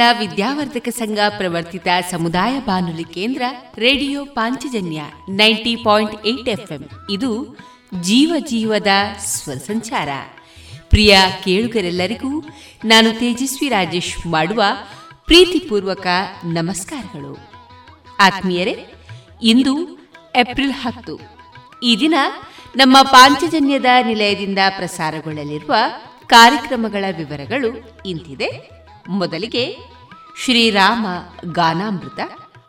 ವಿವೇಕಾನಂದ ವಿದ್ಯಾವರ್ಧಕ ಸಂಘ ಪ್ರವರ್ತಿತ ಸಮುದಾಯ ಬಾನುಲಿ ಕೇಂದ್ರ radio Panchajanya ninety point eight FM. ಇದು ಜೀವ ಜೀವದ ಸ್ವರ ಸಂಚಾರ. ಪ್ರಿಯ ಕೇಳುಗರೆಲ್ಲರಿಗೂ ನಾನು ತೇಜಸ್ವಿ ರಾಜೇಶ್ ಮಾಡುವ ಪ್ರೀತಿಪೂರ್ವಕ ನಮಸ್ಕಾರಗಳು. ಆತ್ಮೀಯರೇ, ಇಂದು ಏಪ್ರಿಲ್ ಹತ್ತು. ಈ ದಿನ ನಮ್ಮ ಪಾಂಚಜನ್ಯದ ನಿಲಯದಿಂದ ಪ್ರಸಾರಗೊಳ್ಳಲಿರುವ ಕಾರ್ಯಕ್ರಮಗಳ ವಿವರಗಳು ಇಂತಿದೆ. ಮೊದಲಿಗೆ ಶ್ರೀರಾಮ ಗಾನಾಮೃತ,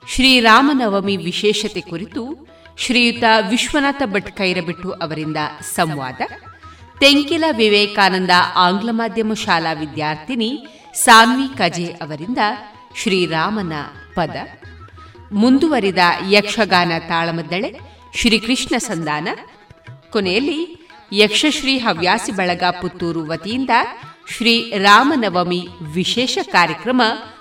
ಶ್ರೀರಾಮನವಮಿ ವಿಶೇಷತೆ ಕುರಿತು ಶ್ರೀಯುತ ವಿಶ್ವನಾಥ ಭಟ್ ಕೈರಬಿಟ್ಟು ಅವರಿಂದ ಸಂವಾದ. ತೆಂಕಿಲ ವಿವೇಕಾನಂದ ಆಂಗ್ಲ ಮಾಧ್ಯಮ ಶಾಲಾ ವಿದ್ಯಾರ್ಥಿನಿ ಸಾನ್ವಿ ಕಜೆ ಅವರಿಂದ ಶ್ರೀರಾಮನ ಪದ. ಮುಂದುವರಿದ ಯಕ್ಷಗಾನ ತಾಳಮದ್ದಳೆ, ಶ್ರೀಕೃಷ್ಣ ಸಂಧಾನ. ಕೊನೆಯಲ್ಲಿ ಯಕ್ಷಶ್ರೀ ಹವ್ಯಾಸಿ ಬಳಗ ಪುತ್ತೂರು ವತಿಯಿಂದ ಶ್ರೀ ರಾಮನವಮಿ ವಿಶೇಷ ಕಾರ್ಯಕ್ರಮ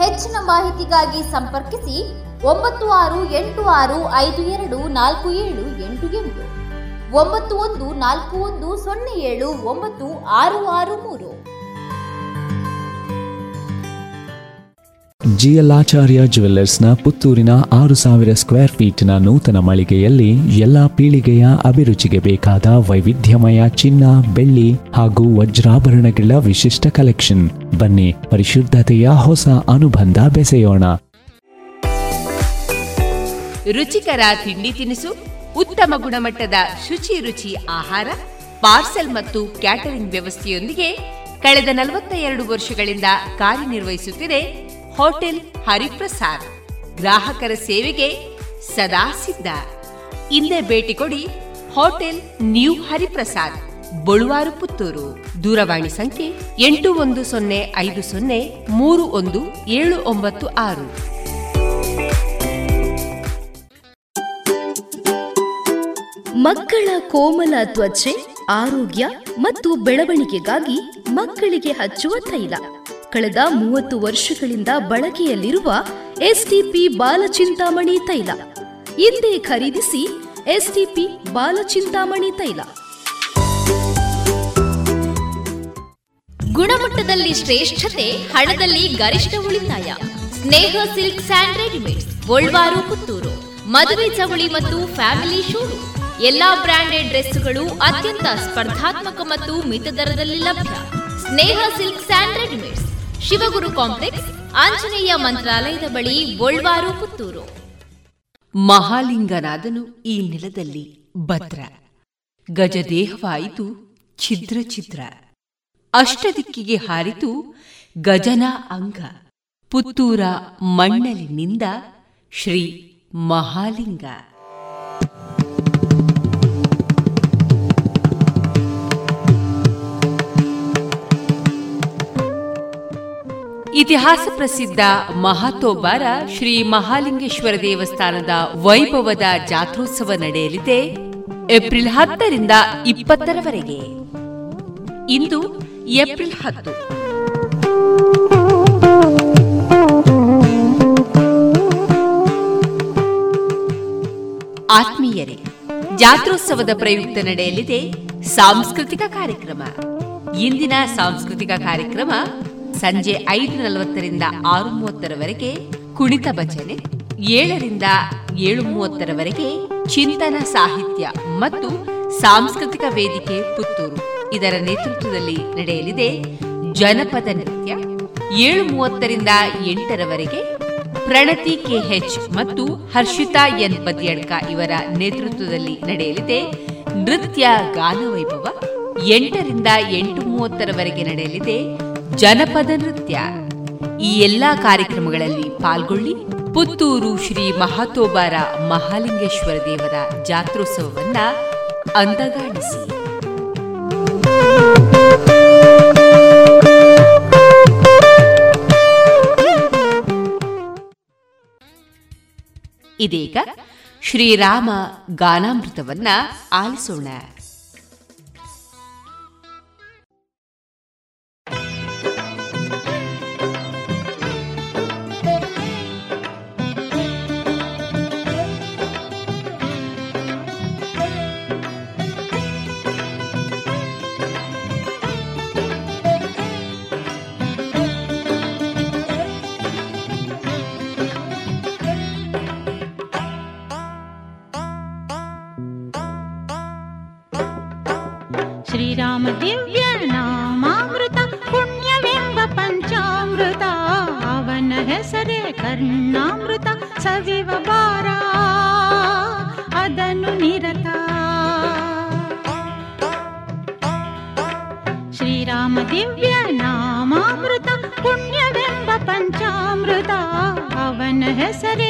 ಹೆಚ್ಚಿನ ಮಾಹಿತಿಗಾಗಿ ಸಂಪರ್ಕಿಸಿ ಒಂಬತ್ತು ಆರು ಎಂಟು ಆರು ಐದು ಎರಡು ನಾಲ್ಕು ಏಳು ಎಂಟು ಎಂಟು. ಒಂಬತ್ತು ಒಂದು ನಾಲ್ಕು ಒಂದು ಸೊನ್ನೆ ಏಳು ಒಂಬತ್ತು ಆರು ಆರು ಮೂರು. ಜಿಎಲ್ಆಚಾರ್ಯ ಜುವೆಲ್ಲರ್ಸ್ನ ಪುತ್ತೂರಿನ ಆರು ಸಾವಿರ ಸ್ಕ್ವೇರ್ ಫೀಟ್ನ ನೂತನ ಮಳಿಗೆಯಲ್ಲಿ ಎಲ್ಲಾ ಪೀಳಿಗೆಯ ಅಭಿರುಚಿಗೆ ಬೇಕಾದ ವೈವಿಧ್ಯಮಯ ಚಿನ್ನ, ಬೆಳ್ಳಿ ಹಾಗೂ ವಜ್ರಾಭರಣಗಳ ವಿಶಿಷ್ಟ ಕಲೆಕ್ಷನ್. ಬನ್ನಿ, ಪರಿಶುದ್ಧತೆಯ ಹೊಸ ಅನುಬಂಧ ಬೆಸೆಯೋಣ. ರುಚಿಕರ ತಿಂಡಿ ತಿನಿಸು, ಉತ್ತಮ ಗುಣಮಟ್ಟದ ಶುಚಿ ರುಚಿ ಆಹಾರ, ಪಾರ್ಸೆಲ್ ಮತ್ತು ಕ್ಯಾಟರಿಂಗ್ ವ್ಯವಸ್ಥೆಯೊಂದಿಗೆ ಕಳೆದ ನಲವತ್ತ ಎರಡು ವರ್ಷಗಳಿಂದ ಕಾರ್ಯನಿರ್ವಹಿಸುತ್ತಿದೆ ಹೋಟೆಲ್ ಹರಿಪ್ರಸಾದ್. ಗ್ರಾಹಕರ ಸೇವೆಗೆ ಸದಾ ಸಿದ್ಧ. ಇಂದೇ ಭೇಟಿ ಕೊಡಿ ಹೋಟೆಲ್ ನ್ಯೂ ಹರಿಪ್ರಸಾದ್, ಬಳುವಾರು ಪುತ್ತೂರು. ದೂರವಾಣಿ ಸಂಖ್ಯೆ ಎಂಟು ಒಂದು ಸೊನ್ನೆ ಐದು ಸೊನ್ನೆ ಮೂರು ಒಂದು ಏಳು ಒಂಬತ್ತು ಆರು. ಮಕ್ಕಳ ಕೋಮಲ ತ್ವಚೆ, ಆರೋಗ್ಯ ಮತ್ತು ಬೆಳವಣಿಗೆಗಾಗಿ ಮಕ್ಕಳಿಗೆ ಹಚ್ಚುವ ತೈಲ. ಕಳೆದ ಮೂವತ್ತು ವರ್ಷಗಳಿಂದ ಬಳಕೆಯಲ್ಲಿರುವ ಎಸ್ಟಿಪಿ ಬಾಲಚಿಂತಾಮಣಿ ತೈಲ. ಹಿಂದೆ ಖರೀದಿಸಿ ಎಸ್ಟಿಪಿ ಬಾಲಚಿಂತಾಮಣಿ ತೈಲ. ಗುಣಮಟ್ಟದಲ್ಲಿ ಶ್ರೇಷ್ಠತೆ, ಹಣದಲ್ಲಿ ಗರಿಷ್ಠ ಉಳಿತಾಯ. Sneha silk and readymade, Golwaru, Puttur. ಮದುವೆ ಚವಳಿ ಮತ್ತು ಫ್ಯಾಮಿಲಿ ಶೂರು. ಎಲ್ಲಾ ಬ್ರಾಂಡೆಡ್ ಡ್ರೆಸ್ಗಳು ಅತ್ಯಂತ ಸ್ಪರ್ಧಾತ್ಮಕ ಮತ್ತು ಮಿತ ದರದಲ್ಲಿ ಲಭ್ಯ. Sneha silk and readymades. Shivaguru complex, Anjaneya ಮಂತ್ರಾಲಯದ ಬಳಿ ಗೋಳ್ವಾರು ಪುತ್ತೂರು. ಮಹಾಲಿಂಗನಾದನು ಈ ನೆಲದಲ್ಲಿ ಭದ್ರ. ಗಜದೇಹವಾಯಿತು ಛಿದ್ರ ಛಿದ್ರ. ಅಷ್ಟದಿಕ್ಕಿಗೆ ಹಾರಿತು ಗಜನ ಅಂಗ. ಪುತ್ತೂರ ಮಣ್ಣಲಿನಿಂದ ಶ್ರೀ ಮಹಾಲಿಂಗ. ಇತಿಹಾಸ ಪ್ರಸಿದ್ಧ ಮಹಾತೋಬಾರ ಶ್ರೀ ಮಹಾಲಿಂಗೇಶ್ವರ ದೇವಸ್ಥಾನದ ವೈಭವದ ಜಾತ್ರೋತ್ಸವ ನಡೆಯಲಿದೆ ಏಪ್ರಿಲ್ ಹತ್ತರಿಂದ ಇಪ್ಪತ್ತರವರೆಗೆ. ಇಂದು ಏಪ್ರಿಲ್ ಹತ್ತು. ಆತ್ಮೀಯರೇ, ಜಾತ್ರೋತ್ಸವದ ಪ್ರಯುಕ್ತ ನಡೆಯಲಿದೆ ಸಾಂಸ್ಕೃತಿಕ ಕಾರ್ಯಕ್ರಮ. ಇಂದಿನ ಸಾಂಸ್ಕೃತಿಕ ಕಾರ್ಯಕ್ರಮ ಸಂಜೆ ಐದು ನಲವತ್ತರಿಂದ ಆರು ಮೂವತ್ತರವರೆಗೆ ಕುಣಿತ ಭಜನೆ, ಏಳರಿಂದ ಏಳು ಮೂವತ್ತರವರೆಗೆ ಚಿಂತನ ಸಾಹಿತ್ಯ ಮತ್ತು ಸಾಂಸ್ಕೃತಿಕ ವೇದಿಕೆ ಪುತ್ತೂರು. ಇದರ ನೇತೃತ್ವದಲ್ಲಿ ನಡೆಯಲಿದೆ ಜನಪದ ನೃತ್ಯ. ಏಳು ಮೂವತ್ತರಿಂದ ಎಂಟರವರೆಗೆ ಪ್ರಣತಿ ಕೆಎಚ್ ಮತ್ತು ಹರ್ಷಿತಾ ಎನ್ ಬದಿಯಡ್ಕ ಇವರ ನೇತೃತ್ವದಲ್ಲಿ ನಡೆಯಲಿದೆ ನೃತ್ಯ ಗಾನವೈಭವ. ಎಂಟರಿಂದ ಎಂಟು ಮೂವತ್ತರವರೆಗೆ ನಡೆಯಲಿದೆ ಜನಪದ ನೃತ್ಯ. ಈ ಎಲ್ಲಾ ಕಾರ್ಯಕ್ರಮಗಳಲ್ಲಿ ಪಾಲ್ಗೊಳ್ಳಿ ಪುತ್ತೂರು ಶ್ರೀ ಮಹಾತೋಬಾರ ಮಹಾಲಿಂಗೇಶ್ವರ ದೇವರ ಜಾತ್ರೋತ್ಸವವನ್ನ ಅಂದಗಾಣಿಸಿ. ಇದೀಗ ಶ್ರೀರಾಮ ಗಾನಾಮೃತವನ್ನ ಆಲಿಸೋಣ. ಅಂದು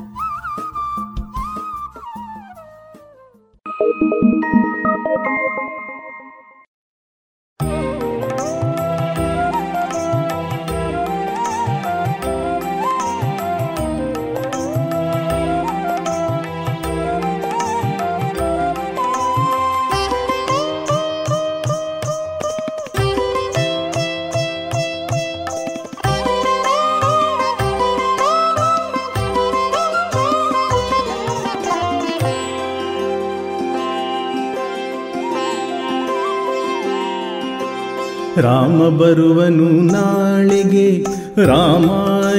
ಬರುವನು ನಾಳಿಗೆ ರಾಮ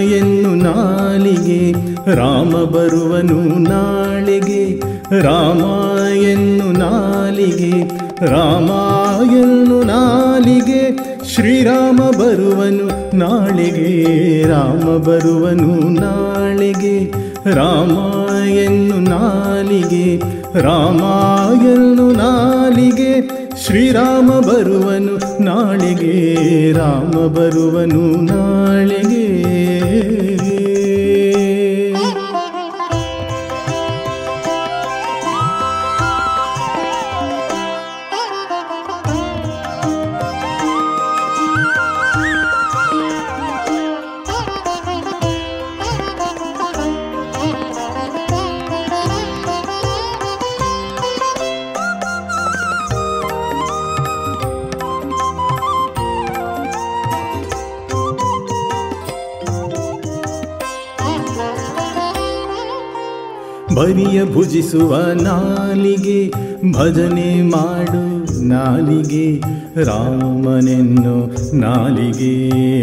ಎನ್ನು ನಾಲಿಗೆ ರಾಮ ಬರುವನು ನಾಳಿಗೆ ರಾಮ ಎನ್ನು ನಾಲಿಗೆ ರಾಮ ಎನ್ನು ನಾಲಿಗೆ ಶ್ರೀರಾಮ ಬರುವನು ನಾಳಿಗೆ, ರಾಮ ಬರುವನು ನಾಳಿಗೆ ರಾಮ ಎನ್ನು ನಾಲಿಗೆ ರಾಮ ಎನ್ನು ನಾಲಿಗೆ ಶ್ರೀರಾಮ ಬರುವನು ನಾಳಿಗೆ ರಾಮ ಬರುವನು ನಾಳಿಗೆ. ಬರಿಯ ಭುಜಿಸುವ ನಾಲಿಗೆ ಭಜನೆ ಮಾಡು. ನಾಲಿಗೆ ರಾಮನೆನ್ನು ನಾಲಿಗೆ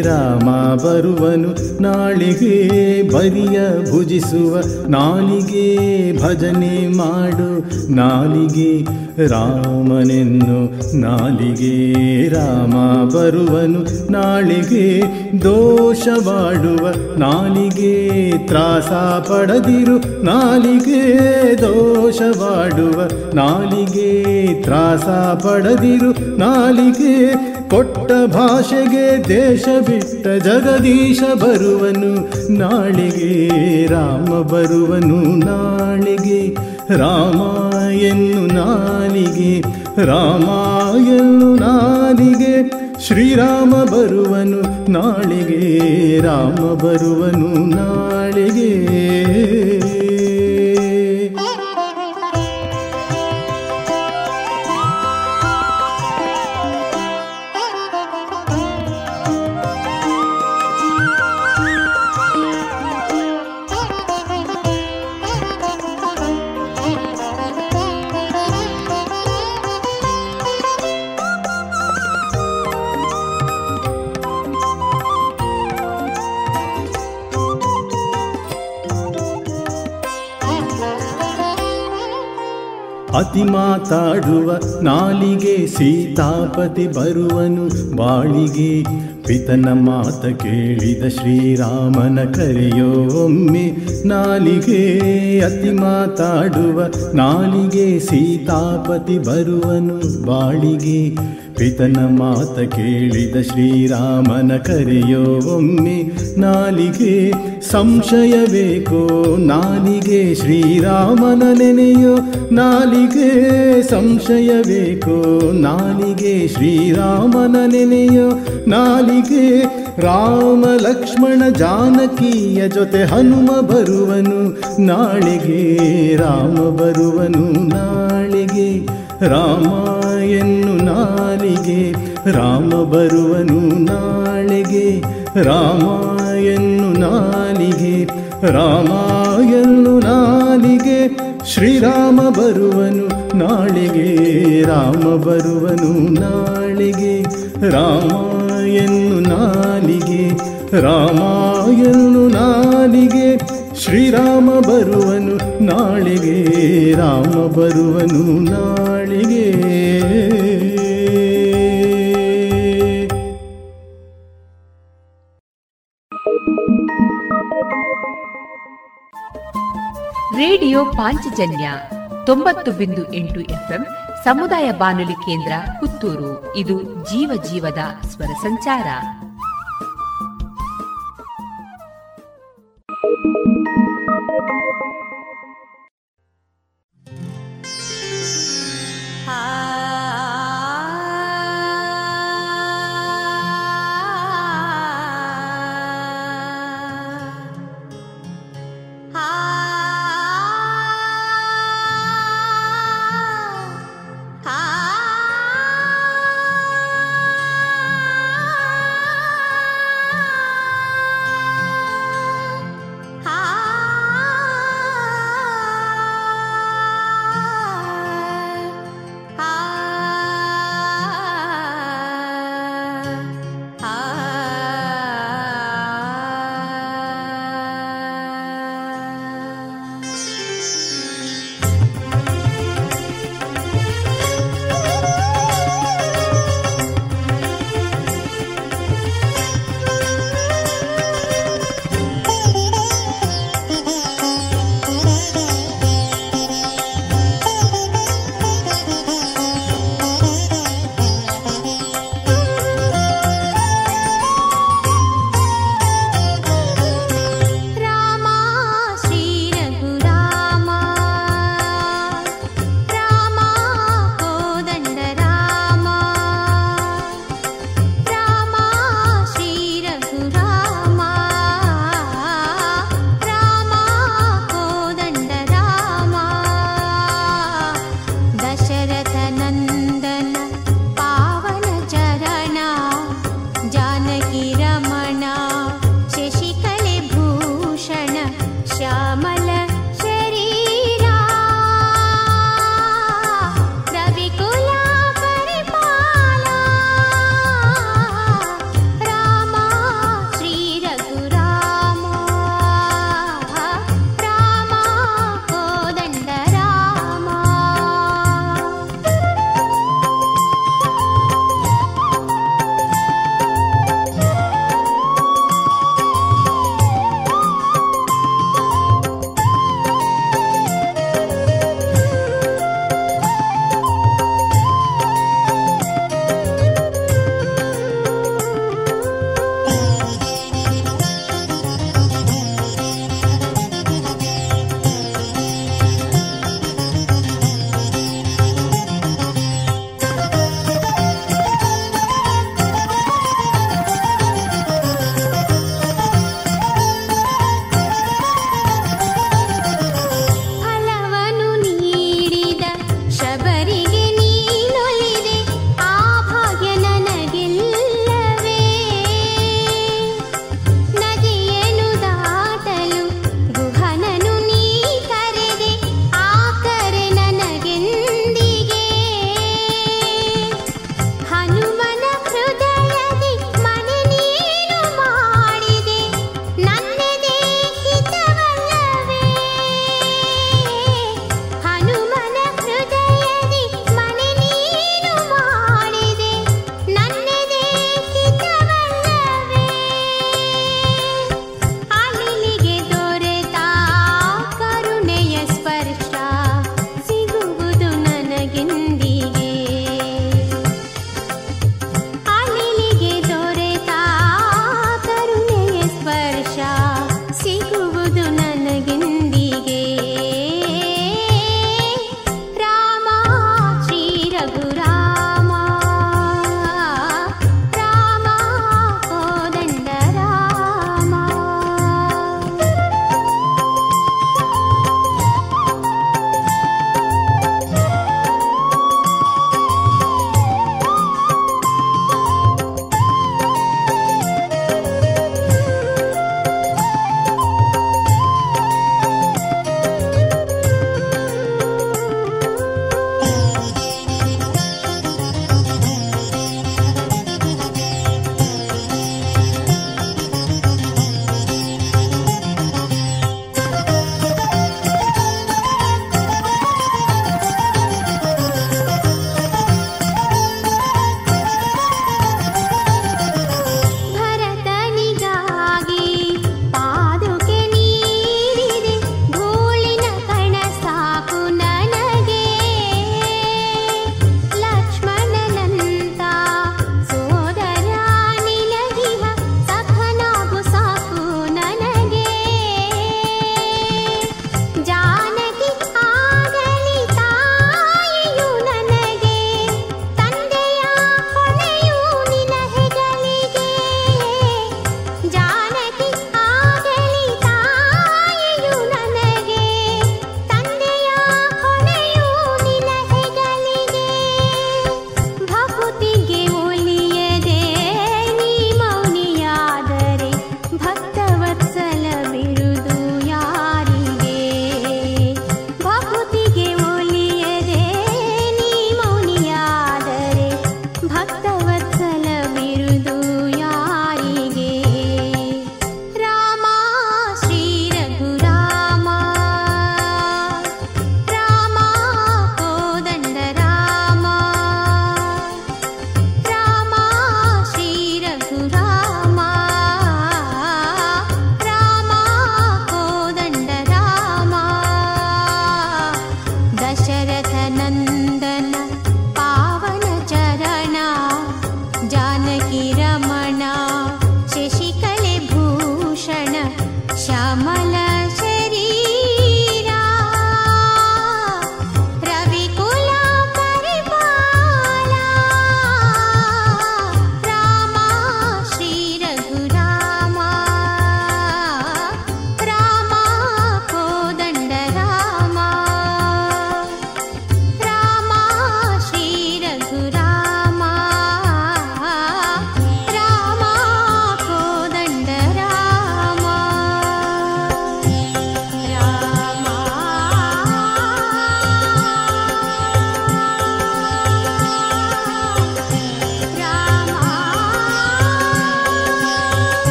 ರಾಮ ಬರುವನು ನಾಳಿಗೆ ಬರಿಯ ಭುಜಿಸುವ, ನಾಲಿಗೆ ಭಜನೆ ಮಾಡು, ನಾಲಿಗೆ ರಾಮನೆನ್ನು ನಾಲಿಗೆ ರಾಮ ಬರುವನು ನಾಳಿಗೆ ದೋಷವಾಡುವ ನಾಲಿಗೆ ತ್ರಾಸ ಪಡದಿರು, ನಾಲಿಗೆ ದೋಷವಾಡುವ ನಾಲಿಗೆ ತ್ರಾಸ ಪಡದಿರು ನಾಲಿಗೆ ಕೊಟ್ಟ ಭಾಷೆಗೆ ದೇಶ ಬಿಟ್ಟ ಜಗದೀಶ ಬರುವನು ನಾಳಿಗೆ, ರಾಮ ಬರುವನು ನಾಳಿಗೆ, ರಾಮ ಎನ್ನು ನಾಲಿಗೆ, ರಾಮ ಎನ್ನು ನಾಲಿಗೆ, ಶ್ರೀರಾಮ ಬರುವನು ನಾಳಿಗೆ, ರಾಮ ಬರುವನು ನಾಳಿಗೆ. ಅತಿ ಮಾತಾಡುವ ನಾಲಿಗೆ ಸೀತಾಪತಿ ಬರುವನು ಬಾಳಿಗೆ. ಪಿತನ ಮಾತ ಕೇಳಿದ ಶ್ರೀರಾಮನ ಕರೆಯೋಮ್ಮೆ ನಾಲಿಗೆ ಅತಿ ಮಾತಾಡುವ ನಾಲಿಗೆ ಸೀತಾಪತಿ ಬರುವನು ಬಾಳಿಗೆ. ಪಿತನ ಮಾತ ಕೇಳಿದ ಶ್ರೀರಾಮನ ಕರೆಯೋ, ಒಮ್ಮೆ ನಾಲಿಗೆ ಸಂಶಯ ಬೇಕೋ? ನಾಲಿಗೆ ಶ್ರೀರಾಮನ ನೆನೆಯೋ? ನಾಲಿಗೆ ಸಂಶಯ ಬೇಕೋ? ನಾಲಿಗೆ ಶ್ರೀರಾಮನ ನೆನೆಯೋ? ನಾಲಿಗೆ ರಾಮ ಲಕ್ಷ್ಮಣ ಜಾನಕಿಯ ಜೊತೆ ಹನುಮ ಬರುವನು? ನಾಳಿಗೆ ರಾಮ ಬರುವನು? ನಾಳಿಗೆ ರಾಮ ಎನ್ನು ನಾಲಿಗೆ, ರಾಮ ಬರುವನು ನಾಳೆಗೆ. ರಾಮ ಎನ್ನು ನಾಲಿಗೆ, ರಾಮ ಎನ್ನು ನಾಲಿಗೆ. ಶ್ರೀರಾಮ ಬರುವನು ನಾಳಿಗೆ, ರಾಮ ಬರುವನು ನಾಳಿಗೆ. ರಾಮ ಎನ್ನು ನಾಲಿಗೆ, ರಾಮ ಎನ್ನು ನಾಲಿಗೆ. ಶ್ರೀರಾಮ ಬರುವನು ನಾಳಿಗೆ, ರಾಮ ಬರುವನು ನಾಳಿಗೆ. ರೇಡಿಯೋ ಪಾಂಚಜನ್ಯ ತೊಂಬತ್ತು ಬಿಂದು ಎಂಟು ಎಫ್ಎಂ ಸಮುದಾಯ ಬಾನುಲಿ ಕೇಂದ್ರ ಪುತ್ತೂರು. ಇದು ಜೀವ ಜೀವದ ಸ್ವರ ಸಂಚಾರ.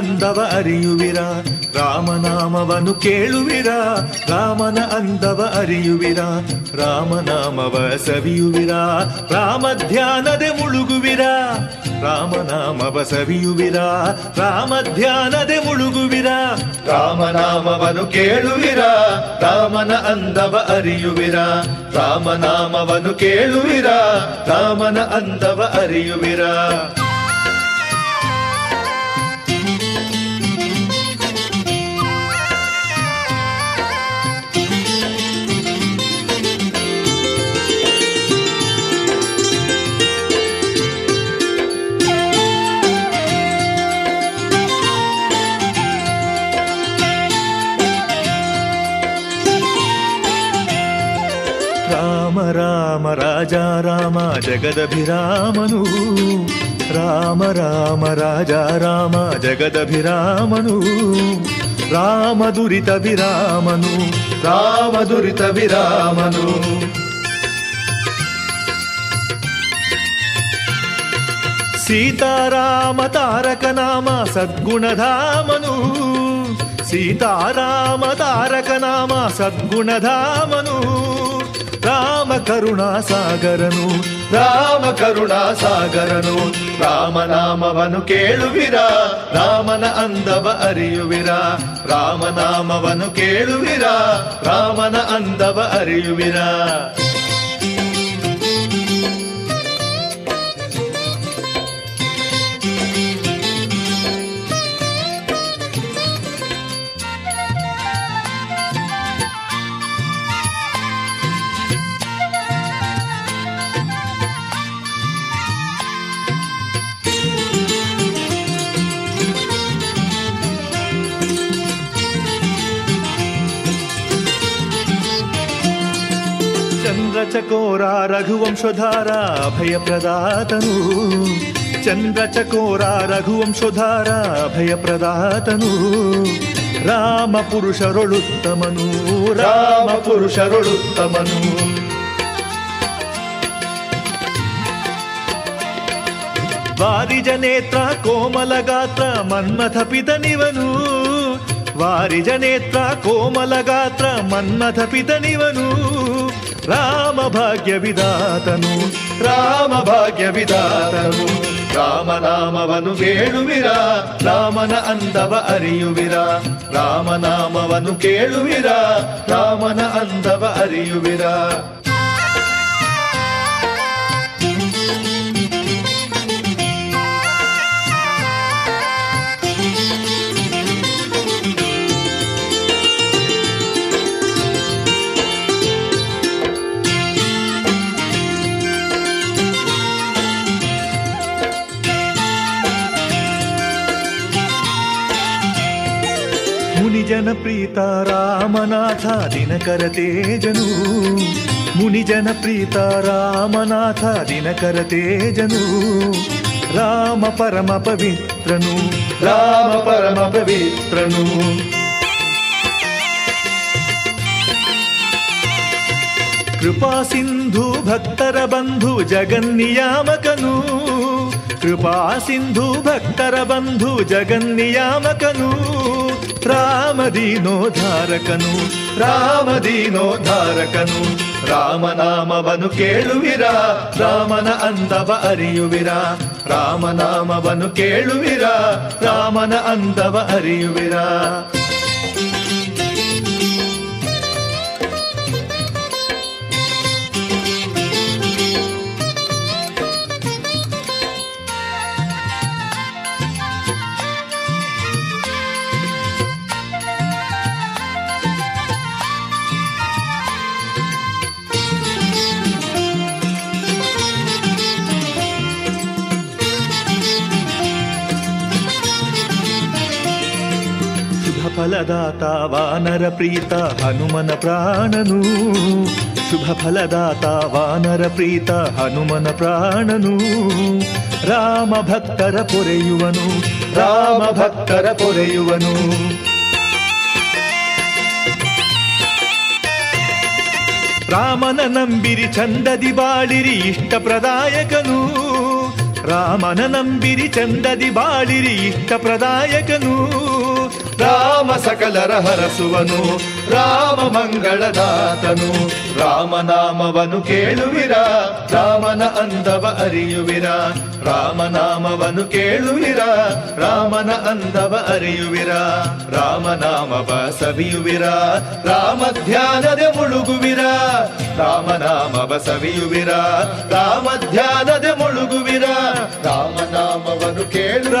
ಅಂದವ ಅರಿಯುವಿರ ರಾಮನಾಮವನು ಕೇಳುವಿರ, ರಾಮನ ಅಂದವ ಅರಿಯುವಿರ, ರಾಮನಾಮವ ಸವಿಯುವಿರ ರಾಮ ಧ್ಯಾನದೆ ಮುಳುಗುವಿರ, ರಾಮನಾಮವ ಸವಿಯುವಿರ ರಾಮ ಧ್ಯಾನದೆ ಮುಳುಗುವಿರ ರಾಮನಾಮವನು ಕೇಳುವಿರ, ರಾಮನ ಅಂದವ ಅರಿಯುವಿರ ರಾಮನಾಮವನು ಕೇಳುವಿರ, ರಾಮನ ಅಂದವ ಅರಿಯುವಿರ. ರಾಜ, ರಾಮ, ಜಗದಭಿರಾಮನು. ರಾಮ ರಾಮ, ರಾಜ, ರಾಮ, ಜಗದಭಿರಾಮನು. ರಾಮ ದುರಿತ ವಿರಾಮನು. ರಾಮ ದುರಿತ ವಿರಾಮನು. ಸೀತಾರಾಮ ತಾರಕ ನಾಮ ಸದ್ಗುಣಧಾಮನು. ಸೀತಾರಾಮ ತಾರಕ ನಾಮ ಸದ್ಗುಣಧಾಮನು. ರಾಮ ಕರುಣಾ ಸಾಗರನು ರಾಮ ಕರುಣಾಸಾಗರನು ರಾಮನಾಮವನು ಕೇಳುವಿರ, ರಾಮನ ಅಂದವ ಅರಿಯುವಿರ. ರಾಮನಾಮವನು ಕೇಳುವಿರ, ರಾಮನ ಅಂದವ ಅರಿಯುವಿರ. ಚಂದ್ರಚಕೋರ ರಘುವಂಶೋಧಾರ ಅಭಯ ಪ್ರದಾತನು ಚಂದ್ರಚಕೋರ ರಘುವಂಶೋಧಾರ ಅಭಯ ಪ್ರದಾತನು ರಾಮ ಪುರುಷರೊಳುತ್ತಮನು ರಾಮ ಪುರುಷರೊಳುತ್ತಮನು ವಾರಿಜ ನೇತ್ರ ಕೋಮಲ ಗಾತ್ರ ರಾಮ ಭಾಗ್ಯ ವಿದಾತನು, ರಾಮ ಭಾಗ್ಯ ವಿದಾತನು. ರಾಮನಾಮವನು ಕೇಳುವಿರ, ರಾಮನ ಅಂದವ ಅರಿಯುವಿರ. ರಾಮನಾಮವನು ಕೇಳುವಿರ, ರಾಮನ ಅಂದವ ಅರಿಯುವಿರ. ప్రీత రామనాథ దినకర తేజను. మునిజన ప్రీత రామనాథ దినకర తేజను. రామ పరమ పవిత్రను రామ పరమ పవిత్రను. కృపా సింధు భక్తర బంధు జగన్నియామకను. కృపా సింధు భక్తర బంధు జగన్నియామకను. ಬಂಧು ಜಗನ್ನಿಯಾಮಕನು ರಾಮದೀನೋದ್ಧಾರಕನು ರಾಮದೀನೋದ್ಧಾರಕನು ರಾಮನಾಮವನು ಕೇಳುವಿರ ರಾಮನ ಅಂದವ ಅರಿಯುವಿರ. ರಾಮನಾಮವನು ಕೇಳುವಿರ ರಾಮನ ಅಂದವ ಅರಿಯುವಿರ. ಫಲದಾತ ವಾನರ ಪ್ರೀತ ಹನುಮನ ಪ್ರಾಣನು. ಶುಭ ಫಲದಾತ ವಾನರ ಪ್ರೀತ ಹನುಮನ ಪ್ರಾಣನು. ರಾಮ ಭಕ್ತರ ಪೊರೆಯುವನು, ರಾಮ ಭಕ್ತರ ಪೊರೆಯುವನು. ರಾಮನ ನಂಬಿರಿ ಚಂದದಿ ಬಾಳಿರಿ ಇಷ್ಟ ಪ್ರದಾಯಕನು ರಾಮನ ನಂಬಿರಿ ಚಂದದಿ ಬಾಳಿರಿ ಇಷ್ಟ ಪ್ರದಾಯಕನು ರಾಮ ಸಕಲರ ಹರಸುವನು ರಾಮ ಮಂಗಳದಾತನು. ರಾಮನಾಮವನು ಕೇಳುವಿರ, ರಾಮನ ಅಂದವ ಅರಿಯುವಿರ. ರಾಮನಾಮವನು ಕೇಳುವಿರ, ರಾಮನ ಅಂದವ ಅರಿಯುವಿರ. ರಾಮನಾಮವ ಸವಿಯುವಿರ, ರಾಮ ಧ್ಯಾನದೆ ಮುಳುಗುವಿರ. ರಾಮನಾಮವ ಸವಿಯುವಿರ, ರಾಮ ಧ್ಯಾನದೆ ಮುಳುಗುವಿರ. ರಾಮನಾಮವನು ಕೇಳುವಿರ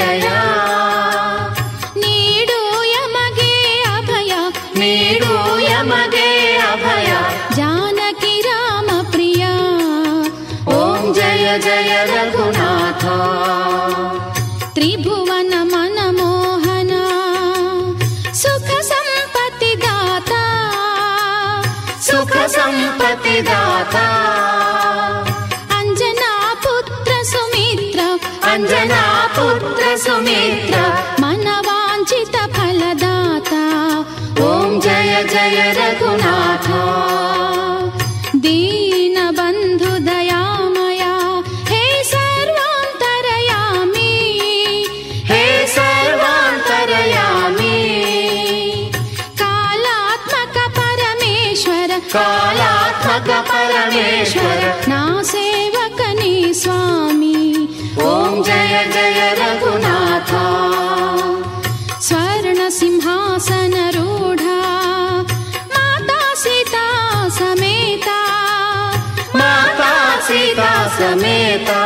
जया नीडो यमगे अभय नीडो यमगे अभय जानकि रामप्रिया ॐ जय जय रघुनाथ त्रिभुवन मनमोहना सुख सम्पत्ति दाता सुख सम्पत्ति दाता मनवाञ्चित फलदाता। ॐ जय जय रघुनाथ। दीनबन्धु दयामया हे सर्वान् हे सर्वान् कालात्मक परमेश्वर कालात्मक परमेश्वर। समेता।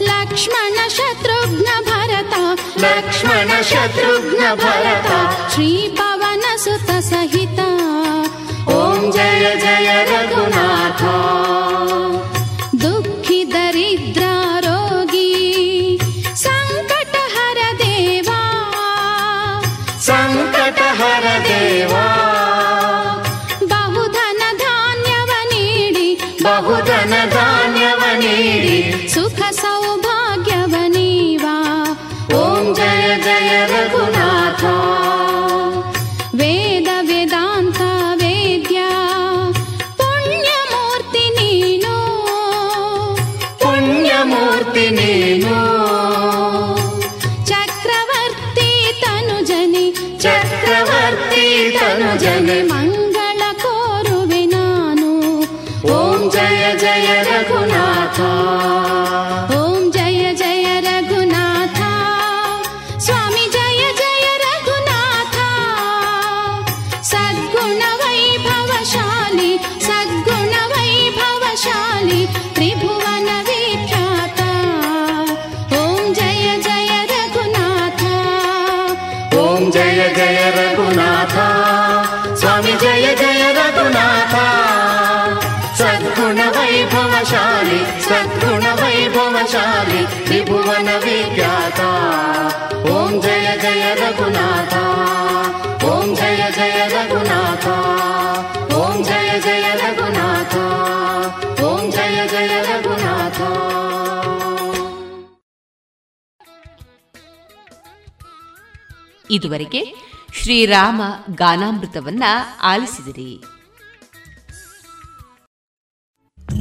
लक्ष्मण शत्रुघ्न लक्ष्मणशत्रुघ्न लक्ष्मण शत्रुघ्न भारत श्रीपवन सुत सहिता ॐ जय जय रघुनाथ। ಶಾಲಿ ತ್ರಿಭುವನ ವಿಖ್ಯಾತ. ಓಂ ಜಯ ಜಯ ರಘುನಾಥ. ಓಂ ಜಯ ಜಯ ರಘುನಾಥ. ಓಂ ಜಯ ಜಯ ರಘುನಾಥ. ಓಂ ಜಯ ಜಯ ರಘುನಾಥ. ಇದುವರೆಗೆ ಶ್ರೀರಾಮ ಗಾನಾಮೃತವನ್ನ ಆಲಿಸಿದಿರಿ.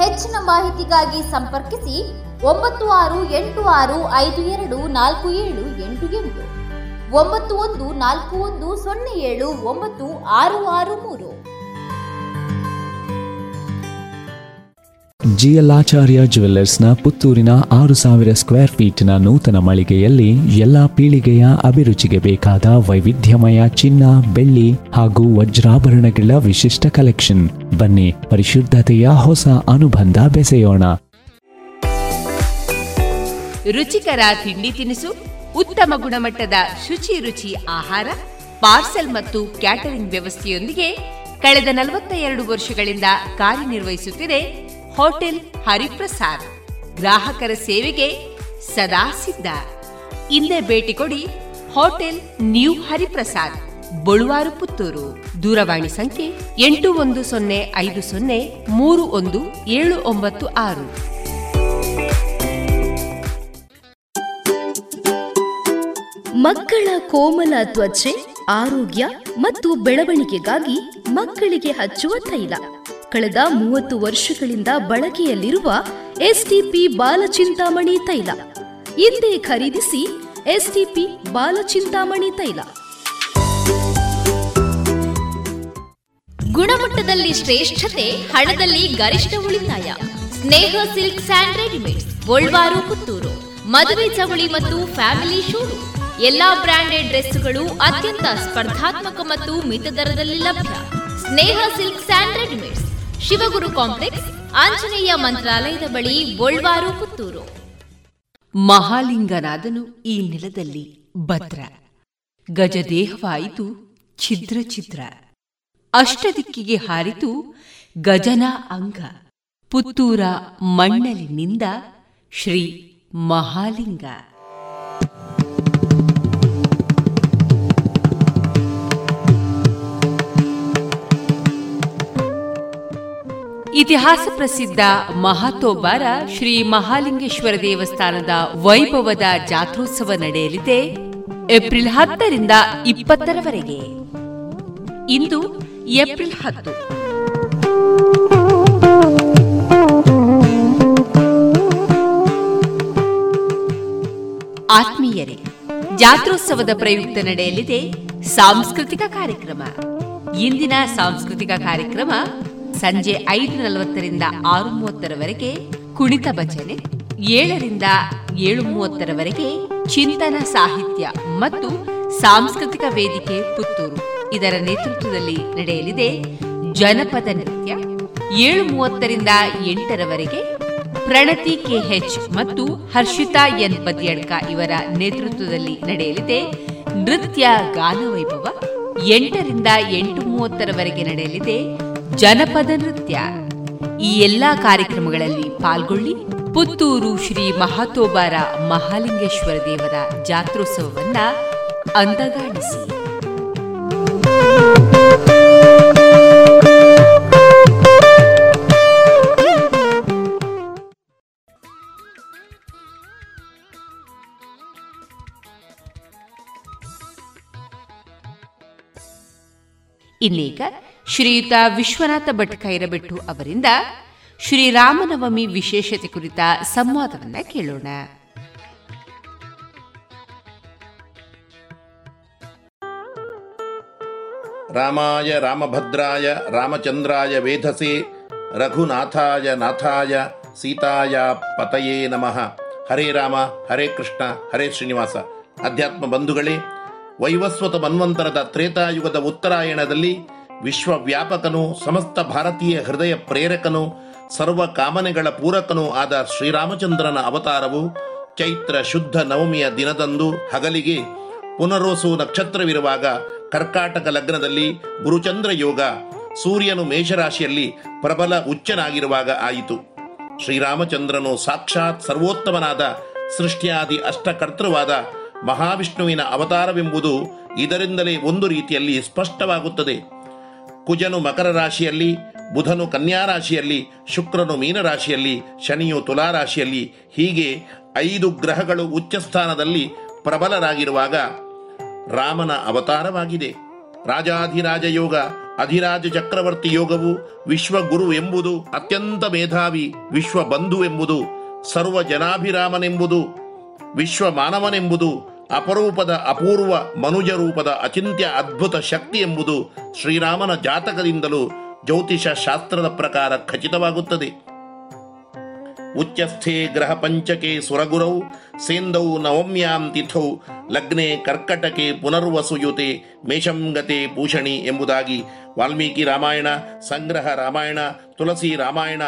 ಹೆಚ್ಚಿನ ಮಾಹಿತಿಗಾಗಿ ಸಂಪರ್ಕಿಸಿ ಒಂಬತ್ತು ಆರು ಎಂಟು ಆರು ಐದು ಎರಡು ನಾಲ್ಕು ಏಳು ಎಂಟು ಎಂಟು. ಒಂಬತ್ತು ಒಂದು ನಾಲ್ಕು ಒಂದು ಸೊನ್ನೆ ಏಳು ಒಂಬತ್ತು ಆರು ಆರು ಮೂರು. ಜಿಎಲ್ಆಚಾರ್ಯ ಜುವೆಲ್ಲರ್ಸ್ನ ಪುತ್ತೂರಿನ ಆರು ಸಾವಿರ ಸ್ಕ್ವೇರ್ ಫೀಟ್ನ ನೂತನ ಮಳಿಗೆಯಲ್ಲಿ ಎಲ್ಲ ಪೀಳಿಗೆಯ ಅಭಿರುಚಿಗೆ ಬೇಕಾದ ವೈವಿಧ್ಯಮಯ ಚಿನ್ನ, ಬೆಳ್ಳಿ ಹಾಗೂ ವಜ್ರಾಭರಣಗಳ ವಿಶಿಷ್ಟ ಕಲೆಕ್ಷನ್. ಬನ್ನಿ, ಪರಿಶುದ್ಧತೆಯ ಹೊಸ ಅನುಬಂಧ ಬೆಸೆಯೋಣ. ರುಚಿಕರ ತಿಂಡಿ ತಿನಿಸು, ಉತ್ತಮ ಗುಣಮಟ್ಟದ ಶುಚಿ ರುಚಿ ಆಹಾರ, ಪಾರ್ಸೆಲ್ ಮತ್ತು ಕ್ಯಾಟರಿಂಗ್ ವ್ಯವಸ್ಥೆಯೊಂದಿಗೆ ಕಳೆದ ನಲವತ್ತ ಎರಡು ವರ್ಷಗಳಿಂದ ಕಾರ್ಯನಿರ್ವಹಿಸುತ್ತಿದೆ ಹೋಟೆಲ್ ಹರಿಪ್ರಸಾದ್. ಗ್ರಾಹಕರ ಸೇವೆಗೆ ಸದಾ ಸಿದ್ಧ. ಇಂದೇ ಭೇಟಿ ಕೊಡಿ ಹೋಟೆಲ್ ನ್ಯೂ ಹರಿಪ್ರಸಾದ್, ಬಳುವಾರು ಪುತ್ತೂರು. ದೂರವಾಣಿ ಸಂಖ್ಯೆ ಎಂಟು ಒಂದು ಸೊನ್ನೆ ಐದು ಸೊನ್ನೆ ಮೂರು ಒಂದು ಏಳು ಒಂಬತ್ತು ಆರು. ಮಕ್ಕಳ ಕೋಮಲ ತ್ವಚೆ, ಆರೋಗ್ಯ ಮತ್ತು ಬೆಳವಣಿಗೆಗಾಗಿ ಮಕ್ಕಳಿಗೆ ಹಚ್ಚುವ ತೈಲ. ಕಳೆದ ಮೂವತ್ತು ವರ್ಷಗಳಿಂದ ಬಳಕೆಯಲ್ಲಿರುವ ಎಸ್ಟಿಪಿ ಬಾಲಚಿಂತಾಮಣಿ ತೈಲ. ಹಿಂದೆ ಖರೀದಿಸಿ ಎಸ್ಟಿಪಿ ಬಾಲಚಿಂತಾಮಣಿ ತೈಲ. ಗುಣಮಟ್ಟದಲ್ಲಿ ಶ್ರೇಷ್ಠತೆ, ಹಣದಲ್ಲಿ ಗರಿಷ್ಠ ಉಳಿತಾಯ. Sneha silk and Golwaru, Puttur. ಮದುವೆ ಚವಳಿ ಮತ್ತು ಫ್ಯಾಮಿಲಿ ಶೂರು. ಎಲ್ಲಾ ಬ್ರಾಂಡೆಡ್ ಡ್ರೆಸ್ಗಳು ಅತ್ಯಂತ ಸ್ಪರ್ಧಾತ್ಮಕ ಮತ್ತು ಮಿತ ದರದಲ್ಲಿ ಲಭ್ಯ. Sneha silk and readymades. Shivaguru complex Anjaneya ಮಂತ್ರಾಲಯದ ಬಳಿ ಗೋಳ್ವಾರು, ಪುತ್ತೂರು. ಮಹಾಲಿಂಗನಾದನು ಈ ನೆಲದಲ್ಲಿ ಭದ್ರ. ಗಜದೇಹವಾಯಿತು ಛಿದ್ರ ಛಿದ್ರ. ಅಷ್ಟದಿಕ್ಕಿಗೆ ಹಾರಿತು, ಗಜನ ಅಂಗ. ಪುತ್ತೂರ ಮಣ್ಣಲಿನಿಂದ ಶ್ರೀ ಮಹಾಲಿಂಗ. ಇತಿಹಾಸ ಪ್ರಸಿದ್ಧ ಮಹಾತೋಬಾರ ಶ್ರೀ ಮಹಾಲಿಂಗೇಶ್ವರ ದೇವಸ್ಥಾನದ ವೈಭವದ ಜಾತ್ರೋತ್ಸವ ನಡೆಯಲಿದೆ ಏಪ್ರಿಲ್ ಹತ್ತರಿಂದ ಇಪ್ಪತ್ತರವರೆಗೆ. ಇಂದು ಏಪ್ರಿಲ್ ಹತ್ತು. ಆತ್ಮೀಯರೇ, ಜಾತ್ರೋತ್ಸವದ ಪ್ರಯುಕ್ತ ನಡೆಯಲಿದೆ ಸಾಂಸ್ಕೃತಿಕ ಕಾರ್ಯಕ್ರಮ. ಇಂದಿನ ಸಾಂಸ್ಕೃತಿಕ ಕಾರ್ಯಕ್ರಮ ಸಂಜೆ ಐದು ನಲವತ್ತರಿಂದ ಆರು ಮೂವತ್ತರವರೆಗೆ ಕುಣಿತ ಭಜನೆ, ಏಳರಿಂದ ಏಳು ಮೂವತ್ತರವರೆಗೆ ಚಿಂತನ ಸಾಹಿತ್ಯ ಮತ್ತು ಸಾಂಸ್ಕೃತಿಕ ವೇದಿಕೆ ಪುತ್ತೂರು. ಇದರ ನೇತೃತ್ವದಲ್ಲಿ ನಡೆಯಲಿದೆ ಜನಪದ ನೃತ್ಯ. ಏಳು ಮೂವತ್ತರಿಂದ ಎಂಟರವರೆಗೆ ಪ್ರಣತಿ ಕೆಎಚ್ ಮತ್ತು ಹರ್ಷಿತಾ ಎನ್ ಬದಿಯಡ್ಕ ಇವರ ನೇತೃತ್ವದಲ್ಲಿ ನಡೆಯಲಿದೆ ನೃತ್ಯ ಗಾನವೈಭವ. ಎಂಟರಿಂದ ಎಂಟು ಮೂವತ್ತರವರೆಗೆ ನಡೆಯಲಿದೆ ಜನಪದ ನೃತ್ಯ. ಈ ಎಲ್ಲಾ ಕಾರ್ಯಕ್ರಮಗಳಲ್ಲಿ ಪಾಲ್ಗೊಳ್ಳಿ ಪುತ್ತೂರು ಶ್ರೀ ಮಹಾತೋಬಾರ ಮಹಾಲಿಂಗೇಶ್ವರ ದೇವರ ಜಾತ್ರೋತ್ಸವವನ್ನ ಅಂದಗಾಣಿಸಿ ಇನ್ನೀಗ ಶ್ರೀಯುತ ವಿಶ್ವನಾಥ ಭಟ್ ಕೈರಬೆಟ್ಟು ಅವರಿಂದ ಶ್ರೀರಾಮನವಮಿ ವಿಶೇಷತೆ ಕುರಿತ ಸಂವಾದವನ್ನ ಕೇಳೋಣ. ರಾಮಾಯ ರಾಮಭದ್ರಾಯ ರಾಮಚಂದ್ರಾಯ ವೇಧಸೆ ರಘುನಾಥಾಯ ನಾಥಾಯ ಸೀತಾಯ ಪತಯೇ ನಮಃ. ಹರೇ ರಾಮ, ಹರೇ ಕೃಷ್ಣ, ಹರೇ ಶ್ರೀನಿವಾಸ. ಅಧ್ಯಾತ್ಮ ಬಂಧುಗಳೇ, ವೈವಸ್ವತ ಮನ್ವಂತರದ ತ್ರೇತಾಯುಗದ ಉತ್ತರಾಯಣದಲ್ಲಿ ವಿಶ್ವವ್ಯಾಪಕನು ಸಮಸ್ತ ಭಾರತೀಯ ಹೃದಯ ಪ್ರೇರಕನು ಸರ್ವ ಕಾಮನೆಗಳ ಪೂರಕನೂ ಆದ ಶ್ರೀರಾಮಚಂದ್ರನ ಅವತಾರವು ಚೈತ್ರ ಶುದ್ಧ ನವಮಿಯ ದಿನದಂದು ಹಗಲಿಗೆ ಪುನರೋಸು ನಕ್ಷತ್ರವಿರುವಾಗ ಕರ್ಕಾಟಕ ಲಗ್ನದಲ್ಲಿ ಗುರುಚಂದ್ರ ಯೋಗ ಸೂರ್ಯನು ಮೇಷರಾಶಿಯಲ್ಲಿ ಪ್ರಬಲ ಉಚ್ಚನಾಗಿರುವಾಗ ಆಯಿತು. ಶ್ರೀರಾಮಚಂದ್ರನು ಸಾಕ್ಷಾತ್ ಸರ್ವೋತ್ತಮನಾದ ಸೃಷ್ಟಿಯಾದಿ ಅಷ್ಟಕರ್ತೃವಾದ ಮಹಾವಿಷ್ಣುವಿನ ಅವತಾರವೆಂಬುದು ಇದರಿಂದಲೇ ಒಂದು ರೀತಿಯಲ್ಲಿ ಸ್ಪಷ್ಟವಾಗುತ್ತದೆ. ಕುಜನು ಮಕರ ರಾಶಿಯಲ್ಲಿ, ಬುಧನು ಕನ್ಯಾ ರಾಶಿಯಲ್ಲಿ, ಶುಕ್ರನು ಮೀನರಾಶಿಯಲ್ಲಿ ಶನಿಯು ತುಲಾ ರಾಶಿಯಲ್ಲಿ, ಹೀಗೆ ಐದು ಗ್ರಹಗಳು ಉಚ್ಚಸ್ಥಾನದಲ್ಲಿ ಪ್ರಬಲರಾಗಿರುವಾಗ ರಾಮನ ಅವತಾರವಾಗಿದೆ. ರಾಜಾಧಿರಾಜ ಯೋಗ, ಅಧಿರಾಜ ಚಕ್ರವರ್ತಿ ಯೋಗವು ವಿಶ್ವಗುರು ಎಂಬುದು ಅತ್ಯಂತ ಮೇಧಾವಿ ವಿಶ್ವ ಬಂಧು ಎಂಬುದು ಸರ್ವ ಜನಾಭಿರಾಮನೆಂಬುದು ವಿಶ್ವ ಮಾನವನೆಂಬುದು ಅಪರೂಪದ ಅಪೂರ್ವ ಮನುಜ ರೂಪದ ಅಚಿಂತ್ಯ ಅದ್ಭುತ ಶಕ್ತಿ ಎಂಬುದು ಶ್ರೀರಾಮನ ಜಾತಕದಿಂದಲೂ ಜ್ಯೋತಿಷ ಶಾಸ್ತ್ರದ ಪ್ರಕಾರ ಖಚಿತವಾಗುತ್ತದೆ. ಉಚ್ಚಸ್ಥೆ ಗ್ರಹ ಪಂಚಕೆ ಸುರಗುರೌ, ಸೇಂದೌ ನವಮ್ಯಾಂ ತಿಥೌ ಲಗ್ನೆ ಕರ್ಕಟಕೆ ಪುನರ್ವಸುಯುತೆ ಮೇಷಂಗತೆ ಪೂಷಣಿ ಎಂಬುದಾಗಿ ವಾಲ್ಮೀಕಿ ರಾಮಾಯಣ, ಸಂಗ್ರಹ ರಾಮಾಯಣ ತುಳಸಿ ರಾಮಾಯಣ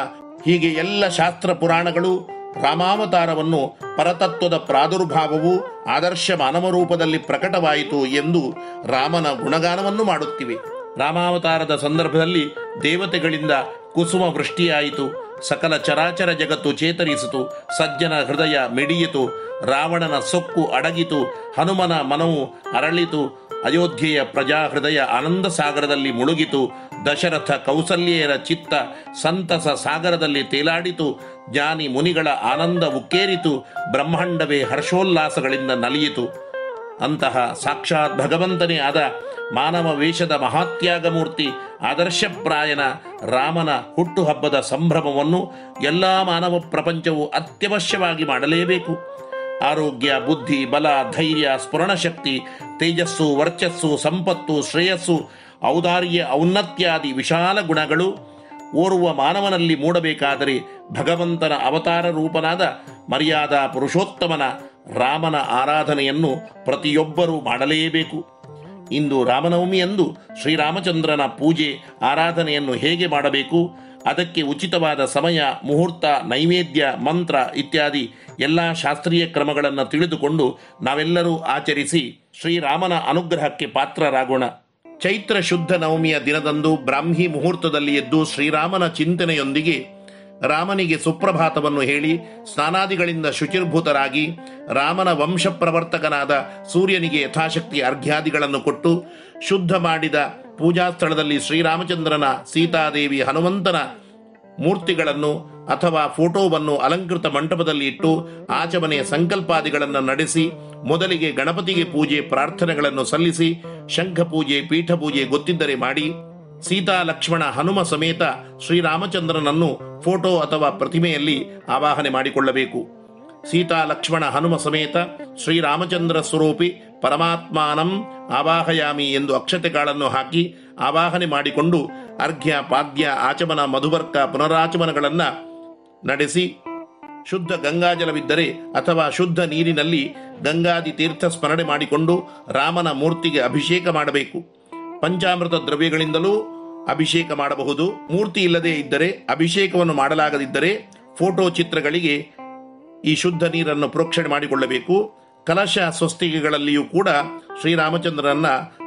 ಹೀಗೆ ಎಲ್ಲ ಶಾಸ್ತ್ರ ಪುರಾಣಗಳು ರಾಮಾವತಾರವನ್ನು ಪರತತ್ವದ ಪ್ರಾದುರ್ಭಾವವು ಆದರ್ಶ ಮಾನವ ರೂಪದಲ್ಲಿ ಪ್ರಕಟವಾಯಿತು ಎಂದು ರಾಮನ ಗುಣಗಾನವನ್ನು ಮಾಡುತ್ತಿವೆ. ರಾಮಾವತಾರದ ಸಂದರ್ಭದಲ್ಲಿ ದೇವತೆಗಳಿಂದ ಕುಸುಮ ವೃಷ್ಟಿಯಾಯಿತು. ಸಕಲ ಚರಾಚರ ಜಗತ್ತು ಚೇತರಿಸಿತು. ಸಜ್ಜನ ಹೃದಯ ಮಿಡಿಯಿತು. ರಾವಣನ ಸೊಕ್ಕು ಅಡಗಿತು. ಹನುಮನ ಮನವು ಅರಳಿತು. ಅಯೋಧ್ಯೆಯ ಪ್ರಜಾ ಹೃದಯ ಆನಂದ ಸಾಗರದಲ್ಲಿ ಮುಳುಗಿತು. ದಶರಥ ಕೌಸಲ್ಯರ ಚಿತ್ತ ಸಂತಸ ಸಾಗರದಲ್ಲಿ ತೇಲಾಡಿತು. ಜ್ಞಾನಿ ಮುನಿಗಳ ಆನಂದ ಉಕ್ಕೇರಿತು ಬ್ರಹ್ಮಾಂಡವೇ ಹರ್ಷೋಲ್ಲಾಸಗಳಿಂದ ನಲಿಯಿತು. ಅಂತಹ ಸಾಕ್ಷಾತ್ ಭಗವಂತನೇ ಆದ ಮಾನವ ವೇಷದ ಮಹಾತ್ಯಾಗ ಮೂರ್ತಿ ಆದರ್ಶಪ್ರಾಯನ ರಾಮನ ಹುಟ್ಟುಹಬ್ಬದ ಸಂಭ್ರಮವನ್ನು ಎಲ್ಲ ಮಾನವ ಪ್ರಪಂಚವು ಅತ್ಯವಶ್ಯವಾಗಿ ಮಾಡಲೇಬೇಕು. ಆರೋಗ್ಯ, ಬುದ್ಧಿ, ಬಲ, ಧೈರ್ಯ, ಸ್ಫುರಣಶಕ್ತಿ, ತೇಜಸ್ಸು, ವರ್ಚಸ್ಸು, ಸಂಪತ್ತು, ಶ್ರೇಯಸ್ಸು, ಔದಾರ್ಯ, ಔನ್ನತ್ಯಾದಿ ವಿಶಾಲ ಗುಣಗಳು ಓರ್ವ ಮಾನವನಲ್ಲಿ ಮೂಡಬೇಕಾದರೆ ಭಗವಂತನ ಅವತಾರ ರೂಪನಾದ ಮರ್ಯಾದಾ ಪುರುಷೋತ್ತಮನ ರಾಮನ ಆರಾಧನೆಯನ್ನು ಪ್ರತಿಯೊಬ್ಬರೂ ಮಾಡಲೇಬೇಕು. ಇಂದು ರಾಮನವಮಿಯಂದು ಶ್ರೀರಾಮಚಂದ್ರನ ಪೂಜೆ, ಆರಾಧನೆಯನ್ನು ಹೇಗೆ ಮಾಡಬೇಕು, ಅದಕ್ಕೆ ಉಚಿತವಾದ ಸಮಯ, ಮುಹೂರ್ತ, ನೈವೇದ್ಯ, ಮಂತ್ರ ಇತ್ಯಾದಿ ಎಲ್ಲ ಶಾಸ್ತ್ರೀಯ ಕ್ರಮಗಳನ್ನು ತಿಳಿದುಕೊಂಡು ನಾವೆಲ್ಲರೂ ಆಚರಿಸಿ ಶ್ರೀರಾಮನ ಅನುಗ್ರಹಕ್ಕೆ ಪಾತ್ರರಾಗೋಣ. ಚೈತ್ರ ಶುದ್ಧ ನವಮಿಯ ದಿನದಂದು ಬ್ರಾಹ್ಮಿ ಮುಹೂರ್ತದಲ್ಲಿ ಎದ್ದು ಶ್ರೀರಾಮನ ಚಿಂತನೆಯೊಂದಿಗೆ ರಾಮನಿಗೆ ಸುಪ್ರಭಾತವನ್ನು ಹೇಳಿ ಸ್ನಾನಾದಿಗಳಿಂದ ಶುಚಿರ್ಭೂತರಾಗಿ ರಾಮನ ವಂಶ ಪ್ರವರ್ತಕನಾದ ಸೂರ್ಯನಿಗೆ ಯಥಾಶಕ್ತಿ ಅರ್ಘ್ಯಾದಿಗಳನ್ನು ಕೊಟ್ಟು ಶುದ್ಧ ಮಾಡಿದ ಪೂಜಾ ಸ್ಥಳದಲ್ಲಿ ಶ್ರೀರಾಮಚಂದ್ರನ ಸೀತಾದೇವಿ ಹನುಮಂತನ ಮೂರ್ತಿಗಳನ್ನು ಅಥವಾ ಫೋಟೋವನ್ನು ಅಲಂಕೃತ ಮಂಟಪದಲ್ಲಿ ಇಟ್ಟು ಆಚಮನೆಯ ಸಂಕಲ್ಪಾದಿಗಳನ್ನು ನಡೆಸಿ, ಮೊದಲಿಗೆ ಗಣಪತಿಗೆ ಪೂಜೆ ಪ್ರಾರ್ಥನೆಗಳನ್ನು ಸಲ್ಲಿಸಿ, ಶಂಖ ಪೂಜೆ, ಪೀಠ ಪೂಜೆ ಗೊತ್ತಿದ್ದರೆ ಮಾಡಿ, ಸೀತಾ, ಲಕ್ಷ್ಮಣ, ಹನುಮ ಸಮೇತ ಶ್ರೀರಾಮಚಂದ್ರನನ್ನು ಫೋಟೋ ಅಥವಾ ಪ್ರತಿಮೆಯಲ್ಲಿ ಆವಾಹನೆ ಮಾಡಿಕೊಳ್ಳಬೇಕು. ಸೀತಾ, ಲಕ್ಷ್ಮಣ, ಹನುಮ ಸಮೇತ ಶ್ರೀರಾಮಚಂದ್ರ ಸ್ವರೂಪಿ ಪರಮಾತ್ಮಾನಂ ಆವಾಹಯಾಮಿ ಎಂದು ಅಕ್ಷತೆಗಳನ್ನು ಹಾಕಿ ಆವಾಹನೆ ಮಾಡಿಕೊಂಡು ಅರ್ಘ್ಯ, ಪಾದ್ಯ, ಆಚಮನ ಮಧುವರ್ಕ ಪುನರಾಚಮನಗಳನ್ನು ನಡೆಸಿ ಶುದ್ಧ ಗಂಗಾಜಲವಿದ್ದರೆ ಅಥವಾ ಶುದ್ಧ ನೀರಿನಲ್ಲಿ ಗಂಗಾದಿ ತೀರ್ಥ ಸ್ಮರಣೆ ಮಾಡಿಕೊಂಡು ರಾಮನ ಮೂರ್ತಿಗೆ ಅಭಿಷೇಕ ಮಾಡಬೇಕು. ಪಂಚಾಮೃತ ದ್ರವ್ಯಗಳಿಂದಲೂ ಅಭಿಷೇಕ ಮಾಡಬಹುದು. ಮೂರ್ತಿ ಇಲ್ಲದೇ ಇದ್ದರೆ ಅಭಿಷೇಕವನ್ನು ಮಾಡಲಾಗದಿದ್ದರೆ ಫೋಟೋ ಚಿತ್ರಗಳಿಗೆ ಈ ಶುದ್ಧ ನೀರನ್ನು ಪ್ರೋಕ್ಷಣೆ ಮಾಡಿಕೊಳ್ಳಬೇಕು. ಕಲಶ ಸ್ವಸ್ತಿಗೆಗಳಲ್ಲಿಯೂ ಕೂಡ ಶ್ರೀರಾಮಚಂದ್ರನನ್ನ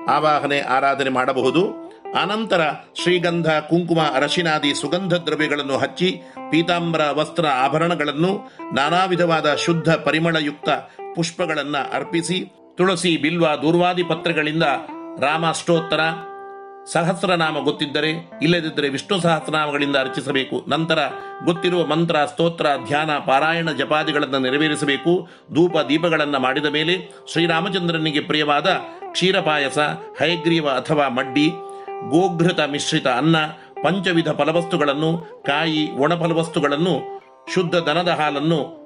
ಆವಾಹನೆ, ಆರಾಧನೆ ಮಾಡಬಹುದು. ಅನಂತರ ಶ್ರೀಗಂಧ, ಕುಂಕುಮ, ಅರಶಿನಾದಿ ಸುಗಂಧ ದ್ರವ್ಯಗಳನ್ನು ಹಚ್ಚಿ ಪೀತಾಂಬರ ವಸ್ತ್ರ ಆಭರಣಗಳನ್ನು ನಾನಾ ವಿಧವಾದ ಶುದ್ಧ ಪರಿಮಳಯುಕ್ತ ಪುಷ್ಪಗಳನ್ನು ಅರ್ಪಿಸಿ, ತುಳಸಿ, ಬಿಲ್ವ, ದೂರ್ವಾದಿ ಪತ್ರಗಳಿಂದ ರಾಮಾಷ್ಟೋತ್ತರ, ಸಹಸ್ರನಾಮ ಗೊತ್ತಿದ್ದರೆ, ಇಲ್ಲದಿದ್ದರೆ ವಿಷ್ಣು ಸಹಸ್ರನಾಮಗಳಿಂದ ಅರ್ಚಿಸಬೇಕು. ನಂತರ ಗೊತ್ತಿರುವ ಮಂತ್ರ, ಸ್ತೋತ್ರ, ಧ್ಯಾನ, ಪಾರಾಯಣ ಜಪಾದಿಗಳನ್ನು ನೆರವೇರಿಸಬೇಕು. ಧೂಪ, ದೀಪಗಳನ್ನು ಮಾಡಿದ ಮೇಲೆ ಶ್ರೀರಾಮಚಂದ್ರನಿಗೆ ಪ್ರಿಯವಾದ ಕ್ಷೀರಪಾಯಸ, ಹಯಗ್ರೀವ ಅಥವಾ ಮಡ್ಡಿ ಗೋಘೃತ ಮಿಶ್ರಿತ ಅನ್ನ, ಪಂಚವಿಧ ಫಲವಸ್ತುಗಳನ್ನು, ಕಾಯಿ ಒಣ ಫಲವಸ್ತುಗಳನ್ನು ಶುದ್ಧ ದನದ ಹಾಲನ್ನು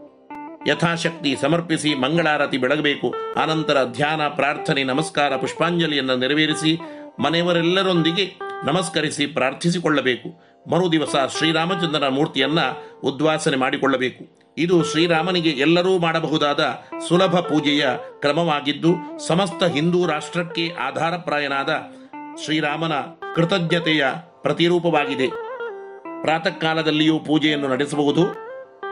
ಯಥಾಶಕ್ತಿ ಸಮರ್ಪಿಸಿ ಮಂಗಳಾರತಿ ಬೆಳಗಬೇಕು. ಆನಂತರ ಧ್ಯಾನ, ಪ್ರಾರ್ಥನೆ, ನಮಸ್ಕಾರ, ಪುಷ್ಪಾಂಜಲಿಯನ್ನು ನೆರವೇರಿಸಿ ಮನೆಯವರೆಲ್ಲರೊಂದಿಗೆ ನಮಸ್ಕರಿಸಿ ಪ್ರಾರ್ಥಿಸಿಕೊಳ್ಳಬೇಕು. ಮರುದಿವಸ ಶ್ರೀರಾಮಚಂದ್ರನ ಮೂರ್ತಿಯನ್ನ ಉದ್ವಾಸನೆ ಮಾಡಿಕೊಳ್ಳಬೇಕು. ಇದು ಶ್ರೀರಾಮನಿಗೆ ಎಲ್ಲರೂ ಮಾಡಬಹುದಾದ ಸುಲಭ ಪೂಜೆಯ ಕ್ರಮವಾಗಿದ್ದು, ಸಮಸ್ತ ಹಿಂದೂ ರಾಷ್ಟ್ರಕ್ಕೆ ಆಧಾರಪ್ರಾಯನಾದ ಶ್ರೀರಾಮನ ಕೃತಜ್ಞತೆಯ ಪ್ರತಿರೂಪವಾಗಿದೆ. ಪ್ರಾತಃ ಕಾಲದಲ್ಲಿಯೂ ಪೂಜೆಯನ್ನು ನಡೆಸಬಹುದು.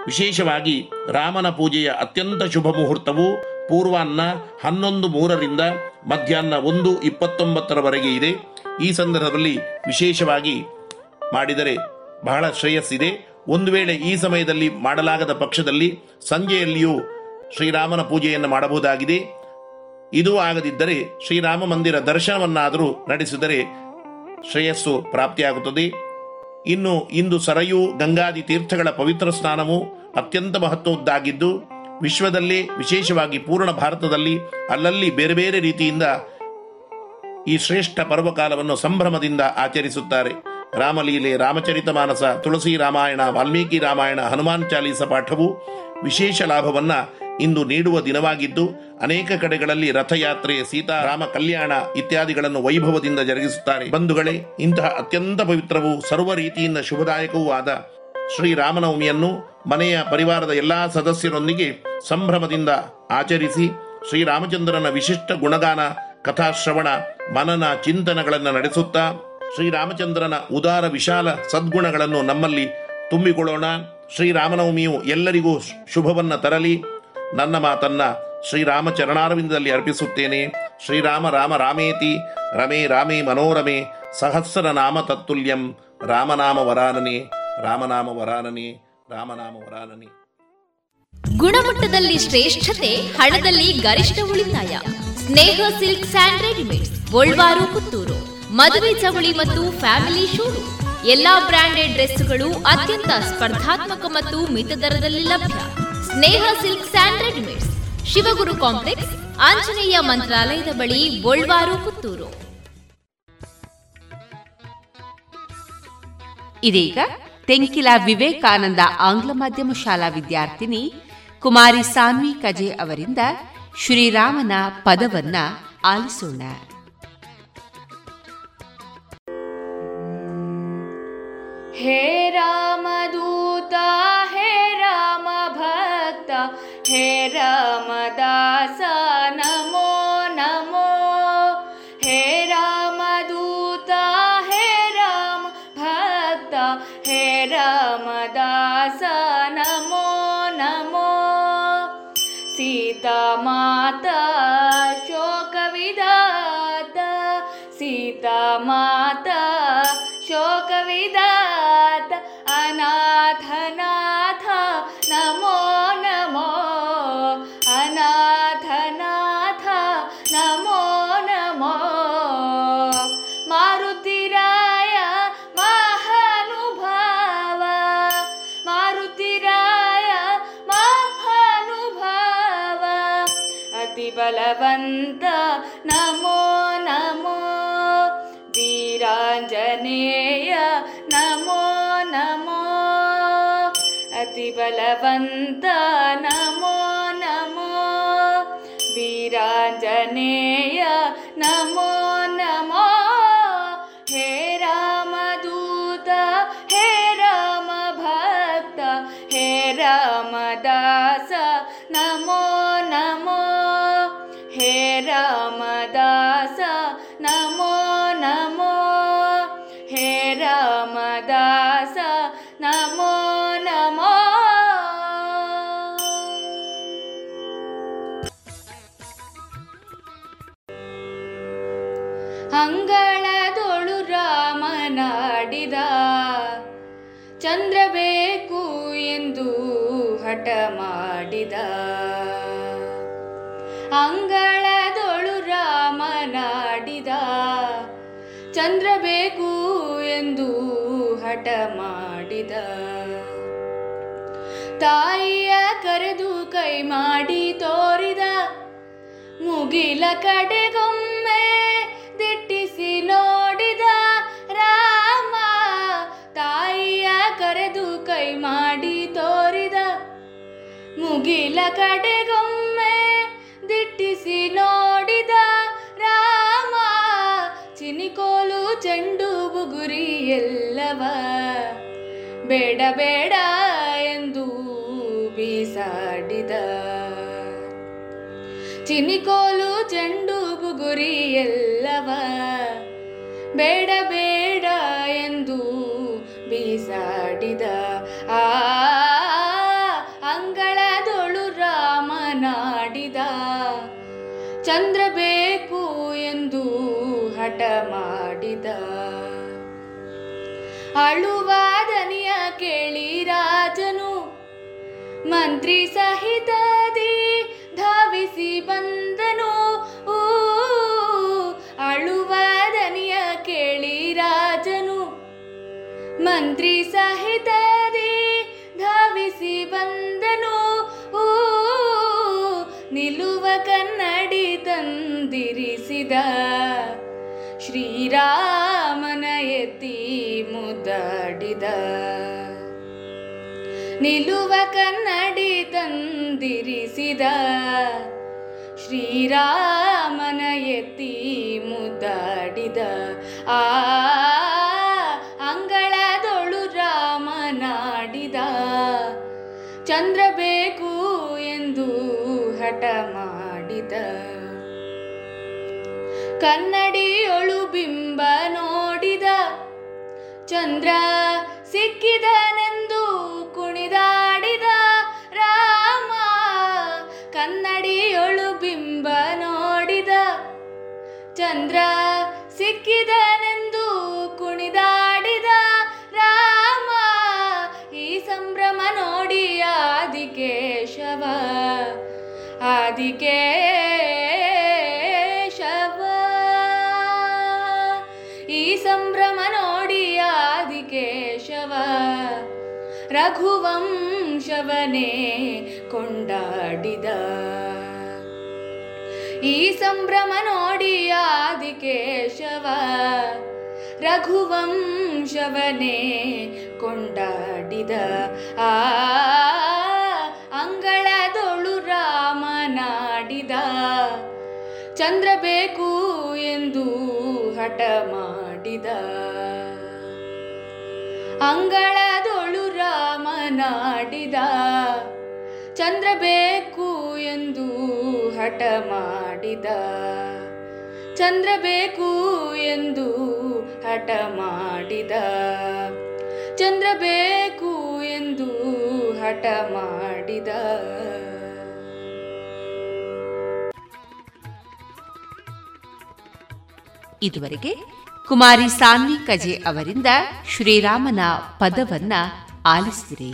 ವಿಶೇಷವಾಗಿ ರಾಮನ ಪೂಜೆಯ ಅತ್ಯಂತ ಶುಭ ಮುಹೂರ್ತವು ಪೂರ್ವಾನ್ನ ಹನ್ನೊಂದು ಮೂರರಿಂದ ಮಧ್ಯಾಹ್ನ ಒಂದು ಇಪ್ಪತ್ತೊಂಬತ್ತರವರೆಗೆ ಇದೆ. ಈ ಸಂದರ್ಭದಲ್ಲಿ ವಿಶೇಷವಾಗಿ ಮಾಡಿದರೆ ಬಹಳ ಶ್ರೇಯಸ್ಸಿದೆ. ಒಂದು ವೇಳೆ ಈ ಸಮಯದಲ್ಲಿ ಮಾಡಲಾಗದ ಪಕ್ಷದಲ್ಲಿ ಸಂಜೆಯಲ್ಲಿಯೂ ಶ್ರೀರಾಮನ ಪೂಜೆಯನ್ನು ಮಾಡಬಹುದಾಗಿದೆ. ಇದು ಆಗದಿದ್ದರೆ ಶ್ರೀರಾಮ ಮಂದಿರ ದರ್ಶನವನ್ನಾದರೂ ನಡೆಸಿದರೆ ಶ್ರೇಯಸ್ಸು ಪ್ರಾಪ್ತಿಯಾಗುತ್ತದೆ. ಇನ್ನು ಇಂದು ಸರಯು ಗಂಗಾದಿ ತೀರ್ಥಗಳ ಪವಿತ್ರ ಸ್ನಾನವು ಅತ್ಯಂತ ಮಹತ್ವದ್ದಾಗಿದ್ದು, ವಿಶ್ವದಲ್ಲೇ ವಿಶೇಷವಾಗಿ ಪೂರ್ಣ ಭಾರತದಲ್ಲಿ ಅಲ್ಲಲ್ಲಿ ಬೇರೆ ಬೇರೆ ರೀತಿಯಿಂದ ಈ ಶ್ರೇಷ್ಠ ಪರ್ವಕಾಲವನ್ನು ಸಂಭ್ರಮದಿಂದ ಆಚರಿಸುತ್ತಾರೆ. ರಾಮಲೀಲೆ, ರಾಮಚರಿತ ಮಾನಸ, ತುಳಸಿ ರಾಮಾಯಣ, ವಾಲ್ಮೀಕಿ ರಾಮಾಯಣ, ಹನುಮಾನ್ ಚಾಲೀಸ ಪಾಠವು ವಿಶೇಷ ಲಾಭವನ್ನ ಇಂದು ನೀಡುವ ದಿನವಾಗಿದ್ದು, ಅನೇಕ ಕಡೆಗಳಲ್ಲಿ ರಥಯಾತ್ರೆ ಸೀತಾರಾಮ ಕಲ್ಯಾಣ ಇತ್ಯಾದಿಗಳನ್ನು ವೈಭವದಿಂದ ಜರುಗಿಸುತ್ತಾರೆ. ಬಂಧುಗಳೇ, ಇಂತಹ ಅತ್ಯಂತ ಪವಿತ್ರವೂ ಸರ್ವ ರೀತಿಯಿಂದ ಶುಭದಾಯಕವೂ ಆದ ಶ್ರೀರಾಮನವಮಿಯನ್ನು ಮನೆಯ ಪರಿವಾರದ ಎಲ್ಲಾ ಸದಸ್ಯರೊಂದಿಗೆ ಸಂಭ್ರಮದಿಂದ ಆಚರಿಸಿ ಶ್ರೀರಾಮಚಂದ್ರನ ವಿಶಿಷ್ಟ ಗುಣಗಾನ, ಕಥಾಶ್ರವಣ, ಮನನ ಚಿಂತನಗಳನ್ನು ನಡೆಸುತ್ತಾ ಶ್ರೀರಾಮಚಂದ್ರನ ಉದಾರ ವಿಶಾಲ ಸದ್ಗುಣಗಳನ್ನು ನಮ್ಮಲ್ಲಿ ತುಂಬಿಕೊಳ್ಳೋಣ. ಶ್ರೀರಾಮನವಮಿಯು ಎಲ್ಲರಿಗೂ ಶುಭವನ್ನು ತರಲಿ. ನನ್ನ ಮಾತನ್ನ ಶ್ರೀರಾಮ ಚರಣಾರವಿಂದದಲ್ಲಿ ಅರ್ಪಿಸುತ್ತೇನೆ. ಶ್ರೀರಾಮ ರಾಮ ರಾಮೇತಿ, ರಮೇ ರಾಮೇ ಮನೋರಮೆ, ಸಹಸ್ರ ನಾಮ ತತ್ತುಲ್ಯಂ ರಾಮನಾಮ ವರಾನನೆ ರಾಮನಾಮ ವರಾನನೆ ರಾಮನಾಮ ವರಾನನೆ. ಗುಣಮಟ್ಟದಲ್ಲಿ ಶ್ರೇಷ್ಠತೆ, ಹಣದಲ್ಲಿ ಗರಿಷ್ಠ ಉಳಿತಾಯ. Sneha silk and Golwaru, Puttur. ಮದುವೆ ಚವಳಿ ಮತ್ತು ಫ್ಯಾಮಿಲಿ ಶೂರು. ಎಲ್ಲಾ ಬ್ರಾಂಡೆಡ್ ಡ್ರೆಸ್ಗಳು ಅತ್ಯಂತ ಸ್ಪರ್ಧಾತ್ಮಕ ಮತ್ತು ಮಿತ ದರದಲ್ಲಿ ಲಭ್ಯ. Sneha silk and readymades. Shivaguru complex Anjaneya ಮಂತ್ರಾಲಯದ ಬಳಿ ಗೋಳ್ವಾರು ಪುತ್ತೂರು. ಇದೀಗ ತೆಂಕಿಲ ವಿವೇಕಾನಂದ ಆಂಗ್ಲ ಮಾಧ್ಯಮ ಶಾಲಾ ವಿದ್ಯಾರ್ಥಿನಿ ಕುಮಾರಿ ಸಾನ್ವಿ ಕಜೆ ಅವರಿಂದ ಶ್ರೀರಾಮನ ಪದವನ್ನ ಆಲಿಸೋಣ. ಹೇ ರಾಮದೂತಾ हे रामदास ಬಲವಂತನ ಚಂದ್ರ ಬೇಕು ಎಂದು ಹಠ ಮಾಡಿದ. ಅಂಗಳದೊಳು ರಾಮನಾಡಿದ. ಚಂದ್ರ ಬೇಕು ಎಂದು ಹಠ ಮಾಡಿದ. ತಾಯಿಯ ಕರೆದು ಕೈ ಮಾಡಿ ತೋರಿದ. ಮುಗಿಲ ಕಡೆಗೊಮ್ಮೆ ದಿಟ್ಟಿಸಿ ನೋಡಿದ ಮುಗಿಲ ಕಡೆಗೊಮ್ಮೆ ದಿಟ್ಟಿಸಿ ನೋಡಿದ ರಾಮ, ಚಿನಿಕೋಲು ಚೆಂಡು ಬುಗುರಿ ಎಲ್ಲವ. ಬೇಡ ಬೇಡ ಎಂದು ಬೀಸಾಡಿದ. ಚಿನಿಕೋಲು ಚೆಂಡು ಬುಗುರಿ ಎಲ್ಲವ. ಬೇಡ ಬೇಡ ಎಂದು ಬೀಸಾಡಿದ. ಆ ಮಾಡಿದ ಅಳುವಾದನಿಯ ಕೇಳಿ ರಾಜನು, ಮಂತ್ರಿ ಸಹಿತದಿ ಧಾವಿಸಿ ಬಂದನು. ಅಳುವಾದನಿಯ ಕೇಳಿ ರಾಜನು, ಮಂತ್ರಿ ಸಹಿತದಿ ಧಾವಿಸಿ ಬಂದನು. ನಿಲುವ ಕನ್ನಡಿ ತಂದಿರಿಸಿದ. ಶ್ರೀರಾಮನ ಎತ್ತಿ ಮುದಾಡಿದ ನಿಲುವ ಕನ್ನಡಿ ತಂದಿರಿಸಿದ. ಶ್ರೀರಾಮನ ಎತ್ತಿ ಮುದಾಡಿದ ಆ ಅಂಗಳದೊಳು ರಾಮನಾಡಿದ. ಚಂದ್ರ ಬೇಕು ಎಂದು ಹಠ ಮಾಡಿದ. ಕನ್ನಡಿಯೊಳು ಬಿಂಬ ನೋಡಿದ. ಚಂದ್ರ ಸಿಕ್ಕಿದನೆಂದು ಕುಣಿದಾಡಿದ. ರಾಮ ಕನ್ನಡಿಯೊಳು ಬಿಂಬ ನೋಡಿದ. ಚಂದ್ರ ಸಿಕ್ಕಿದನೆಂದು ಕುಣಿದಾಡಿದ. ರಾಮ ಈ ಸಂಭ್ರಮ ನೋಡಿ ಆದಿಕೇಶವ. ಆದಿಕೇಶವ ರಘುವಂಶವನೇ ಕೊಂಡಾಡಿದ. ಈ ಸಂಭ್ರಮ ನೋಡಿ ಆದಿಕೇಶವ ರಘುವಂಶವನೇ ಕೊಂಡಾಡಿದ. ಆ ಅಂಗಳದೊಳು ರಾಮನಾಡಿದ. ಚಂದ್ರ ಬೇಕು ಎಂದು ಹಠ ಮಾಡಿದ. ಅಂಗಳದೊಳು ರಾಮನಾಡಿದ. ಚಂದ್ರ ಬೇಕು ಎಂದು ಹಠ ಮಾಡಿದ. ಚಂದ್ರ ಬೇಕು ಎಂದು ಹಠ ಮಾಡಿದ. ಚಂದ್ರ ಬೇಕು ಎಂದು ಹಠ ಮಾಡಿದ. ಇದುವರೆಗೆ ಕುಮಾರಿ ಸಾನ್ವಿ ಕಜೆ ಅವರಿಂದ ಶ್ರೀರಾಮನ ಪದವನ್ನ ಆಲಿಸಿದಿರಿ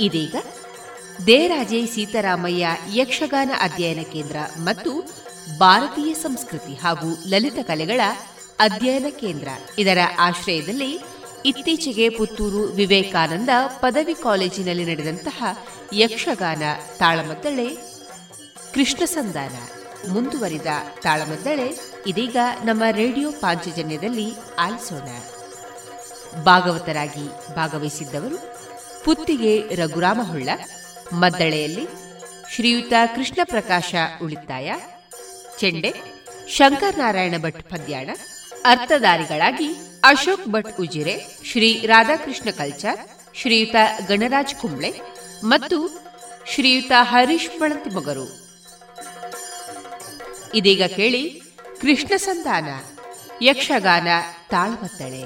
ಇದೀಗ ದೇರಾಜೆ ಸೀತಾರಾಮಯ್ಯ ಯಕ್ಷಗಾನ ಅಧ್ಯಯನ ಕೇಂದ್ರ ಮತ್ತು ಭಾರತೀಯ ಸಂಸ್ಕೃತಿ ಹಾಗೂ ಲಲಿತ ಕಲೆಗಳ ಅಧ್ಯಯನ ಕೇಂದ್ರ. ಇದರ ಆಶ್ರಯದಲ್ಲಿ ಇತ್ತೀಚೆಗೆ ಪುತ್ತೂರು ವಿವೇಕಾನಂದ ಪದವಿ ಕಾಲೇಜಿನಲ್ಲಿ ನಡೆದಂತಹ ಯಕ್ಷಗಾನ ತಾಳಮದ್ದಳೆ, ಕೃಷ್ಣ ಸಂಧಾನ ಮುಂದುವರಿದ ತಾಳಮದ್ದಳೆ ಇದೀಗ ನಮ್ಮ ರೇಡಿಯೋ ಪಾಂಚಜನ್ಯದಲ್ಲಿ ಆಲಿಸೋಣ. ಭಾಗವತರಾಗಿ ಭಾಗವಹಿಸಿದ್ದವರು ಪುತ್ತಿಗೆ ರಘುರಾಮ ಹೊಳ್ಳ ಮದ್ದಳೆಯಲ್ಲಿ ಶ್ರೀಯುತ ಕೃಷ್ಣ ಪ್ರಕಾಶ ಉಳಿತಾಯ, ಚೆಂಡೆ ಶಂಕರನಾರಾಯಣ ಭಟ್ ಪದ್ಯಾಣ, ಅರ್ಥಧಾರಿಗಳಾಗಿ ಅಶೋಕ್ ಭಟ್ ಉಜಿರೆ, ಶ್ರೀ ರಾಧಾಕೃಷ್ಣ ಕಲ್ಚಾರ್, ಶ್ರೀಯುತ ಗಣರಾಜ್ ಕುಂಬ್ಳೆ ಮತ್ತು ಶ್ರೀಯುತ ಹರೀಶ್ ಮೊಗರು. ಇದೀಗ ಕೇಳಿ ಕೃಷ್ಣ ಸಂಧಾನ ಯಕ್ಷಗಾನ ತಾಳ್ಮತ್ತಳೆ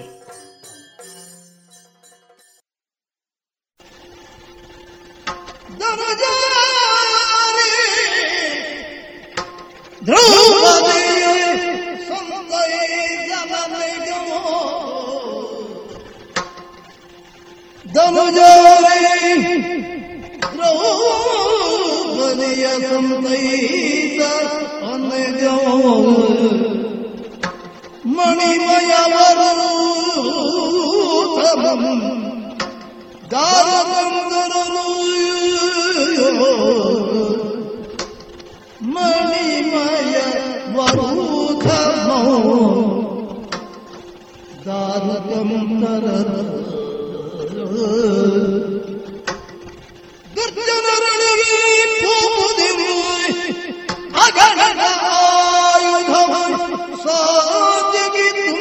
ധനുജോരേ ദ്രൗപദിയ மணிமயவரும் மணிமயவரும் மணிமய வரூதமோ தாரகம் தரது അഖണ്ഡ ആയുധം സാധിക്കും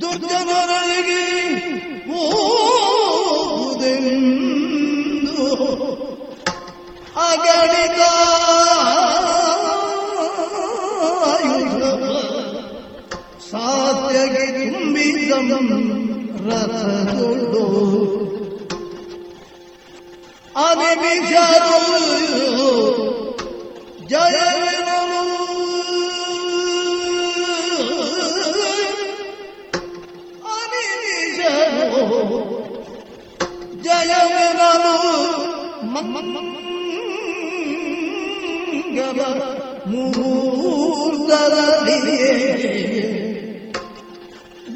ദുർജനരകി അഗണിത സാധ്യകുംബിതം আমি বিচার জয় আমি বিচার জয় মঙ্গল মুহূর্ত দিয়ে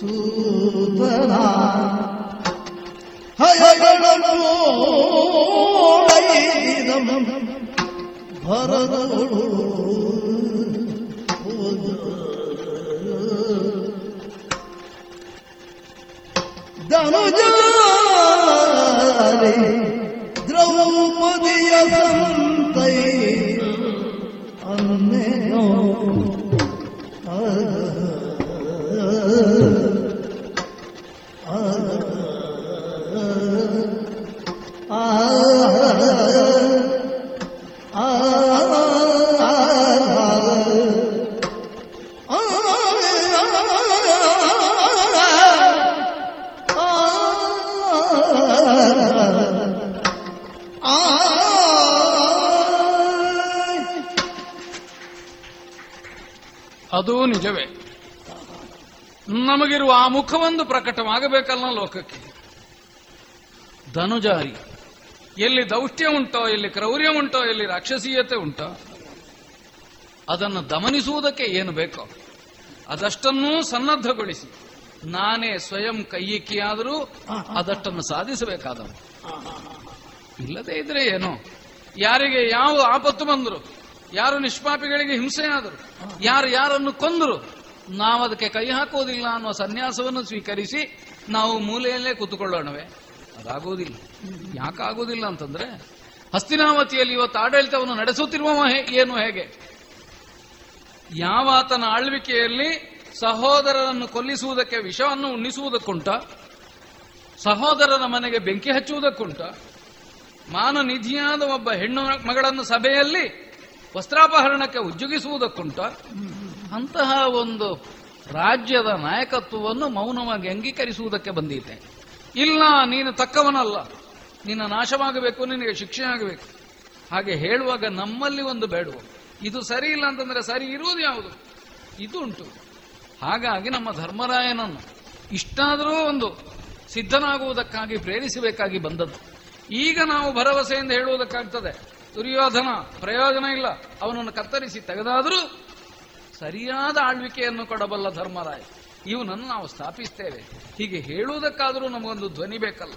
சூதனா தனுஜாரி திரௌபதிய சந்தை அன்னோ Oh ಅದೂ ನಿಜವೇ. ನಮಗಿರುವ ಆ ಮುಖವೊಂದು ಪ್ರಕಟವಾಗಬೇಕಲ್ಲ ಲೋಕಕ್ಕೆ. ಧನುಜಾರಿ. ಎಲ್ಲಿ ದೌಷ್ಟ್ಯ ಉಂಟೋ, ಎಲ್ಲಿ ಕ್ರೌರ್ಯ ಉಂಟೋ, ಎಲ್ಲಿ ರಾಕ್ಷಸೀಯತೆ ಉಂಟೋ, ಅದನ್ನು ದಮನಿಸುವುದಕ್ಕೆ ಏನು ಬೇಕೋ, ಅದಷ್ಟನ್ನೂ ಸನ್ನದ್ಧಗೊಳಿಸಿ. ನಾನೇ ಸ್ವಯಂ ಕೈಯಿಕ್ಕಿಯಾದರೂ ಅದಷ್ಟನ್ನು ಸಾಧಿಸಬೇಕಾದವು ಇಲ್ಲದೇ ಇದ್ರೆ ಏನು? ಯಾರಿಗೆ ಯಾವ ಆಪತ್ತು ಬಂದರು, ಯಾರು ನಿಷ್ಪಾಪಿಗಳಿಗೆ ಹಿಂಸೆಯಾದರು, ಯಾರು ಯಾರನ್ನು ಕೊಂದರು ನಾವು ಅದಕ್ಕೆ ಕೈ ಹಾಕುವುದಿಲ್ಲ ಅನ್ನುವ ಸನ್ಯಾಸವನ್ನು ಸ್ವೀಕರಿಸಿ ನಾವು ಮೂಲೆಯಲ್ಲೇ ಕೂತುಕೊಳ್ಳೋಣವೇ. ಅದಾಗುವುದಿಲ್ಲ ಯಾಕಾಗೋದಿಲ್ಲ ಅಂತಂದ್ರೆ, ಹಸ್ತಿನಾವತಿಯಲ್ಲಿ ಇವತ್ತು ಆಡಳಿತವನ್ನು ನಡೆಸುತ್ತಿರುವ ಏನು ಹೇಗೆ? ಯಾವ ಆತನ ಆಳ್ವಿಕೆಯಲ್ಲಿ ಸಹೋದರರನ್ನು ಕೊಲ್ಲಿಸುವುದಕ್ಕೆ ವಿಷವನ್ನು ಉಣ್ಣಿಸುವುದಕ್ಕುಂಟ, ಸಹೋದರನ ಮನೆಗೆ ಬೆಂಕಿ ಹಚ್ಚುವುದಕ್ಕುಂಟ, ಮಾನನಿಧಿಯಾದ ಒಬ್ಬ ಹೆಣ್ಣು ಮಗಳನ್ನು ಸಭೆಯಲ್ಲಿ ವಸ್ತ್ರಾಪಹರಣಕ್ಕೆ ಉಜ್ಜುಗಿಸುವುದಕ್ಕುಂಟ, ಅಂತಹ ಒಂದು ರಾಜ್ಯದ ನಾಯಕತ್ವವನ್ನು ಮೌನವಾಗಿ ಅಂಗೀಕರಿಸುವುದಕ್ಕೆ ಬಂದೀತೆ ಇಲ್ಲ ನೀನು ತಕ್ಕವನಲ್ಲ. ನಿನ್ನ ನಾಶವಾಗಬೇಕು, ನಿನಗೆ ಶಿಕ್ಷೆ ಆಗಬೇಕು. ಹಾಗೆ ಹೇಳುವಾಗ ನಮ್ಮಲ್ಲಿ ಒಂದು ಬೇಡುವ. ಇದು ಸರಿ ಇಲ್ಲ ಅಂತಂದ್ರೆ ಸರಿ ಇರುವುದು ಯಾವುದು? ಇದು ಉಂಟು ಹಾಗಾಗಿ ನಮ್ಮ ಧರ್ಮರಾಯನನ್ನು ಇಷ್ಟಾದರೂ ಒಂದು ಸಿದ್ಧನಾಗುವುದಕ್ಕಾಗಿ, ಪ್ರೇರಿಸಬೇಕಾಗಿ ಬಂದದ್ದು. ಈಗ ನಾವು ಭರವಸೆಯಿಂದ ಹೇಳುವುದಕ್ಕಾಗ್ತದೆ. ದುರ್ಯೋಧನ, ಪ್ರಯೋಜನ ಇಲ್ಲ. ಅವನನ್ನು ಕತ್ತರಿಸಿ ತೆಗೆದಾದರೂ ಸರಿಯಾದ ಆಳ್ವಿಕೆಯನ್ನು ಕೊಡಬಲ್ಲ ಧರ್ಮರಾಯ. ಇವನನ್ನು ನಾವು ಸ್ಥಾಪಿಸ್ತೇವೆ. ಹೀಗೆ ಹೇಳುವುದಕ್ಕಾದರೂ ನಮಗೊಂದು ಧ್ವನಿ ಬೇಕಲ್ಲ.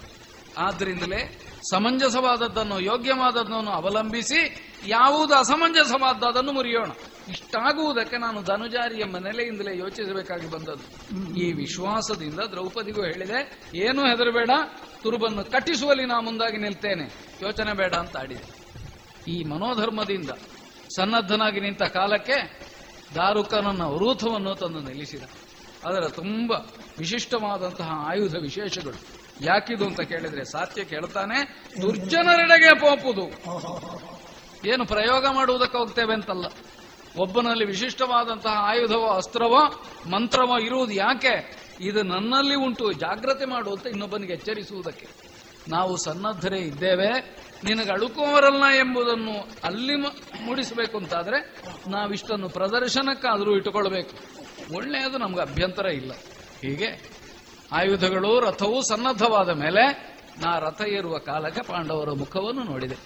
ಆದ್ದರಿಂದಲೇ ಸಮಂಜಸವಾದದ್ದನ್ನು, ಯೋಗ್ಯವಾದದ್ದನ್ನು ಅವಲಂಬಿಸಿ, ಯಾವುದು ಅಸಮಂಜಸವಾದದ್ದನ್ನು ಮುರಿಯೋಣ. ಇಷ್ಟಾಗುವುದಕ್ಕೆ ನಾನು ಧನುಜಾರಿಯ ನೆಲೆಯಿಂದಲೇ ಯೋಚಿಸಬೇಕಾಗಿ ಬಂದದ್ದು. ಈ ವಿಶ್ವಾಸದಿಂದ ದ್ರೌಪದಿಗೂ ಹೇಳಿದೆ, ಏನೂ ಹೆದರಬೇಡ, ತುರುಬನ್ನು ಕಟ್ಟಿಸುವಲ್ಲಿ ನಾ ಮುಂದಾಗಿ ನಿಲ್ತೇನೆ. ಯೋಚನೆ ಬೇಡ ಅಂತ ಆಡಿದೆ. ಈ ಮನೋಧರ್ಮದಿಂದ ಸನ್ನದ್ಧನಾಗಿ ನಿಂತ ಕಾಲಕ್ಕೆ ದಾರುಕನನ್ನ ಅವರೂಥವನ್ನು ತಂದು ನಿಲ್ಲಿಸಿದ. ಅದರ ತುಂಬ ವಿಶಿಷ್ಟವಾದಂತಹ ಆಯುಧ ವಿಶೇಷಗಳು. ಯಾಕಿದು ಅಂತ ಕೇಳಿದ್ರೆ ಸಾತ್ಯ ಕೇಳ್ತಾನೆ, ದುರ್ಜನರೆಡೆಗೆ ಪೋಪುದು. ಏನು ಪ್ರಯೋಗ ಮಾಡುವುದಕ್ಕೆ ಹೋಗ್ತೇವೆ ಅಂತಲ್ಲ. ಒಬ್ಬನಲ್ಲಿ ವಿಶಿಷ್ಟವಾದಂತಹ ಆಯುಧವೋ ಅಸ್ತ್ರವೋ ಮಂತ್ರವೋ ಇರುವುದು ಯಾಕೆ? ಇದು ನನ್ನಲ್ಲಿ ಉಂಟು. ಜಾಗ್ರತೆ ಮಾಡುವಂತ ಇನ್ನೊಬ್ಬನಿಗೆ ಎಚ್ಚರಿಸುವುದಕ್ಕೆ. ನಾವು ಸನ್ನದ್ಧರೇ ಇದ್ದೇವೆ. ನಿನಗೆ ಅಳುಕುವವರಲ್ಲ ಎಂಬುದನ್ನು ಅಲ್ಲಿ ಮೂಡಿಸಬೇಕು ಅಂತಾದ್ರೆ ನಾವಿಷ್ಟನ್ನು ಪ್ರದರ್ಶನಕ್ಕಾದರೂ ಇಟ್ಟುಕೊಳ್ಬೇಕು ಒಳ್ಳೆಯದು, ನಮ್ಗೆ ಅಭ್ಯಂತರ ಇಲ್ಲ. ಹೀಗೆ ಆಯುಧಗಳು, ರಥವು ಸನ್ನದ್ಧವಾದ ಮೇಲೆ ನಾ ರಥ ಏರುವ ಕಾಲಕ್ಕೆ ಪಾಂಡವರ ಮುಖವನ್ನು ನೋಡಿದೆ.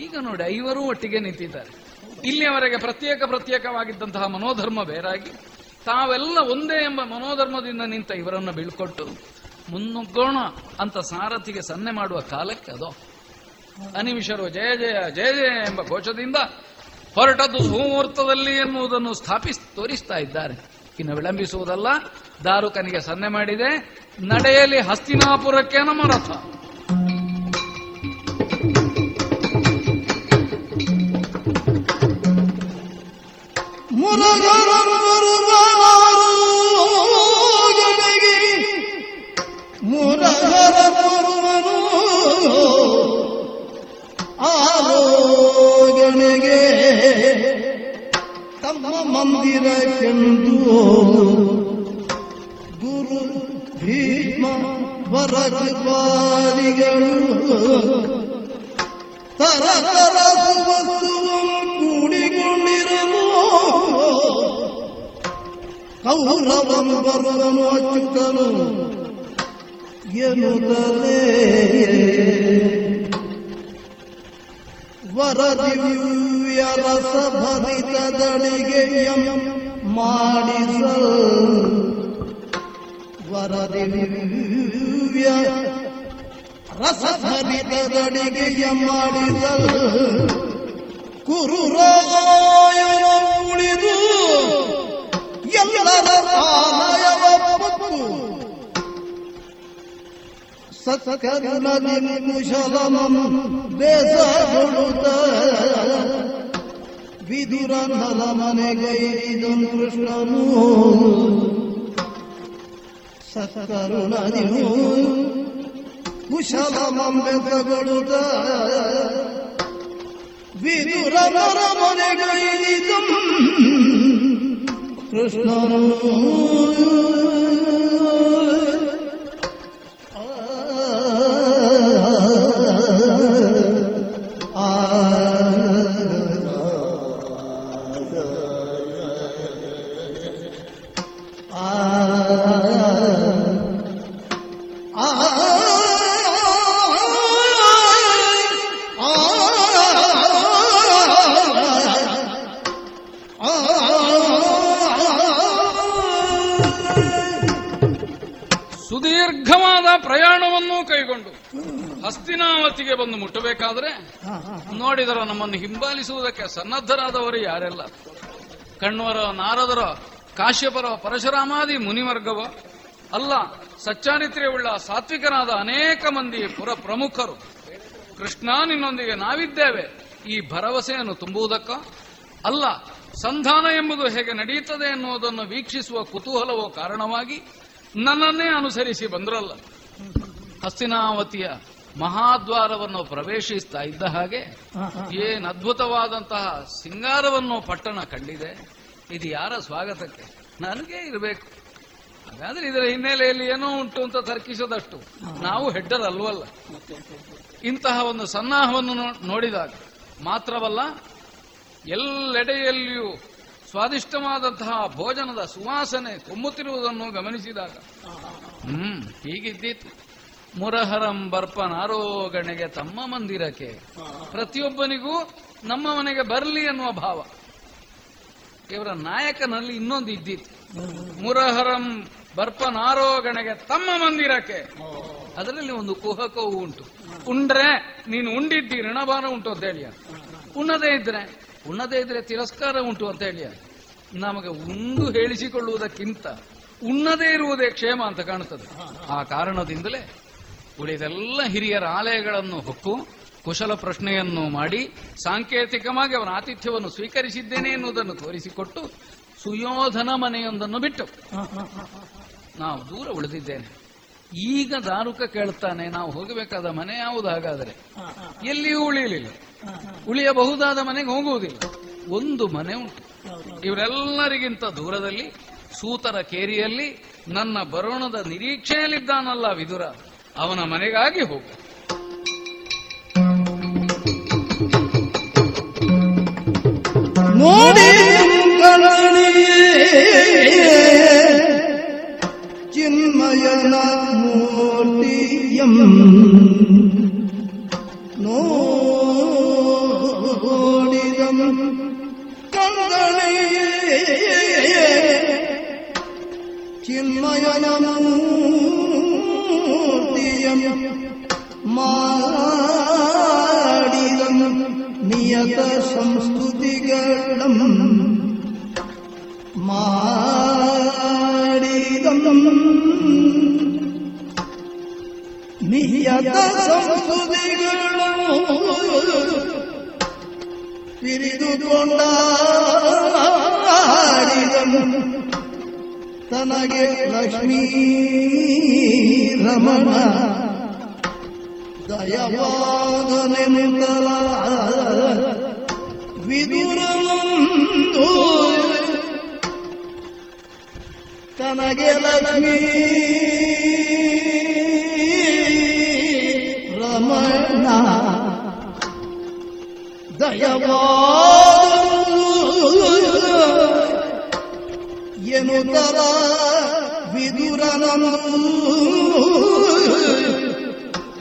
ಈಗ ನೋಡಿ, ಐವರೂ ಒಟ್ಟಿಗೆ ನಿಂತಿದ್ದಾರೆ. ಇಲ್ಲಿಯವರೆಗೆ ಪ್ರತ್ಯೇಕ ಪ್ರತ್ಯೇಕವಾಗಿದ್ದಂತಹ ಮನೋಧರ್ಮ ಬೇರಾಗಿ, ತಾವೆಲ್ಲ ಒಂದೇ ಎಂಬ ಮನೋಧರ್ಮದಿಂದ ನಿಂತ ಇವರನ್ನು ಬೀಳ್ಕೊಟ್ಟು, ಮುನ್ನುಗ್ಗೋಣ ಅಂತ ಸಾರಥಿಗೆ ಸನ್ನೆ ಮಾಡುವ ಕಾಲಕ್ಕೆ ಅದು. ಅನಿಮಿಷರು ಜಯ ಜಯ ಜಯ ಜಯ ಎಂಬ ಘೋಷದಿಂದ ಹೊರಟದ್ದು ಸುಮುಹೂರ್ತದಲ್ಲಿ ಎನ್ನುವುದನ್ನು ಸ್ಥಾಪಿಸಿ, ತೋರಿಸ್ತಾ ಇದ್ದಾರೆ. ಇನ್ನು ವಿಳಂಬಿಸುವುದಲ್ಲ ದಾರುಕನಿಗೆ ಸನ್ನೆ ಮಾಡಿದೆ ನಡೆಯಲಿ ಹಸ್ತಿನಾಪುರಕ್ಕೆ ನಮ್ಮ ರಥ. ತಮ್ಮ ಮಂದಿರಕ್ಕೆಂದು ಗುರು ಭೀಷ್ಮ ವರಕೃಪಾಲಿಗಳು ತರ ತರ ಕೂಡಿಕೊಂಡಿರಲು ಕೌರವನು ಬರುವನು ಅಚ್ಚುತನು ಎನ್ನುತ್ತಲೇ. ವರದಿವ್ಯ ರಸ ಭರಿತದಳಿಗೆ ಎಂ ಮಾಡಿಸಲ್. ವರದಿವ್ಯ ರಸಭರಿತದಳಿಗೆ ಎಂ ಮಾಡಿಸಲ್. ಕುರುರಾಯನ ಉಳಿದು ಎಲ್ಲರ ಆಲಯವ Sakkenmedim uşalamam bezarda Viduran halamane gayridon krishnamun Sakkarunadim uşalamam bezarda Viduran halamane gayridon krishnamun ಹಸ್ತಿನಾವತಿಗೆ ಬಂದು ಮುಟ್ಟಬೇಕಾದ್ರೆ ನೋಡಿದರ ನಮ್ಮನ್ನು ಹಿಂಬಾಲಿಸುವುದಕ್ಕೆ ಸನ್ನದ್ಧರಾದವರು ಯಾರೆಲ್ಲ? ಕಣ್ವರ ನಾರದರ ಕಾಶ್ಯಪರ ಪರಶುರಾಮಾದಿ ಮುನಿವರ್ಗವ ಅಲ್ಲ ಸಚ್ಚಾರಿತ್ರ್ಯವುಳ್ಳ ಸಾತ್ವಿಕನಾದ ಅನೇಕ ಮಂದಿ ಪುರ ಪ್ರಮುಖರು. ಕೃಷ್ಣ ನಿನ್ನೊಂದಿಗೆ ನಾವಿದ್ದೇವೆ. ಈ ಭರವಸೆಯನ್ನು ತುಂಬುವುದಕ್ಕ? ಅಲ್ಲ ಸಂಧಾನ ಎಂಬುದು ಹೇಗೆ ನಡೆಯುತ್ತದೆ ಎನ್ನುವುದನ್ನು ವೀಕ್ಷಿಸುವ ಕುತೂಹಲವೋ ಕಾರಣವಾಗಿ ನನ್ನನ್ನೇ ಅನುಸರಿಸಿ ಬಂದ್ರಲ್ಲ. ಹಸ್ತಿನಾವತಿಯ ಮಹಾದ್ವಾರವನ್ನು ಪ್ರವೇಶಿಸ್ತಾ ಇದ್ದ ಹಾಗೆ ಏನು ಅದ್ಭುತವಾದಂತಹ ಸಿಂಗಾರವನ್ನು ಪಟ್ಟಣ ಕಂಡಿದೆ. ಇದು ಯಾರ ಸ್ವಾಗತಕ್ಕೆ? ನನಗೆ ಇರಬೇಕು. ಹಾಗಾದ್ರೆ ಇದರ ಹಿನ್ನೆಲೆಯಲ್ಲಿ ಏನೋ ಉಂಟು ಅಂತ ತರ್ಕಿಸದಷ್ಟು. ನಾವು ಹೆಡ್ಡರ್ ಅಲ್ವಲ್ಲ. ಇಂತಹ ಒಂದು ಸನ್ನಾಹವನ್ನು ನೋಡಿದಾಗ ಮಾತ್ರವಲ್ಲ ಎಲ್ಲೆಡೆಯಲ್ಲಿಯೂ ಸ್ವಾದಿಷ್ಟವಾದಂತಹ ಭೋಜನದ ಸುವಾಸನೆ ತುಂಬುತ್ತಿರುವುದನ್ನು ಗಮನಿಸಿದಾಗ ಹ್ಮ್ ಹೀಗಿದ್ದೀತು. ಮುರಹರಂ ಬರ್ಪನಾರೋಗಣೆಗೆ ತಮ್ಮ ಮಂದಿರಕ್ಕೆ. ಪ್ರತಿಯೊಬ್ಬನಿಗೂ ನಮ್ಮ ಮನೆಗೆ ಬರಲಿ ಅನ್ನುವ ಭಾವ. ಇವರ ನಾಯಕನಲ್ಲಿ ಇನ್ನೊಂದು ಇದ್ದಿತ್ತು. ಮುರಹರಂ ಬರ್ಪನಾರೋಗಣೆಗೆ ತಮ್ಮ ಮಂದಿರಕ್ಕೆ. ಅದರಲ್ಲಿ ಒಂದು ಕುಹಕವು ಉಂಟು. ಉಂಡ್ರೆ ನೀನು ಉಂಡಿದ್ದಿ, ಋಣಭಾರ ಉಂಟು ಅಂತ ಹೇಳಿಯ. ಉಣ್ಣದೇ ಇದ್ರೆ ಉಣ್ಣದೇ ಇದ್ರೆ ತಿರಸ್ಕಾರ ಉಂಟು ಅಂತ ಹೇಳಿಯ. ನಮಗೆ ಉಂಡು ಹೇಳಿಸಿಕೊಳ್ಳುವುದಕ್ಕಿಂತ ಉಣ್ಣದೇ ಇರುವುದೇ ಕ್ಷೇಮ ಅಂತ ಕಾಣುತ್ತದೆ. ಆ ಕಾರಣದಿಂದಲೇ ಉಳಿದೆಲ್ಲ ಹಿರಿಯರ ಆಲಯಗಳನ್ನು ಹೊಕ್ಕು, ಕುಶಲ ಪ್ರಶ್ನೆಯನ್ನು ಮಾಡಿ ಸಾಂಕೇತಿಕವಾಗಿ ಅವನ ಆತಿಥ್ಯವನ್ನು ಸ್ವೀಕರಿಸಿದ್ದೇನೆ ಎನ್ನುವುದನ್ನು ತೋರಿಸಿಕೊಟ್ಟು ಸುಯೋಧನ ಮನೆಯೊಂದನ್ನು ಬಿಟ್ಟು. ನಾವು ದೂರ ಉಳಿದಿದ್ದೇನೆ. ಈಗ ದಾರುಕ ಕೇಳ್ತಾನೆ ನಾವು ಹೋಗಬೇಕಾದ ಮನೆ ಯಾವುದು ಹಾಗಾದರೆ? ಎಲ್ಲಿಯೂ ಉಳಿಯಲಿಲ್ಲ. ಉಳಿಯಬಹುದಾದ ಮನೆಗೆ ಹೋಗುವುದಿಲ್ಲ. ಒಂದು ಮನೆ ಉಂಟು. ಇವರೆಲ್ಲರಿಗಿಂತ ದೂರದಲ್ಲಿ ಸೂತರ ಕೇರಿಯಲ್ಲಿ ನನ್ನ ಬರೋಣದ ನಿರೀಕ್ಷೆಯಲ್ಲಿದ್ದಾನಲ್ಲ ವಿದುರ. ಅವನ ಮನೆಗಾಗಿ ಹೋಗು. ನೋಡಿ ಚಿನ್ಮಯನ ಮೂರ್ತಿಯಂ ನೋಡಿದಂ ಕಂದಣಿ ಚಿನ್ಮಯನ മൂർത്തിയം മാടിതം നിയത സംസ്തുതികളും മാടിതം നിയത സംസ്തുതികളും പിരിതുകൊണ്ടാടിതം ತನಗೆ ಲಕ್ಷ್ಮೀ ರಮಣ. ದಯವಾದನೆಂದಲ ವಿದುರಮಂದು. ತನಗೆ ಲಕ್ಷ್ಮೀ ರಮಣ. ದಯವಾದ ಎನ್ನುತ್ತರ? ವಿದುರನನು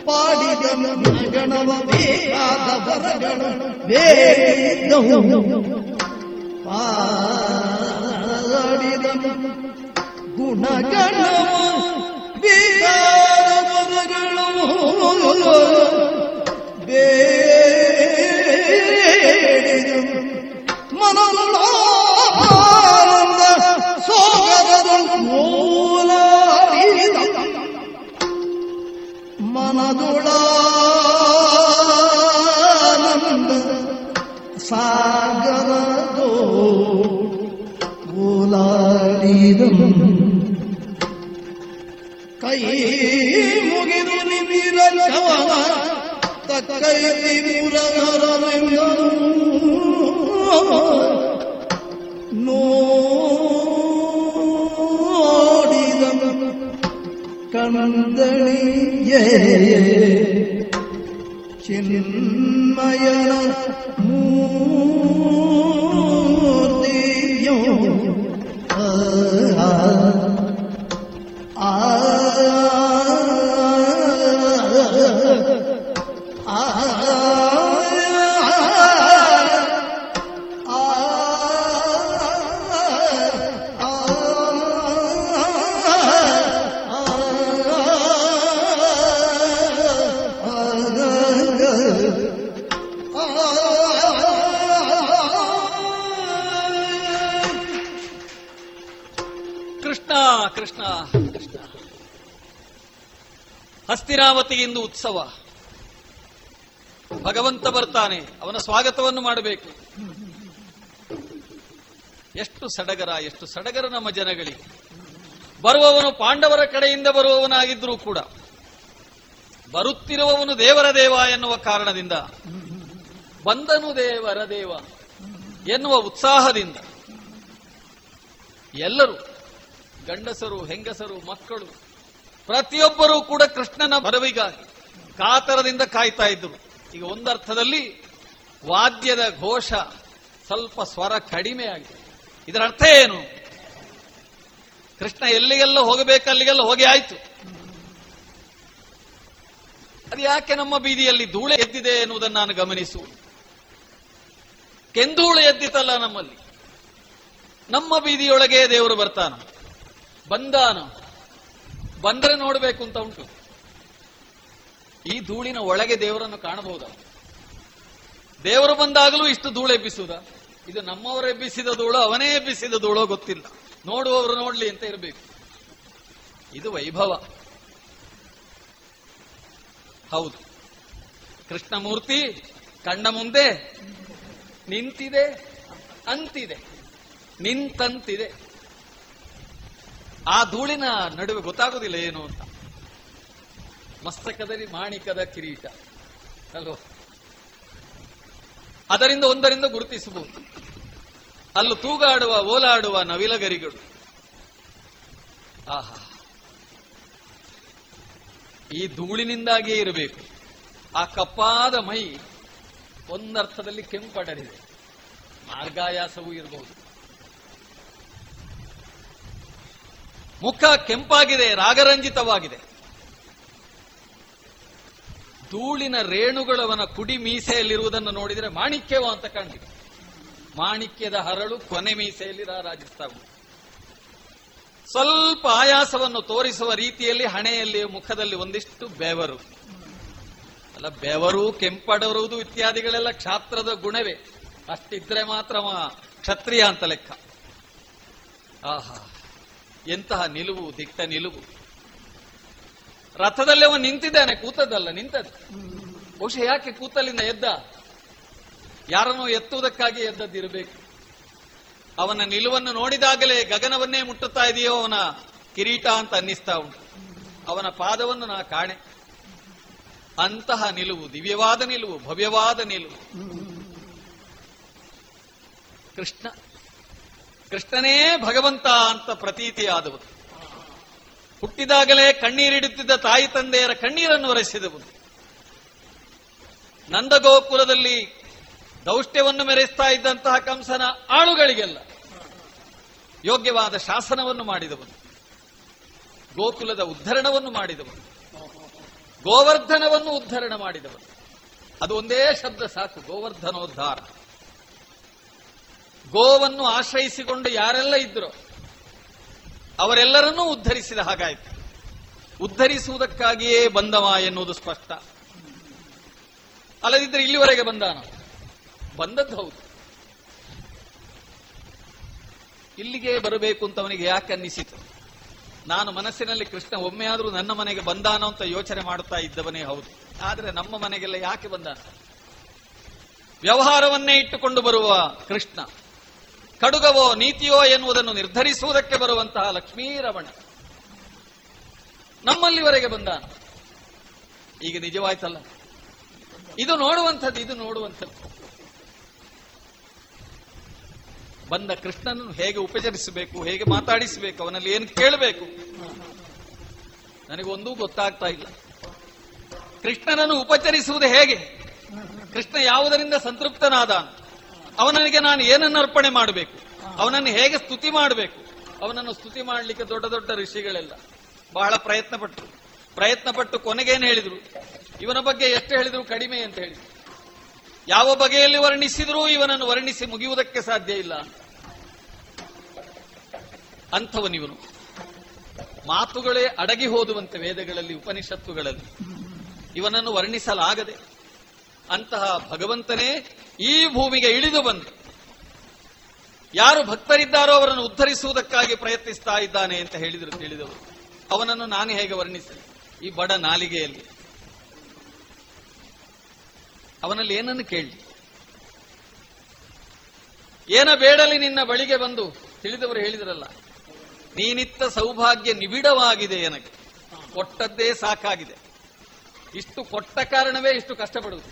ಪಾಡಿದನು ಗಣವ ಬೇಕಾದ ವರಗಳು ಬೇಡಿದ್ದವು ಪಾಡಿದನು ಗುಣಗಣವು ಬೇಕಾದ ವರಗಳು ಮನದುಳಾನಂದ ಸಾಗರದೋ ಓಲಾಡಿದ ಕೈ ಮುಗಿದು ನಿಮಿರವ ತಕ್ಕೈತಿ ಮುರಗರವೆಂದರು ನೋಡಿದ ಕಂದಣಿಯೇ ಚಿನ್ಮಯನ ಮೂರ್ತಿಯೋ ಕೃಷ್ಣ ಎಂದು ಉತ್ಸವ. ಭಗವಂತ ಬರ್ತಾನೆ, ಅವನ ಸ್ವಾಗತವನ್ನು ಮಾಡಬೇಕು. ಎಷ್ಟು ಸಡಗರ ಎಷ್ಟು ಸಡಗರ ನಮ್ಮ ಜನಗಳಿಗೆ. ಬರುವವನು ಪಾಂಡವರ ಕಡೆಯಿಂದ ಬರುವವನಾಗಿದ್ರೂ ಕೂಡ, ಬರುತ್ತಿರುವವನು ದೇವರ ದೇವ ಎನ್ನುವ ಕಾರಣದಿಂದ, ಬಂದನು ದೇವರ ದೇವ ಎನ್ನುವ ಉತ್ಸಾಹದಿಂದ, ಎಲ್ಲರೂ ಗಂಡಸರು, ಹೆಂಗಸರು, ಮಕ್ಕಳು, ಪ್ರತಿಯೊಬ್ಬರೂ ಕೂಡ ಕೃಷ್ಣನ ಬರವಿಗಾಗಿ ಕಾತರದಿಂದ ಕಾಯ್ತಾ ಇದ್ರು ಈಗ ಒಂದರ್ಥದಲ್ಲಿ ವಾದ್ಯದ ಘೋಷ ಸ್ವಲ್ಪ ಸ್ವರ ಕಡಿಮೆ ಆಗಿದೆ. ಇದರ ಅರ್ಥ ಏನು? ಕೃಷ್ಣ ಎಲ್ಲಿಗೆಲ್ಲ ಹೋಗಬೇಕು, ಅಲ್ಲಿಗೆಲ್ಲ ಹೋಗಿ ಆಯ್ತು. ಅದು ಯಾಕೆ ನಮ್ಮ ಬೀದಿಯಲ್ಲಿ ಧೂಳೆ ಎದ್ದಿದೆ ಎನ್ನುವುದನ್ನು ನಾನು ಗಮನಿಸು. ಕೆಂದೂಳೆ ಎದ್ದಿತಲ್ಲ ನಮ್ಮಲ್ಲಿ. ನಮ್ಮ ಬೀದಿಯೊಳಗೆ ದೇವರು ಬರ್ತಾನ. ಬಂದಾನ? ಬಂದ್ರೆ ನೋಡಬೇಕು ಅಂತ ಉಂಟು. ಈ ಧೂಳಿನ ಒಳಗೆ ದೇವರನ್ನು ಕಾಣಬಹುದ? ದೇವರು ಬಂದಾಗಲೂ ಇಷ್ಟು ಧೂಳು ಎಬ್ಬಿಸುವುದ? ಇದು ನಮ್ಮವರು ಎಬ್ಬಿಸಿದ ಧೂಳು, ಅವನೇ ಎಬ್ಬಿಸಿದ ಧೂಳೋ ಗೊತ್ತಿಲ್ಲ. ನೋಡುವವರು ನೋಡ್ಲಿ ಅಂತ ಇರಬೇಕು. ಇದು ವೈಭವ. ಹೌದು. ಕೃಷ್ಣಮೂರ್ತಿ ಕಣ್ಣ ಮುಂದೆ ನಿಂತಿದೆ, ಅಂತಿದೆ, ನಿಂತಂತಿದೆ. ಆ ಧೂಳಿನ ನಡುವೆ ಗೊತ್ತಾಗೋದಿಲ್ಲ ಏನು ಅಂತ. ಮಸ್ತಕದಲ್ಲಿ ಮಾಣಿಕದ ಕಿರೀಟ. ಅಲ್ವ ಅದರಿಂದ ಒಂದರಿಂದ ಗುರುತಿಸಬಹುದು. ಅಲ್ಲೂ ತೂಗಾಡುವ, ಓಲಾಡುವ ನವಿಲಗರಿಗಳು. ಆಹಾ. ಈ ಧೂಳಿನಿಂದಾಗಿಯೇ ಇರಬೇಕು. ಆ ಕಪ್ಪಾದ ಮೈ ಒಂದರ್ಥದಲ್ಲಿ ಕೆಂಪಡರಿದೆ ಮಾರ್ಗಾಯಾಸವೂ ಇರಬಹುದು. ಮುಖ ಕೆಂಪಾಗಿದೆ, ರಾಗರಂಜಿತವಾಗಿದೆ. ಧೂಳಿನ ರೇಣುಗಳವನ ಕುಡಿ ಮೀಸೆಯಲ್ಲಿರುವುದನ್ನು ನೋಡಿದರೆ ಮಾಣಿಕ್ಯವ ಅಂತ ಕಾಣ್ತಿದೆ. ಮಾಣಿಕ್ಯದ ಹರಳು ಕೊನೆ ಮೀಸೆಯಲ್ಲಿ ರಾರಾಜಿಸ್ತಾವು ಸ್ವಲ್ಪ ಆಯಾಸವನ್ನು ತೋರಿಸುವ ರೀತಿಯಲ್ಲಿ ಹಣೆಯಲ್ಲಿ ಮುಖದಲ್ಲಿ ಒಂದಿಷ್ಟು ಬೆವರು. ಅಲ್ಲ, ಬೆವರು, ಕೆಂಪಡರುವುದು ಇತ್ಯಾದಿಗಳೆಲ್ಲ ಕ್ಷಾತ್ರದ ಗುಣವೇ. ಅಷ್ಟಿದ್ರೆ ಮಾತ್ರ ಕ್ಷತ್ರಿಯ ಅಂತ ಲೆಕ್ಕ. ಆಹಾ. ಎಂತಹ ನಿಲುವು, ದಿಟ್ಟ ನಿಲುವು. ರಥದಲ್ಲಿ ಅವನು ನಿಂತಿದ್ದಾನೆ, ಕೂತದ್ದಲ್ಲ, ನಿಂತದ್ದು. ಬಹುಶಃ ಯಾಕೆ ಕೂತಲ್ಲಿಂದ ಎದ್ದ? ಯಾರನ್ನೋ ಎತ್ತುವುದಕ್ಕಾಗಿ ಎದ್ದದ್ದಿರಬೇಕು. ಅವನ ನಿಲುವನ್ನು ನೋಡಿದಾಗಲೇ ಗಗನವನ್ನೇ ಮುಟ್ಟುತ್ತಾ ಇದೆಯೋ ಅವನ ಕಿರೀಟ ಅಂತ ಅನ್ನಿಸ್ತಾ ಉಂಟು. ಅವನ ಪಾದವನ್ನು ನಾ ಕಾಣೆ. ಅಂತಹ ನಿಲುವು, ದಿವ್ಯವಾದ ನಿಲುವು, ಭವ್ಯವಾದ ನಿಲುವು. ಕೃಷ್ಣ ಕೃಷ್ಣನೇ ಭಗವಂತ ಅಂತ ಪ್ರತೀತಿಯಾದವರು ಹುಟ್ಟಿದಾಗಲೇ ಕಣ್ಣೀರಿಡುತ್ತಿದ್ದ ತಾಯಿ ತಂದೆಯರ ಕಣ್ಣೀರನ್ನು ನಂದ ನಂದಗೋಕುಲದಲ್ಲಿ ದೌಷ್ಟ್ಯವನ್ನು ಮೆರೆಸ್ತಾ ಇದ್ದಂತಹ ಕಂಸನ ಆಳುಗಳಿಗೆಲ್ಲ ಯೋಗ್ಯವಾದ ಶಾಸನವನ್ನು ಮಾಡಿದವನು ಗೋಕುಲದ ಉದ್ಧರಣವನ್ನು ಮಾಡಿದವನು ಗೋವರ್ಧನವನ್ನು ಉದ್ಧರಣ ಮಾಡಿದವನು ಅದು ಒಂದೇ ಶಬ್ದ ಸಾಕು, ಗೋವರ್ಧನೋದ್ಧಾರ. ಗೋವನ್ನು ಆಶ್ರಯಿಸಿಕೊಂಡು ಯಾರೆಲ್ಲ ಇದ್ರು ಅವರೆಲ್ಲರನ್ನೂ ಉದ್ಧರಿಸಿದ ಹಾಗಾಯಿತು. ಉದ್ಧರಿಸುವುದಕ್ಕಾಗಿಯೇ ಬಂದವ ಎನ್ನುವುದು ಸ್ಪಷ್ಟ. ಅಲ್ಲದಿದ್ದರೆ ಇಲ್ಲಿವರೆಗೆ ಬಂದಾನ? ಬಂದದ್ದು ಹೌದು. ಇಲ್ಲಿಗೆ ಬರಬೇಕು ಅಂತ ಅವನಿಗೆ ಯಾಕೆ ಅನ್ನಿಸಿತು? ನಾನು ಮನಸ್ಸಿನಲ್ಲಿ ಕೃಷ್ಣ ಒಮ್ಮೆಯಾದರೂ ನನ್ನ ಮನೆಗೆ ಬಂದಾನೋ ಅಂತ ಯೋಚನೆ ಮಾಡುತ್ತಾ ಇದ್ದವನೇ ಹೌದು. ಆದರೆ ನಮ್ಮ ಮನೆಗೆಲ್ಲ ಯಾಕೆ ಬಂದಾನ? ವ್ಯವಹಾರವನ್ನೇ ಇಟ್ಟುಕೊಂಡು ಬರುವ ಕೃಷ್ಣ ಕಡುಗವೋ ನೀತಿಯೋ ಎನ್ನುವುದನ್ನು ನಿರ್ಧರಿಸುವುದಕ್ಕೆ ಬರುವಂತಹ ಲಕ್ಷ್ಮೀರಮಣ ನಮ್ಮಲ್ಲಿವರೆಗೆ ಬಂದ. ಈಗ ನಿಜವಾಯ್ತಲ್ಲ. ಇದು ನೋಡುವಂಥದ್ದು ಇದು ನೋಡುವಂಥದ್ದು. ಬಂದ ಕೃಷ್ಣನನ್ನು ಹೇಗೆ ಉಪಚರಿಸಬೇಕು, ಹೇಗೆ ಮಾತಾಡಿಸಬೇಕು, ಅವನಲ್ಲಿ ಏನು ಕೇಳಬೇಕು? ನನಗೊಂದೂ ಗೊತ್ತಾಗ್ತಾ ಇಲ್ಲ. ಕೃಷ್ಣನನ್ನು ಉಪಚರಿಸುವುದು ಹೇಗೆ? ಕೃಷ್ಣ ಯಾವುದರಿಂದ ಸಂತೃಪ್ತನಾದ? ಅವನಿಗೆ ನಾನು ಏನನ್ನು ಅರ್ಪಣೆ ಮಾಡಬೇಕು? ಅವನನ್ನು ಹೇಗೆ ಸ್ತುತಿ ಮಾಡಬೇಕು? ಅವನನ್ನು ಸ್ತುತಿ ಮಾಡಲಿಕ್ಕೆ ದೊಡ್ಡ ದೊಡ್ಡ ಋಷಿಗಳೆಲ್ಲ ಬಹಳ ಪ್ರಯತ್ನ ಪಟ್ಟರು ಪ್ರಯತ್ನ ಪಟ್ಟು ಕೊನೆಗೇನು ಹೇಳಿದ್ರು? ಇವನ ಬಗ್ಗೆ ಎಷ್ಟು ಹೇಳಿದ್ರು? ಕಡಿಮೆ ಅಂತ ಹೇಳಿ ಯಾವ ಬಗೆಯಲ್ಲಿ ವರ್ಣಿಸಿದರೂ ಇವನನ್ನು ವರ್ಣಿಸಿ ಮುಗಿಯುವುದಕ್ಕೆ ಸಾಧ್ಯ ಇಲ್ಲ. ಅಂಥವನಿವನು. ಮಾತುಗಳೇ ಅಡಗಿ ಹೋದುವಂತೆ ವೇದಗಳಲ್ಲಿ, ಉಪನಿಷತ್ತುಗಳಲ್ಲಿ. ಇವನನ್ನು ವರ್ಣಿಸಲಾಗದೆ ಅಂತಹ ಭಗವಂತನೇ ಈ ಭೂಮಿಗೆ ಇಳಿದು ಬಂದು ಯಾರು ಭಕ್ತರಿದ್ದಾರೋ ಅವರನ್ನು ಉದ್ಧರಿಸುವುದಕ್ಕಾಗಿ ಪ್ರಯತ್ನಿಸ್ತಾ ಇದ್ದಾನೆ ಅಂತ ಹೇಳಿದರು ತಿಳಿದವರು. ಅವನನ್ನು ನಾನು ಹೇಗೆ ವರ್ಣಿಸಲಿ? ಈ ಬಡ ನಾಲಿಗೆಯಲ್ಲಿ. ಅವನಲ್ಲಿ ಏನನ್ನು ಕೇಳಿ ಏನ ಬೇಡಲಿ ನಿನ್ನ ಬಳಿಗೆ ಬಂದು? ತಿಳಿದವರು ಹೇಳಿದ್ರಲ್ಲ, ನೀನಿತ್ತ ಸೌಭಾಗ್ಯ ನಿಬಿಡವಾಗಿದೆ ಏನಕ್ಕೆ ಕೊಟ್ಟದ್ದೇ ಸಾಕಾಗಿದೆ. ಇಷ್ಟು ಕೊಟ್ಟ ಕಾರಣವೇ ಇಷ್ಟು ಕಷ್ಟಪಡುವುದು.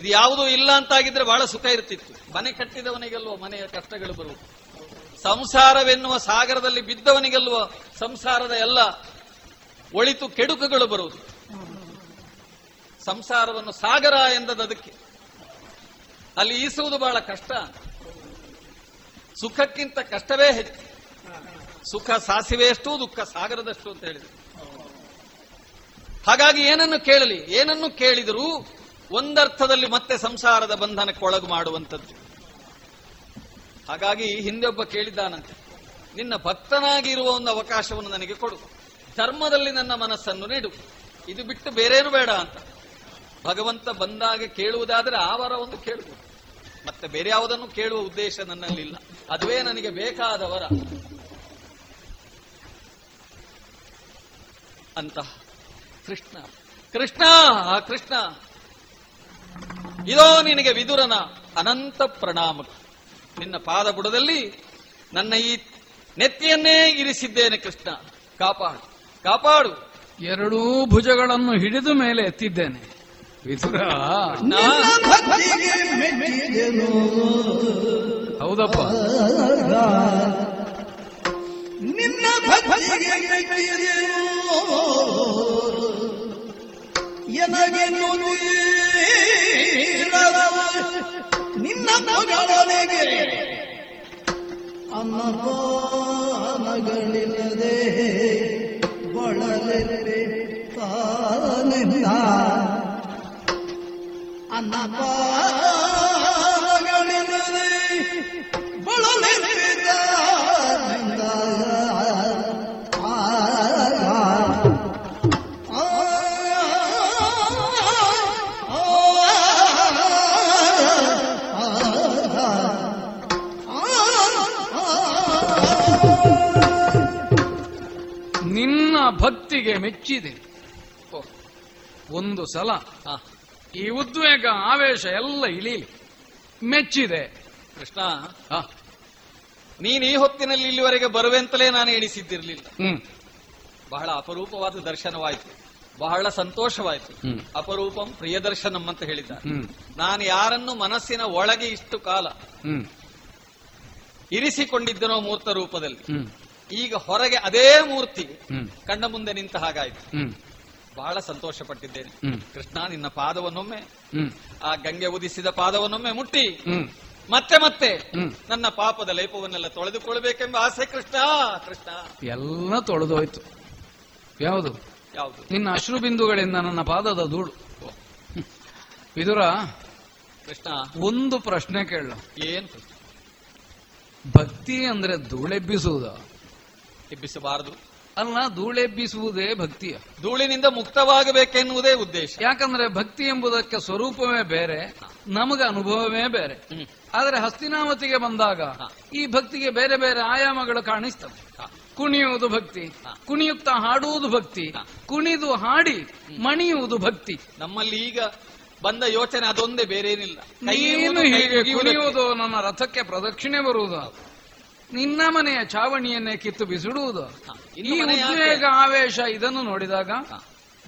ಇದು ಯಾವುದೂ ಇಲ್ಲ ಅಂತಾಗಿದ್ರೆ ಬಹಳ ಸುಖ ಇರ್ತಿತ್ತು. ಮನೆ ಕಟ್ಟಿದವನಿಗೆಲ್ಲೋ ಮನೆಯ ಕಷ್ಟಗಳು ಬರುವುದು ಸಂಸಾರವೆನ್ನುವ ಸಾಗರದಲ್ಲಿ ಬಿದ್ದವನಿಗೆಲ್ಲುವ ಸಂಸಾರದ ಎಲ್ಲ ಒಳಿತು ಕೆಡುಕುಗಳು ಬರುವುದು. ಸಂಸಾರವನ್ನು ಸಾಗರ ಎಂದದ ಅದಕ್ಕೆ. ಅಲ್ಲಿ ಈಸುವುದು ಬಹಳ ಕಷ್ಟ. ಸುಖಕ್ಕಿಂತ ಕಷ್ಟವೇ ಹೆಚ್ಚು. ಸುಖ ಸಾಸಿವೆಯಷ್ಟು ದುಃಖ ಸಾಗರದಷ್ಟು ಅಂತ ಹೇಳಿದರು. ಹಾಗಾಗಿ ಏನನ್ನು ಕೇಳಲಿ? ಏನನ್ನು ಕೇಳಿದರೂ ಒಂದರ್ಥದಲ್ಲಿ ಮತ್ತೆ ಸಂಸಾರದ ಬಂಧನಕ್ಕೆ ಒಳಗು ಮಾಡುವಂಥದ್ದು. ಹಾಗಾಗಿ ಹಿಂದೆ ಒಬ್ಬ ಕೇಳಿದ್ದಾನಂತೆ, ನಿನ್ನ ಭಕ್ತನಾಗಿರುವ ಒಂದು ಅವಕಾಶವನ್ನು ನನಗೆ ಕೊಡು, ಧರ್ಮದಲ್ಲಿ ನನ್ನ ಮನಸ್ಸನ್ನು ನೀಡು, ಇದು ಬಿಟ್ಟು ಬೇರೇನು ಬೇಡ ಅಂತ. ಭಗವಂತ ಬಂದಾಗ ಕೇಳುವುದಾದರೆ ಆ ವರ ಒಂದು ಕೇಳುವುದು. ಮತ್ತೆ ಬೇರೆ ಯಾವುದನ್ನು ಕೇಳುವ ಉದ್ದೇಶ ನನ್ನಲ್ಲಿಲ್ಲ, ಅದುವೇ ನನಗೆ ಬೇಕಾದ ವರ. ಅಂತ ಕೃಷ್ಣ ಕೃಷ್ಣ ಕೃಷ್ಣ. ಇದೋ ನಿನಗೆ ವಿದುರನ ಅನಂತ ಪ್ರಣಾಮ ನಿನ್ನ ಪಾದ ಬುಡದಲ್ಲಿ ನನ್ನ ಈ ನೆತ್ತಿಯನ್ನೇ ಇರಿಸಿದ್ದೇನೆ ಕೃಷ್ಣ. ಕಾಪಾಡು ಕಾಪಾಡು. ಎರಡೂ ಭುಜಗಳನ್ನು ಹಿಡಿದು ಮೇಲೆ ಎತ್ತಿದ್ದೇನೆ. ವಿದುರ. ಹೌದಪ್ಪ. ನಿನ್ನ ಎನಗೆ ನಿನ್ನ ಮಗಳನೆಗೆ ಅನ್ನಪಾನಗಳಿಲ್ಲದೆ ಬಳಲಿರೆ ತಾನೆಂದ ಅನ್ನಪಾನಗಳಿಲ್ಲದೆ ಬಳಲಿರೆ ಭಕ್ತಿಗೆ ಮೆಚ್ಚಿದೆ. ಒಂದು ಸಲ ಈ ಉದ್ವೇಗ ಆವೇಶ ಎಲ್ಲ ಇಳಿಲಿ. ಮೆಚ್ಚಿದೆ. ಕೃಷ್ಣ ನೀನು ಈ ಹೊತ್ತಿನಲ್ಲಿ ಇಲ್ಲಿವರೆಗೆ ಬರುವಂತಲೇ ನಾನು ಎಣಿಸಿದ್ದಿರಲಿಲ್ಲ. ಹ್ಮ್. ಬಹಳ ಅಪರೂಪವಾದ ದರ್ಶನವಾಯಿತು. ಬಹಳ ಸಂತೋಷವಾಯಿತು. ಅಪರೂಪಂ ಪ್ರಿಯದರ್ಶನಂ ಅಂತ ಹೇಳಿದ ಹ್ಮ್. ನಾನು ಯಾರನ್ನು ಮನಸ್ಸಿನ ಒಳಗೆ ಇಷ್ಟು ಕಾಲ ಇರಿಸಿಕೊಂಡಿದ್ದನೋ ಮೂರ್ತ ರೂಪದಲ್ಲಿ ಈಗ ಹೊರಗೆ ಅದೇ ಮೂರ್ತಿ ಕಣ್ಣ ಮುಂದೆ ನಿಂತ ಹಾಗಾಯ್ತು. ಬಹಳ ಸಂತೋಷ ಪಟ್ಟಿದ್ದೇನೆ ಕೃಷ್ಣ ನಿನ್ನ ಪಾದವನ್ನೊಮ್ಮೆ ಆ ಗಂಗೆ ಉದಿಸಿದ ಪಾದವನ್ನೊಮ್ಮೆ ಮುಟ್ಟಿ. ಮತ್ತೆ ಮತ್ತೆ ನನ್ನ ಪಾಪದ ಲೇಪವನ್ನೆಲ್ಲ ತೊಳೆದುಕೊಳ್ಬೇಕೆಂಬ ಆಸೆ ಕೃಷ್ಣ ಕೃಷ್ಣ. ಎಲ್ಲ ತೊಳೆದೋಯ್ತು. ಯಾವುದು? ಯಾವುದು? ನಿನ್ನ ಅಶ್ರು ಬಿಂದುಗಳಿಂದ ನನ್ನ ಪಾದದ ಧೂಳು. ವಿದುರ ಕೃಷ್ಣ. ಒಂದು ಪ್ರಶ್ನೆ ಕೇಳ. ಏನ್ ಭಕ್ತಿ ಅಂದ್ರೆ ಧೂಳೆಬ್ಬಿಸುವುದ. ಎಬ್ಬಿಸಬಾರದು. ಅಲ್ಲ ಧೂಳೆಬ್ಬಿಸುವುದೇ ಭಕ್ತಿಯ. ಧೂಳಿನಿಂದ ಮುಕ್ತವಾಗಬೇಕೆನ್ನುವುದೇ ಉದ್ದೇಶ. ಯಾಕಂದ್ರೆ ಭಕ್ತಿ ಎಂಬುದಕ್ಕೆ ಸ್ವರೂಪವೇ ಬೇರೆ ನಮಗೆ ಅನುಭವವೇ ಬೇರೆ. ಆದರೆ ಹಸ್ತಿನಾಮತಿಗೆ ಬಂದಾಗ ಈ ಭಕ್ತಿಗೆ ಬೇರೆ ಬೇರೆ ಆಯಾಮಗಳು ಕಾಣಿಸ್ತವೆ. ಕುಣಿಯುವುದು ಭಕ್ತಿ ಕುಣಿಯುತ್ತಾ ಹಾಡುವುದು ಭಕ್ತಿ ಕುಣಿದು ಹಾಡಿ ಮಣಿಯುವುದು ಭಕ್ತಿ. ನಮ್ಮಲ್ಲಿ ಈಗ ಬಂದ ಯೋಚನೆ ಅದೊಂದೇ ಬೇರೇನಿಲ್ಲ. ಏನಿಲ್ಲ ನೀನು ಹೀಗೆ ಕುಣಿಯುವುದು ನನ್ನ ರಥಕ್ಕೆ ಪ್ರದಕ್ಷಿಣೆ ಬರುವುದು. ನಿನ್ನ ಮನೆಯ ಚಾವಣಿಯನ್ನೇ ಕಿತ್ತು ಬಿಸಿಡುವುದು ಈ ಉದ್ವೇಗ ಆವೇಶ ಇದನ್ನು ನೋಡಿದಾಗ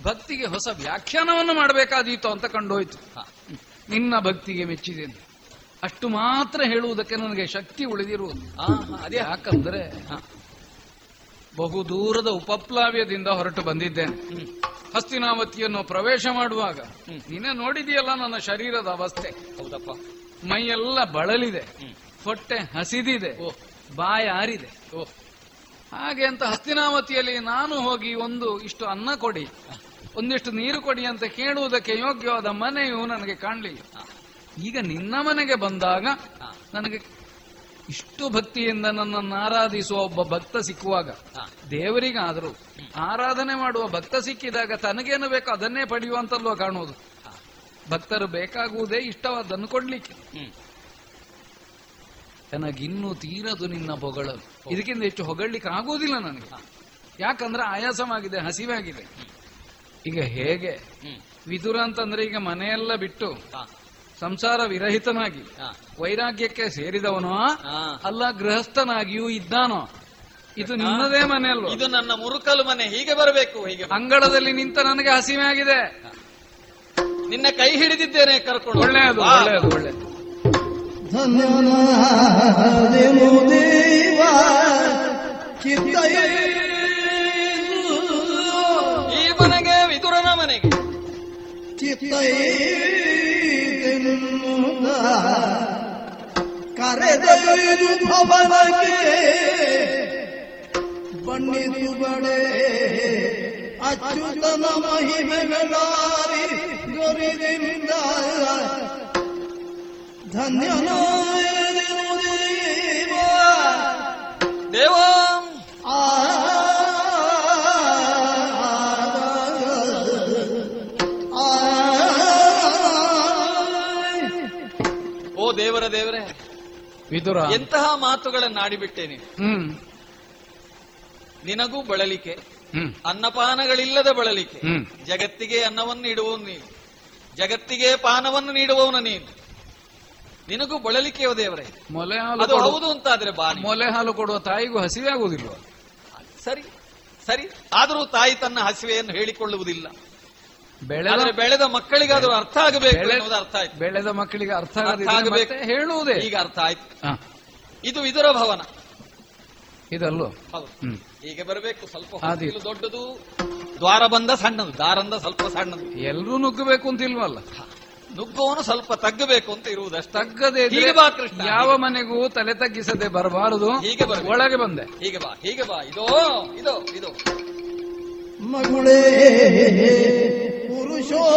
ಭಕ್ತಿಗೆ ಹೊಸ ವ್ಯಾಖ್ಯಾನವನ್ನು ಮಾಡಬೇಕಾದೀತು ಅಂತ ಕಂಡೋಯ್ತು. ನಿನ್ನ ಭಕ್ತಿಗೆ ಮೆಚ್ಚಿದೆ ಅಷ್ಟು ಮಾತ್ರ ಹೇಳುವುದಕ್ಕೆ ನನಗೆ ಶಕ್ತಿ ಉಳಿದಿರುವುದು. ಅದೇ. ಯಾಕಂದ್ರೆ ಬಹು ದೂರದ ಉಪಪ್ಲಾವ್ಯದಿಂದ ಹೊರಟು ಬಂದಿದ್ದೇನೆ ಹಸ್ತಿನಾವತಿಯನ್ನು ಪ್ರವೇಶ ಮಾಡುವಾಗ ನಿನ್ನೆ ನೋಡಿದೆಯಲ್ಲ ನನ್ನ ಶರೀರದ ಅವಸ್ಥೆ. ಹೌದಪ್ಪ. ಮೈಯೆಲ್ಲ ಬಳಲಿದೆ. ಹೊಟ್ಟೆ ಹಸಿದಿದೆ. ಬಾಯ ಓ. ಹಾಗೆ ಅಂತ ಹಸ್ತಿನಾವತಿಯಲ್ಲಿ ನಾನು ಹೋಗಿ ಒಂದು ಇಷ್ಟು ಅನ್ನ ಕೊಡಿ ಒಂದಿಷ್ಟು ನೀರು ಕೊಡಿ ಅಂತ ಕೇಳುವುದಕ್ಕೆ ಯೋಗ್ಯವಾದ ಮನೆಯು ನನಗೆ ಕಾಣಲಿಲ್ಲ. ಈಗ ನಿನ್ನ ಮನೆಗೆ ಬಂದಾಗ ನನಗೆ ಇಷ್ಟು ಭಕ್ತಿಯಿಂದ ನನ್ನನ್ನು ಆರಾಧಿಸುವ ಒಬ್ಬ ಭಕ್ತ ಸಿಕ್ಕುವಾಗ ದೇವರಿಗಾದರೂ ಆರಾಧನೆ ಮಾಡುವ ಭಕ್ತ ಸಿಕ್ಕಿದಾಗ ತನಗೇನು ಬೇಕೋ ಅದನ್ನೇ ಪಡೆಯುವಂತಲ್ವ ಕಾಣುವುದು. ಭಕ್ತರು ಬೇಕಾಗುವುದೇ ಇಷ್ಟವಾದನ್ನು ಕೊಡ್ಲಿಕ್ಕೆ. ನನಗಿನ್ನೂ ತೀರದು ನಿನ್ನ ಹೊಗಳಲು ಇದಕ್ಕಿಂತ ಹೆಚ್ಚು ಹೊಗಳಲಿಕ್ಕೆ ಆಗೋದಿಲ್ಲ ನನಗೆ. ಯಾಕಂದ್ರೆ ಆಯಾಸವಾಗಿದೆ ಹಸಿವಾಗಿದೆ. ಈಗ ಹೇಗೆ? ವಿದುರ ಅಂತಂದ್ರೆ ಈಗ ಮನೆಯೆಲ್ಲ ಬಿಟ್ಟು ಸಂಸಾರ ವಿರಹಿತನಾಗಿ ವೈರಾಗ್ಯಕ್ಕೆ ಸೇರಿದವನೋ ಅಲ್ಲ ಗೃಹಸ್ಥನಾಗಿಯೂ ಇದ್ದಾನೋ ಇದು ನಿನ್ನದೇ ಮನೆ ಅಲ್ವಾ? ಇದು ನನ್ನ ಮುರುಕಲು ಮನೆ ಹೀಗೆ ಬರಬೇಕು ಹೀಗೆ. ಅಂಗಳದಲ್ಲಿ ನಿಂತ ನನಗೆ ಹಸಿವೆ ಆಗಿದೆ ನಿನ್ನ ಕೈ ಹಿಡಿದಿದ್ದೇನೆ ಕರ್ಕೊಂಡು ಒಳ್ಳೆಯದು. ಒಳ್ಳೆಯದು ಒಳ್ಳೆಯದು. ಧನ್ಯನಾದೆನು ದೇವ ಈ ಮನೆಗೆ. ವಿದುರನ ಮನೆಗೆ ಚಿತ್ತೈದೆನ್ನುತ್ತ ಕರೆದೊಯ್ದು ಭವನಕ್ಕೆ ಬಣ್ಣಿದು ಬಡೆ ಅಚ್ಯುತನ ಮಹಿಮೆಗಳಾರಿ ದೊರೆದಿಂದ ದೇವಾ ಓ ದೇವರ ದೇವರೇ ವಿದುರ. ಎಂತಹ ಮಾತುಗಳನ್ನು ಆಡಿಬಿಟ್ಟೆ ನೀನು ನಿನಗೂ ಬಳಲಿಕೆ ಅನ್ನಪಾನಗಳಿಲ್ಲದ ಬಳಲಿಕೆ. ಜಗತ್ತಿಗೆ ಅನ್ನವನ್ನು ನೀಡುವವನು ನೀನು. ಜಗತ್ತಿಗೆ ಪಾನವನ್ನು ನೀಡುವವನು ನೀನು. ನಿನಗೂ ಬಳಲಿಕೆಯೋ ದೇವರೇ? ಮೊಲೆ ಹಾಲು ಹೌದು ಅಂತಾದ್ರೆ ಬಾನಿ ಮೊಲೆ ಹಾಲು ಕೊಡುವ ತಾಯಿಗೂ ಹಸಿವೆ ಆಗುವುದಿಲ್ಲ ಸರಿ ಸರಿ. ಆದರೂ ತಾಯಿ ತನ್ನ ಹಸಿವೆಯನ್ನು ಹೇಳಿಕೊಳ್ಳುವುದಿಲ್ಲ. ಬೆಳೆದ ಮಕ್ಕಳಿಗೆ ಬೆಳೆದ ಮಕ್ಕಳಿಗಾದರೂ ಅರ್ಥ ಆಗಬೇಕು ಅನ್ನೋದು ಅರ್ಥ ಆಯ್ತು. ಬೆಳೆದ ಮಕ್ಕಳಿಗೆ ಅರ್ಥ ಆಗಬೇಕು. ಹೇಳುವುದೇ? ಈಗ ಅರ್ಥ ಆಯ್ತು. ಇದು ಇದರ ಭವನ. ಇದಲ್ಲೋ ಹೌದು. ಈಗ ಬರಬೇಕು ಸ್ವಲ್ಪ. ದೊಡ್ಡದು. ದ್ವಾರ ಬಂದ ಸಣ್ಣದು ದಾರಂದ ಸ್ವಲ್ಪ ಸಣ್ಣದು. ಎಲ್ರೂ ನುಗ್ಗಬೇಕು ಅಂತ ಇಲ್ವಲ್ಲ ನುಗ್ಗುವವನು ಸ್ವಲ್ಪ ತಗ್ಗಬೇಕು ಅಂತ ಇರುವುದಷ್ಟು ತಗ್ಗದೆ ಇದ್ರೆ ಹೀಗೆ ಬಾ ಕೃಷ್ಣ ಯಾವ ಮನೆಗೂ ತಲೆ ತಗ್ಗಿಸದೆ ಬರಬಾರದು. ಹೀಗೆ ಬರ ಒಳಗೆ ಬಂದೆ. ಹೀಗೆ ಬಾ ಹೀಗೆ ಬಾ. ಇದೋ ಇದೋ ಇದು. ಮಗುಳೇ ಪುರುಷೋತ್ತಮನ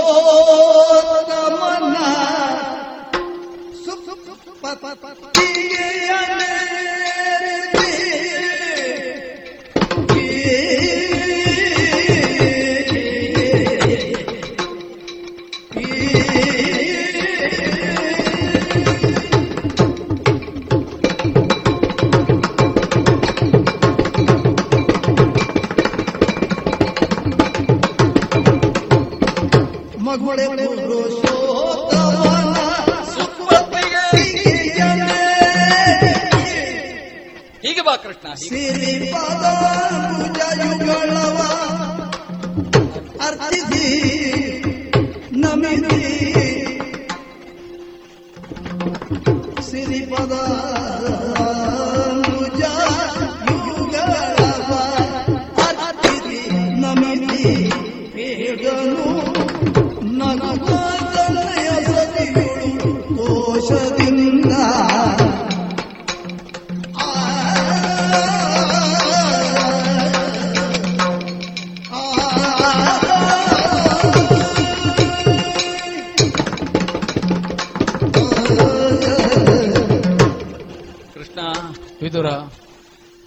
ಮಗುಳೆ ಪುರುಷೋತ್ತಮನ ಹೀಗೆ ಬಾ ಕೃಷ್ಣ ಹೀಗೆ. ಸಿರಿಪದಾನುಜಯುಗಳವ ಅರ್ಚಿಸಿ ನಮಿಸಿ ಸಿರಿಪದ ಯುಗಳವ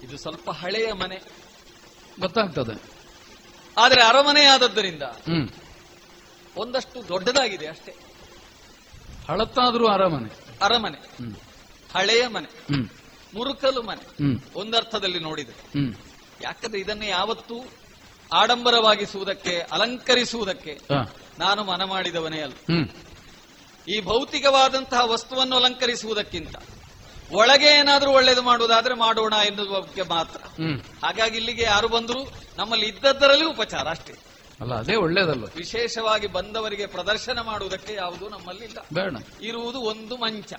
ಇದು ಸ್ವಲ್ಪ ಹಳೆಯ ಮನೆ. ಗೊತ್ತಾಗ್ತದೆ. ಆದರೆ ಅರಮನೆ ಆದದ್ದರಿಂದ ಒಂದಷ್ಟು ದೊಡ್ಡದಾಗಿದೆ ಅಷ್ಟೇ. ಹಳತ್ತಾದ್ರೂ ಅರಮನೆ. ಅರಮನೆ. ಹಳೆಯ ಮನೆ. ಮುರುಕಲು ಮನೆ. ಒಂದರ್ಥದಲ್ಲಿ ನೋಡಿದೆ. ಯಾಕಂದ್ರೆ ಇದನ್ನೇ ಯಾವತ್ತೂ ಆಡಂಬರವಾಗಿಸುವುದಕ್ಕೆ ಅಲಂಕರಿಸುವುದಕ್ಕೆ ನಾನು ಮನ ಮಾಡಿದವನೇ ಅಲ್ಲ ಈ ಭೌತಿಕವಾದಂತಹ ವಸ್ತುವನ್ನು ಅಲಂಕರಿಸುವುದಕ್ಕಿಂತ ಒಳಗೆ ಏನಾದರೂ ಒಳ್ಳೇದು ಮಾಡುವುದಾದ್ರೆ ಮಾಡೋಣ ಎನ್ನುವ ಬಗ್ಗೆ ಮಾತ್ರ ಹಾಗಾಗಿ ಇಲ್ಲಿಗೆ ಯಾರು ಬಂದರೂ ನಮ್ಮಲ್ಲಿ ಇದ್ದದ್ದರಲ್ಲಿ ಉಪಚಾರ ಅಷ್ಟೇ. ಅಲ್ಲ ಅದೇ ಒಳ್ಳೇದಲ್ಲ ವಿಶೇಷವಾಗಿ ಬಂದವರಿಗೆ ಪ್ರದರ್ಶನ ಮಾಡುವುದಕ್ಕೆ ಯಾವುದು ನಮ್ಮಲ್ಲಿ ಇಲ್ಲ ಬೇಡ. ಇರುವುದು ಒಂದು ಮಂಚ.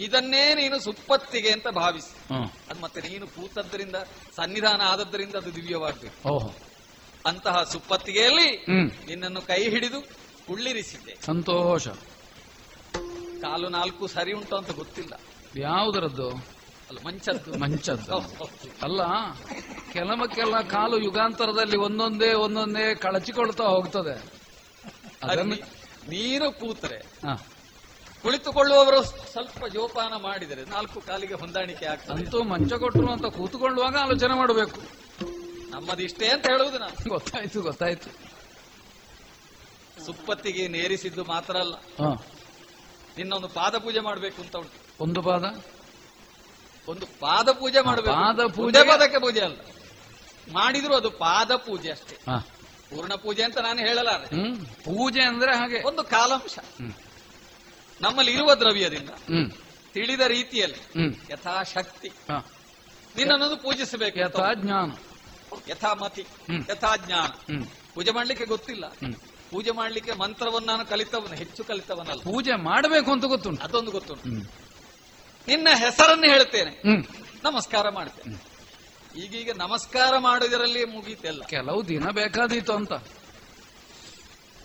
ಇದನ್ನೇ ನೀನು ಸುಪ್ಪತ್ತಿಗೆ ಅಂತ ಭಾವಿಸಿ. ಅದು ಮತ್ತೆ ನೀನು ಕೂತದ್ದರಿಂದ ಸನ್ನಿಧಾನ ಆದದ್ದರಿಂದ ಅದು ದಿವ್ಯವಾಗಬೇಕು. ಓಹೋ. ಅಂತಹ ಸುಪ್ಪತ್ತಿಗೆಯಲ್ಲಿ ನಿನ್ನನ್ನು ಕೈ ಹಿಡಿದು ಕುಳ್ಳಿರಿಸಿದ್ದೆ. ಸಂತೋಷ. ಕಾಲು ನಾಲ್ಕು ಸರಿ ಉಂಟು ಅಂತ ಗೊತ್ತಿಲ್ಲ. ಯಾವುದರದ್ದು? ಅಲ್ಲ ಮಂಚದ್ದು. ಮಂಚದ್ದು. ಅಲ್ಲ ಕೆಲವಕ್ಕೆಲ್ಲ ಕಾಲು ಯುಗಾಂತರದಲ್ಲಿ ಒಂದೊಂದೇ ಒಂದೊಂದೇ ಕಳಚಿಕೊಳ್ತಾ ಹೋಗ್ತದೆ. ಅದು ಅದನ್ನು ನೀ- ನೀನು ಕೂತರೆ ಹಾ, ಕುಳಿತುಕೊಳ್ಳುವವರು ಸ್ವಲ್ಪ ಜೋಪಾನ ಮಾಡಿದರೆ ನಾಲ್ಕು ಕಾಲಿಗೆ ಹೊಂದಾಣಿಕೆ ಆಗ್ತದೆ. ಅಂತೂ ಮಂಚ ಕೊಟ್ಟರು ಅಂತ ಕೂತುಕೊಳ್ಳುವಾಗ ಆಲೋಚನೆ ಮಾಡಬೇಕು. ನಮ್ಮದಿಷ್ಟೇ ಅಂತ ಹೇಳುವುದು ನಾನು. ಗೊತ್ತಾಯ್ತು ಗೊತ್ತಾಯ್ತು. ಸುಪ್ಪತ್ತಿಗೆ ನೇರಿಸಿದ್ದು ಮಾತ್ರ ಅಲ್ಲ. ನಿನ್ನೊಂದು ಪಾದ ಪೂಜೆ ಮಾಡಬೇಕು ಅಂತ ಉಂಟು. ಒಂದು ಪಾದ? ಒಂದು ಪಾದ ಪೂಜೆ ಮಾಡಬೇಕು. ಪಾದ ಪೂಜೆ- ಪದಕ್ಕೆ ಪೂಜೆ ಅಲ್ಲ. ಮಾಡಿದ್ರು ಅದು ಪಾದ ಪೂಜೆ ಅಷ್ಟೇ. ಪೂರ್ಣ ಪೂಜೆ ಅಂತ ನಾನು ಹೇಳಲಾರೆ. ಪೂಜೆ ಅಂದ್ರೆ ಹಾಗೆ. ಒಂದು ಕಾಲಾಂಶ. ನಮ್ಮಲ್ಲಿ ಇರುವ ದ್ರವ್ಯದಿಂದ ತಿಳಿದ ರೀತಿಯಲ್ಲಿ ಯಥಾಶಕ್ತಿ. ನಿನ್ನನ್ನು ಪೂಜಿಸಬೇಕು. ಯಥಾ ಜ್ಞಾನ ಯಥಾಮತಿ ಯಥಾಜ್ಞಾನ. ಯಥಾ ಜ್ಞಾನ ಪೂಜೆ ಮಾಡ್ಲಿಕ್ಕೆ ಗೊತ್ತಿಲ್ಲ. ಪೂಜೆ ಮಾಡ್ಲಿಕ್ಕೆ ಮಂತ್ರವನ್ನು ನಾನು ಕಲಿತವನು ಹೆಚ್ಚು ಕಲಿತವನಲ್ಲ. ಪೂಜೆ ಮಾಡಬೇಕು ಅಂತ ಗೊತ್ತುಂಟು. ಅದೊಂದು ಗೊತ್ತುಂಟು. ನಿನ್ನ ಹೆಸರನ್ನು ಹೇಳ್ತೇನೆ ನಮಸ್ಕಾರ ಮಾಡ್ತೇನೆ. ಈಗೀಗ ನಮಸ್ಕಾರ ಮಾಡುವುದರಲ್ಲಿ ಮುಗೀತಲ್ಲ. ಕೆಲವು ದಿನ ಬೇಕಾದೀತು ಅಂತ.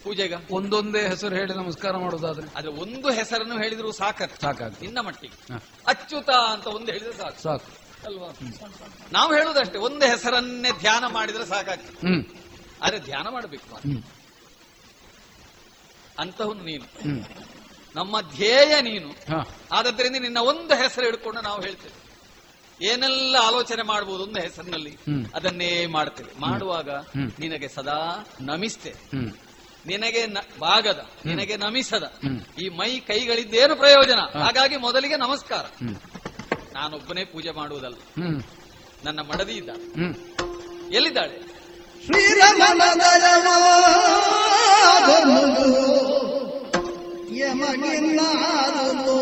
ಪೂಜೆಗ? ಒಂದೊಂದೇ ಹೆಸರು ಹೇಳಿ ನಮಸ್ಕಾರ ಮಾಡೋದಾದ್ರೆ ಆದ್ರೆ ಒಂದು ಹೆಸರನ್ನು ಹೇಳಿದ್ರು ಸಾಕು ಸಾಕಾಗ್ತದೆ. ನಿನ್ನ ಮಟ್ಟಿಗೆ. ಅಚ್ಯುತ ಅಂತ ಒಂದು ಹೇಳಿದ್ರೆ ಸಾಕು. ಸಾಕು. ಅಲ್ವಾ? ನಾವು ಹೇಳುದಷ್ಟೇ ಒಂದು ಹೆಸರನ್ನೇ ಧ್ಯಾನ ಮಾಡಿದ್ರೆ ಸಾಕಾಗ್ತದೆ. ಆದ್ರೆ ಧ್ಯಾನ ಮಾಡಬೇಕು. ಅಂತ ಅಂತಹನು ನೀನು. ನಮ್ಮ ಧ್ಯೇಯ ನೀನು. ಆದ್ದರಿಂದ ನಿನ್ನ ಒಂದು ಹೆಸರು ಹಿಡ್ಕೊಂಡು ನಾವು ಹೇಳ್ತೇವೆ. ಏನೆಲ್ಲ ಆಲೋಚನೆ ಮಾಡಬಹುದು ಒಂದು ಹೆಸರಿನಲ್ಲಿ ಅದನ್ನೇ ಮಾಡ್ತೇವೆ. ಮಾಡುವಾಗ ನಿನಗೆ ಸದಾ ನಮಿಸ್ತೇವೆ ನಿನಗೆ ನ- ಬಾಗದ ನಿನಗೆ ನಮಿಸದ. ಈ ಮೈ ಕೈಗಳಿದ್ದೇನು ಪ್ರಯೋಜನ? ಹಾಗಾಗಿ ಮೊದಲಿಗೆ ನಮಸ್ಕಾರ. ನಾನೊಬ್ಬನೇ ಪೂಜೆ ಮಾಡುವುದಲ್ಲ. ನನ್ನ ಮಡದಿ ಇದ್ದ ಎಲ್ಲಿದ್ದಾಳೆ? ಎಲ್ಲಿದ್ದಾಳೆ ಶ್ರೀರಮಣ ದಯವಾದನು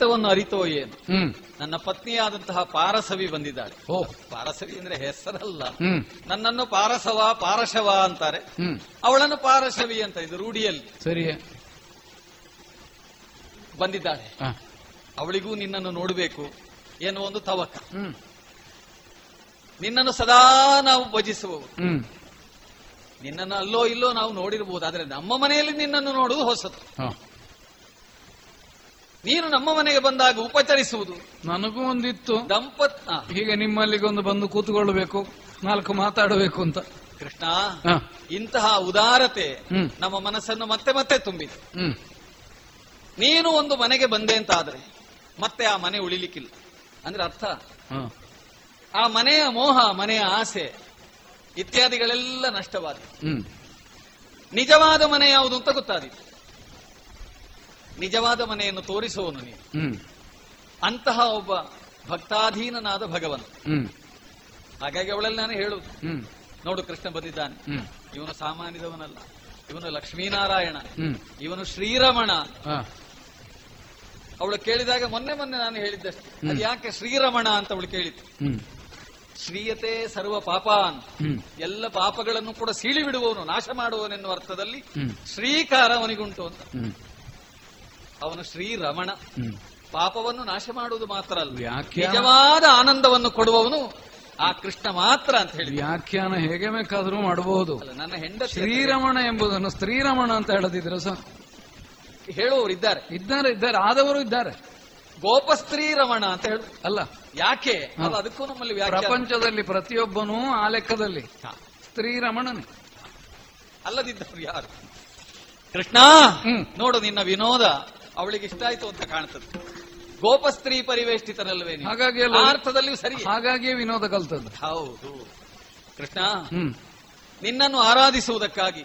ನನ್ನ ಇಂಗಿತವನ್ನು ಅರಿತೋ ಏನು? ನನ್ನ ಪತ್ನಿಯಾದಂತಹ ಪಾರಸವಿ ಬಂದಿದ್ದಾಳೆ. ಓ. ಪಾರಸವಿ ಅಂದ್ರೆ ಹೆಸರಲ್ಲ. ನನ್ನನ್ನು ಪಾರಸವ ಪಾರಶವ ಅಂತಾರೆ. ಅವಳನ್ನು ಪಾರಶವಿ ಅಂತ ಇದು ರೂಢಿಯಲ್ಲಿ ಸರಿ. ಬಂದಿದ್ದಾಳೆ. ಅವಳಿಗೂ ನಿನ್ನನ್ನು ನೋಡಬೇಕು ಎನ್ನುವ ಒಂದು ತವಕ. ಹ್ಮ್. ನಿನ್ನನ್ನು ಸದಾ ನಾವು ಭಜಿಸುವವರು ನಿನ್ನನ್ನು ಅಲ್ಲೋ ಇಲ್ಲೋ ನಾವು ನೋಡಿರಬಹುದು ಆದ್ರೆ ನಮ್ಮ ಮನೆಯಲ್ಲಿ ನಿನ್ನನ್ನು ನೋಡುವುದು ಹೊಸತು. ನೀನು ನಮ್ಮ ಮನೆಗೆ ಬಂದಾಗ ಉಪಚರಿಸುವುದು. ನನಗೂ ಒಂದಿತ್ತು. ದಂಪತ್ ಈಗ ಹೀಗೆ ನಿಮ್ಮಲ್ಲಿಗೊಂದು ಬಂದು ಕೂತುಕೊಳ್ಳಬೇಕು ನಾಲ್ಕು ಮಾತಾಡಬೇಕು ಅಂತ. ಕೃಷ್ಣ. ಇಂತಹ ಉದಾರತೆ. ನಮ್ಮ ಮನಸ್ಸನ್ನು ಮತ್ತೆ ಮತ್ತೆ ತುಂಬಿದೆ. ನೀನು ಒಂದು ಮನೆಗೆ ಬಂದೆ ಅಂತ ಆದ್ರೆ ಮತ್ತೆ ಆ ಮನೆ ಉಳಿಲಿಕ್ಕಿಲ್ಲ. ಅಂದ್ರೆ ಅರ್ಥ. ಆ ಮನೆಯ ಮೋಹ ಮನೆಯ ಆಸೆ ಇತ್ಯಾದಿಗಳೆಲ್ಲ ನಷ್ಟವಾದ. ನಿಜವಾದ ಮನೆ ಯಾವುದು ಅಂತ ಗೊತ್ತಾದೀತು ನಿಜವಾದ ಮನೆಯನ್ನು ತೋರಿಸುವನು ನೀನು. ಅಂತಹ ಒಬ್ಬ ಭಕ್ತಾಧೀನನಾದ ಭಗವಂತ ಹಾಗಾಗಿ ಅವಳಲ್ಲಿ ನಾನು ಹೇಳುದು ನೋಡು ಕೃಷ್ಣ ಬಂದಿದ್ದಾನೆ. ಇವನು ಸಾಮಾನ್ಯದವನಲ್ಲ. ಇವನು ಲಕ್ಷ್ಮೀನಾರಾಯಣ. ಇವನು ಶ್ರೀರಮಣ. ಅವಳು ಕೇಳಿದಾಗ ಮೊನ್ನೆ ಮೊನ್ನೆ ನಾನು ಹೇಳಿದ್ದಷ್ಟೇ. ಅದು ಯಾಕೆ ಶ್ರೀರಮಣ ಅಂತ ಅವಳು ಕೇಳಿತು ಶ್ರೀಯತೆ ಸರ್ವ ಪಾಪಾನ್. ಎಲ್ಲ ಪಾಪಗಳನ್ನು ಕೂಡ ಸೀಳಿ ಬಿಡುವವನು ನಾಶ ಮಾಡುವವನೆನ್ನುವ ಅರ್ಥದಲ್ಲಿ ಶ್ರೀಕಾರ ಅವನಿಗುಂಟು ಅಂತ. ಅವನು ಶ್ರೀರಮಣ. ಪಾಪವನ್ನು ನಾಶ ಮಾಡುವುದು ಮಾತ್ರ ಅಲ್ಲ. ನಿಜವಾದ ಆನಂದವನ್ನು ಕೊಡುವವನು ಆ ಕೃಷ್ಣ ಮಾತ್ರ ಅಂತ ಹೇಳಿ ವ್ಯಾಖ್ಯಾನ ಹೇಗೆ ಬೇಕಾದರೂ ಮಾಡಬಹುದು. ಅಲ್ಲ, ನನ್ನ ಹೆಂಡತಿ ಶ್ರೀರಮಣ ಎಂಬುದನ್ನು ಸ್ತ್ರೀರಮಣ ಅಂತ ಹೇಳದಿದ್ರು ಸಹ ಹೇಳುವವರು ಇದ್ದಾರೆ. ಇದ್ದಾರೆ ಇದ್ದಾರೆ ಆದವರು ಇದ್ದಾರೆ. ಗೋಪಸ್ತ್ರೀ ರಮಣ ಅಂತ ಹೇಳು. ಅಲ್ಲ. ಯಾಕೆ? ಅದು ಅದಕ್ಕೂ ನಮ್ಮಲ್ಲಿ ಪ್ರಪಂಚದಲ್ಲಿ ಪ್ರತಿಯೊಬ್ಬನೂ ಆ ಲೆಕ್ಕದಲ್ಲಿ. ಸ್ತ್ರೀರಮಣನೆ. ಅಲ್ಲದಿದ್ದವರು ಯಾರು? ಕೃಷ್ಣ ನೋಡು ನಿನ್ನ ವಿನೋದ. ಅವಳಿಗೆ ಇಷ್ಟ ಆಯ್ತು ಅಂತ ಕಾಣ್ತದೆ. ಗೋಪಸ್ತ್ರೀ ಪರಿವೇಷ್ಟಿತರಲ್ವೇ ಹಾಗಾಗಿ ಆ ಅರ್ಥದಲ್ಲಿಯೂ ಸರಿ. ಹಾಗಾಗಿ ವಿನೋದ ಕಲ್ತದ್ದು. ಹೌದು. ಕೃಷ್ಣ ನಿನ್ನನ್ನು ಆರಾಧಿಸುವುದಕ್ಕಾಗಿ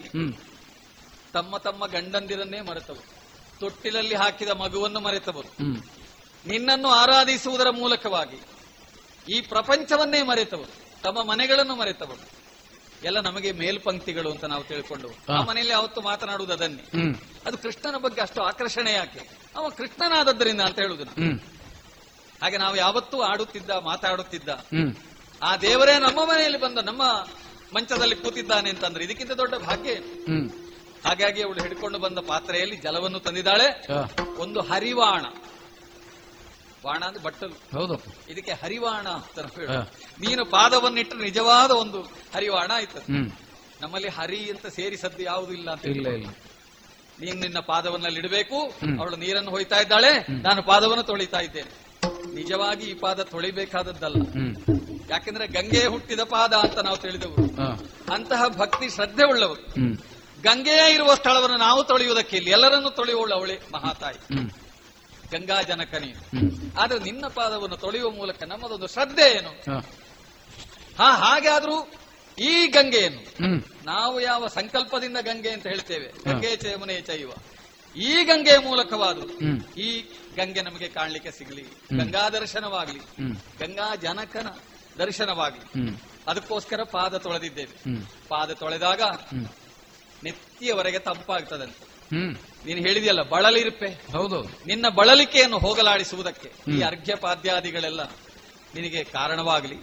ತಮ್ಮ ತಮ್ಮ ಗಂಡಂದಿರನ್ನೇ ಮರೆತವರು ತೊಟ್ಟಿಲಲ್ಲಿ ಹಾಕಿದ ಮಗುವನ್ನು ಮರೆತವರು. ನಿನ್ನನ್ನು ಆರಾಧಿಸುವುದರ ಮೂಲಕವಾಗಿ ಈ ಪ್ರಪಂಚವನ್ನೇ ಮರೆತವರು. ತಮ್ಮ ಮನೆಗಳನ್ನು ಮರೆತವರು. ಎಲ್ಲ ನಮಗೆ ಮೇಲ್ಪಂಕ್ತಿಗಳು ಅಂತ ನಾವು ತಿಳ್ಕೊಂಡು. ಆ ಮನೆಯಲ್ಲಿ ಅವತ್ತು ಮಾತನಾಡುವುದು ಅದನ್ನೇ. ಅದು ಕೃಷ್ಣನ ಬಗ್ಗೆ ಅಷ್ಟು ಆಕರ್ಷಣೆ ಯಾಕೆ? ಅವ ಕೃಷ್ಣನಾದದ್ದರಿಂದ ಅಂತ ಹೇಳುದು ಹಾಗೆ ನಾವು ಯಾವತ್ತೂ ಆಡುತ್ತಿದ್ದ ಮಾತಾಡುತ್ತಿದ್ದ. ಆ ದೇವರೇ ನಮ್ಮ ಮನೆಯಲ್ಲಿ ಬಂದ ನಮ್ಮ ಮಂಚದಲ್ಲಿ ಕೂತಿದ್ದಾನೆ ಅಂತಂದ್ರೆ ಇದಕ್ಕಿಂತ ದೊಡ್ಡ ಭಾಗ್ಯ ಹಾಗಾಗಿ ಅವಳು ಹಿಡ್ಕೊಂಡು ಬಂದ ಪಾತ್ರೆಯಲ್ಲಿ ಜಲವನ್ನು ತಂದಿದ್ದಾಳೆ. ಒಂದು ಹರಿವಾಣ. ಬಾಣ ಅಂದ್ರೆ ಬಟ್ಟಲು. ಹೌದು. ಇದಕ್ಕೆ ಹರಿವಾಣ ಅಂತ. ನೀನು ಪಾದವನ್ನಿಟ್ಟು ನಿಜವಾದ ಒಂದು ಹರಿವಾಣ ಆಯ್ತು ನಮ್ಮಲ್ಲಿ ಹರಿ ಅಂತ ಸೇರಿಸದ್ದು ಯಾವುದು ಇಲ್ಲ ಅಂತ ಇಲ್ಲ ಇಲ್ಲ. ನೀನ್ ನಿನ್ನ ಪಾದವನ್ನಲ್ಲಿ ಇಡಬೇಕು. ಅವಳು ನೀರನ್ನು ಹೋಯ್ತಾ ಇದ್ದಾಳೆ. ನಾನು ಪಾದವನ್ನು ತೊಳಿತಾ ಇದ್ದೇನೆ. ನಿಜವಾಗಿ ಈ ಪಾದ ತೊಳಿಬೇಕಾದದ್ದಲ್ಲ. ಯಾಕೆಂದ್ರೆ ಗಂಗೆ ಹುಟ್ಟಿದ ಪಾದ ಅಂತ ನಾವು ತಿಳಿದವರು. ಅಂತಹ ಭಕ್ತಿ ಶ್ರದ್ಧೆ ಉಳ್ಳವರು ಗಂಗೆಯ ಗಂಗೆಯೇ ಇರುವ ಸ್ಥಳವನ್ನು ನಾವು ತೊಳೆಯುವುದಕ್ಕೆ ಇಲ್ಲಿ ಎಲ್ಲರನ್ನು ತೊಳೆಯುವಳು ಅವಳೆ ಮಹಾತಾಯಿ. ಗಂಗಾ ನೀನು ಆದ್ರೆ ನಿನ್ನ ಪಾದವನ್ನು ತೊಳೆಯುವ ಮೂಲಕ ನಮ್ಮದೊಂದು ಶ್ರದ್ಧೆ ಏನು? ಹಾ. ಹಾಗೆ ಆದ್ರೂ ಈ ಗಂಗೆಯನ್ನು ನಾವು ಯಾವ ಸಂಕಲ್ಪದಿಂದ ಗಂಗೆ ಅಂತ ಹೇಳ್ತೇವೆ? ಗಂಗೆ ಚೇಮನೆ ಚೈವ. ಈ ಗಂಗೆಯ ಮೂಲಕವಾದ್ರು ಈ ಗಂಗೆ ನಮಗೆ ಕಾಣಲಿಕ್ಕೆ ಸಿಗಲಿ. ಗಂಗಾ ದರ್ಶನವಾಗ್ಲಿ. ಗಂಗಾ ಜನಕನ ದರ್ಶನವಾಗ್ಲಿ. ಅದಕ್ಕೋಸ್ಕರ ಪಾದ ತೊಳೆದಿದ್ದೇವೆ. ಪಾದ ತೊಳೆದಾಗ ನೆತ್ತಿಯವರೆಗೆ ತಂಪಾಗ್ತದಂತೆ. ನೀನು ಹೇಳಿದೆಯಲ್ಲ ಬಳಲಿರುಪೆ ಹೌದು. ನಿನ್ನ ಬಳಲಿಕೆಯನ್ನು ಹೋಗಲಾಡಿಸುವುದಕ್ಕೆ ಈ ಅರ್ಘ್ಯ ಪಾದ್ಯಾದಿಗಳೆಲ್ಲ ನಿನಗೆ ಕಾರಣವಾಗಲಿ.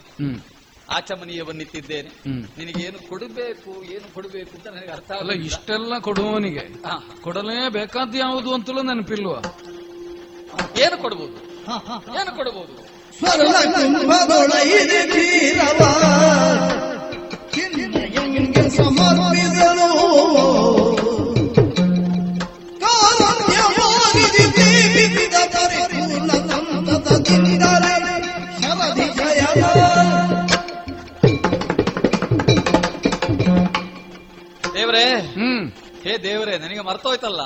ಆಚಮನೀಯವನ್ನಿತ್ತಿದ್ದೇನೆ ನಿನಗೆ ಏನು ಕೊಡಬೇಕು ಏನು ಕೊಡಬೇಕು ಅಂತ ನನಗೆ ಅರ್ಥ ಅಲ್ಲ. ಇಷ್ಟೆಲ್ಲ ಕೊಡುವವನಿಗೆ. ಹಾ. ಕೊಡಲೇಬೇಕಾದ ಯಾವುದು ಅಂತಲೂ ನೆನಪಿಲ್ವ? ಏನು ಕೊಡಬಹುದು ಏನು ಕೊಡಬಹುದು ಸಮರ್ಪಿಸಲು ದೇವರೇ ಹ್ಮ್. ಹೇ ದೇವರೇ ನನಗೆ ಮರ್ತೋಯ್ತಲ್ಲ.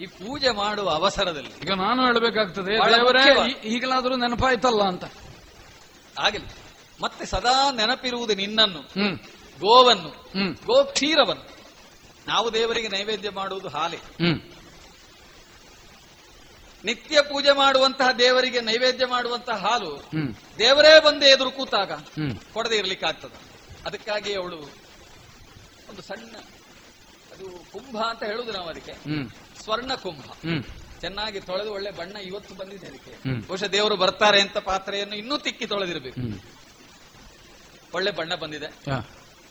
ಈ ಪೂಜೆ ಮಾಡುವ ಅವಸರದಲ್ಲಿ. ಈಗ ನಾನು ಹೇಳಬೇಕಾಗ್ತದೆ ಬಹಳ ದೇವರೇ ಮುಖ್ಯವಾ. ಈ- ಈಗಲಾದ್ರೂ ನೆನಪಾಯ್ತಲ್ಲ ಅಂತ. ಆಗಲಿ ಮತ್ತೆ ಸದಾ ನೆನಪಿರುವುದು ನಿನ್ನನ್ನು ಹ್ಮ್. ಗೋವನ್ನು ಹ್ಮ್. ಗೋ ಕ್ಷೀರವನ್ನು ನಾವು ದೇವರಿಗೆ ನೈವೇದ್ಯ ಮಾಡುವುದು ಹಾಲೆ. ಹ್ಮ್. ನಿತ್ಯ ಪೂಜೆ ಮಾಡುವಂತಹ ದೇವರಿಗೆ ನೈವೇದ್ಯ ಮಾಡುವಂತಹ ಹಾಲು ದೇವರೇ ಬಂದು ಎದುರು ಕೂತಾಗ ಕೊಡದೆ ಇರ್ಲಿಕ್ಕಾಗ್ತದ. ಅದಕ್ಕಾಗಿ ಅವಳು ಒಂದು ಸಣ್ಣ ಅದು ಕುಂಭ ಅಂತ ಹೇಳುದು ನಾವು ಅದಕ್ಕೆ. ಸ್ವರ್ಣ ಕುಂಭ. ಚೆನ್ನಾಗಿ ತೊಳೆದು ಒಳ್ಳೆ ಬಣ್ಣ ಇವತ್ತು ಬಂದಿದೆ ಅದಕ್ಕೆ. ಬಹುಶಃ ದೇವರು ಬರ್ತಾರೆ ಅಂತ ಪಾತ್ರೆಯನ್ನು ಇನ್ನೂ ತಿಕ್ಕಿ ತೊಳೆದಿರಬೇಕು. ಒಳ್ಳೆ ಬಣ್ಣ ಬಂದಿದೆ.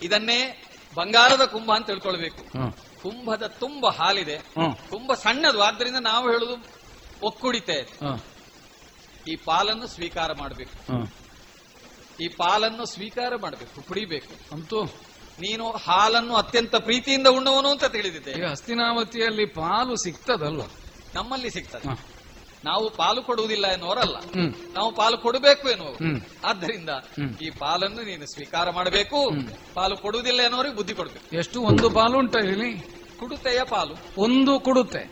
ಇದನ್ನೇ ಬಂಗಾರದ ಕುಂಭ ಅಂತ ತಿಳ್ಕೊಳ್ಬೇಕು. ಕುಂಭದ ತುಂಬ ಹಾಲಿದೆ. ತುಂಬಾ ಕುಂಭ ಸಣ್ಣದು ಆದ್ರಿಂದ ನಾವು ಹೇಳುದು ಒಕ್ಕುಡಿತೆ. ಈ ಪಾಲನ್ನು ಸ್ವೀಕಾರ ಮಾಡಬೇಕು. ಈ ಪಾಲನ್ನು ಸ್ವೀಕಾರ ಮಾಡಬೇಕು ಕುಡಿಬೇಕು. ಅಂತೂ ನೀನು ಹಾಲನ್ನು ಅತ್ಯಂತ ಪ್ರೀತಿಯಿಂದ ಉಣ್ಣವನು ಅಂತ ತಿಳಿದಿದೆ. ಹಸ್ತಿನಾವತಿಯಲ್ಲಿ ಪಾಲು ಸಿಗ್ತದಲ್ಲ ನಮ್ಮಲ್ಲಿ ಸಿಗ್ತದೆ. ನಾವು ಪಾಲು ಕೊಡುವುದಿಲ್ಲ ಎನ್ನುವರಲ್ಲ ನಾವು ಪಾಲು ಕೊಡಬೇಕು ಎನ್ನುವರು ಹ್ಮ್. ಆದ್ದರಿಂದ ಈ ಪಾಲನ್ನು ನೀನು ಸ್ವೀಕಾರ ಮಾಡಬೇಕು. ಪಾಲು ಕೊಡುವುದಿಲ್ಲ ಎನ್ನುವರಿಗೆ ಬುದ್ಧಿ ಕೊಡಬೇಕು. ಎಷ್ಟು ಒಂದು ಪಾಲು ಉಂಟ ಇಲ್ಲಿ ಕುಡುತೆಯ ಪಾಲು. ಒಂದು ಕೊಡುತ್ತೆ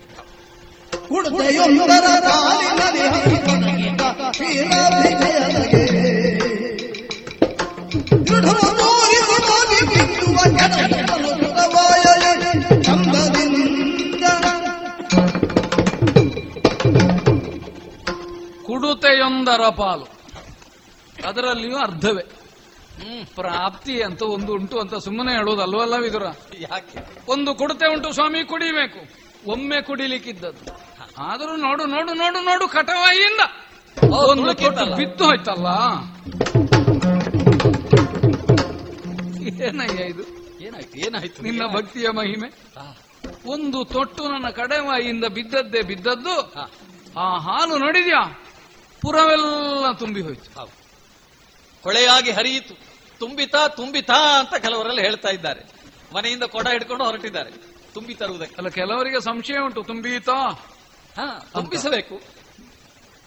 ಕುಡ್ದೆಯೊಂದರ ಕಾಲಿನಲ್ಲಿ ಸುತವಾಯಯ ಚಂದದಿಂದ ಕುಡುತೆಯೊಂದರ ಪಾಲು. ಅದರಲ್ಲಿಯೂ ಅರ್ಧವೇ. ಹ್ಮ್ ಪ್ರಾಪ್ತಿ ಅಂತ ಒಂದು ಉಂಟು ಅಂತ ಸುಮ್ಮನೆ ಹೇಳೋದಲ್ವಲ್ಲ ವಿದುರ? ಯಾಕೆ? ಒಂದು ಕುಡುತೆ ಉಂಟು ಸ್ವಾಮಿ ಕುಡಿಬೇಕು. ಒಮ್ಮೆ ಕುಡಿಲಿಕ್ಕಿದ್ದದ್ದು. ಆದರೂ ನೋಡು ನೋಡು ನೋಡು ನೋಡು ಕಟವಾಯಿಯಿಂದ ಒಂದು. ಬಿತ್ತು ಹೋಯ್ತಲ್ಲ. ಏನಯ್ಯ ಇದು? ಏನಾಯ್ತು ಏನಾಯ್ತು? ನಿನ್ನ ಭಕ್ತಿಯ ಮಹಿಮೆ? ಒಂದು ತೊಟ್ಟು ನನ್ನ ಕಡೆವಾಯಿಯಿಂದ ಬಿದ್ದದ್ದೇ ಬಿದ್ದದ್ದು. ಆ, ಹಾಲು ನೋಡಿದ್ಯಾ? ಪುರವೆಲ್ಲ ತುಂಬಿ ಹೋಯ್ತು. ಕೊಳೆಯಾಗಿ ಹೊಳೆಯಾಗಿ ಹರಿಯಿತು. ತುಂಬಿತಾ ತುಂಬಿತಾ ಅಂತ ಕೆಲವರೆಲ್ಲ ಹೇಳ್ತಾ ಇದ್ದಾರೆ. ಮನೆಯಿಂದ ಕೊಡ ಹಿಡ್ಕೊಂಡು ಹೊರಟಿದ್ದಾರೆ. ತುಂಬಿ ತರುವುದಕ್ಕೆ. ಅಲ್ಲ ಕೆಲವರಿಗೆ ಸಂಶಯ ಉಂಟು. ತುಂಬೀತಾ ತುಂಬಿಸಬೇಕು.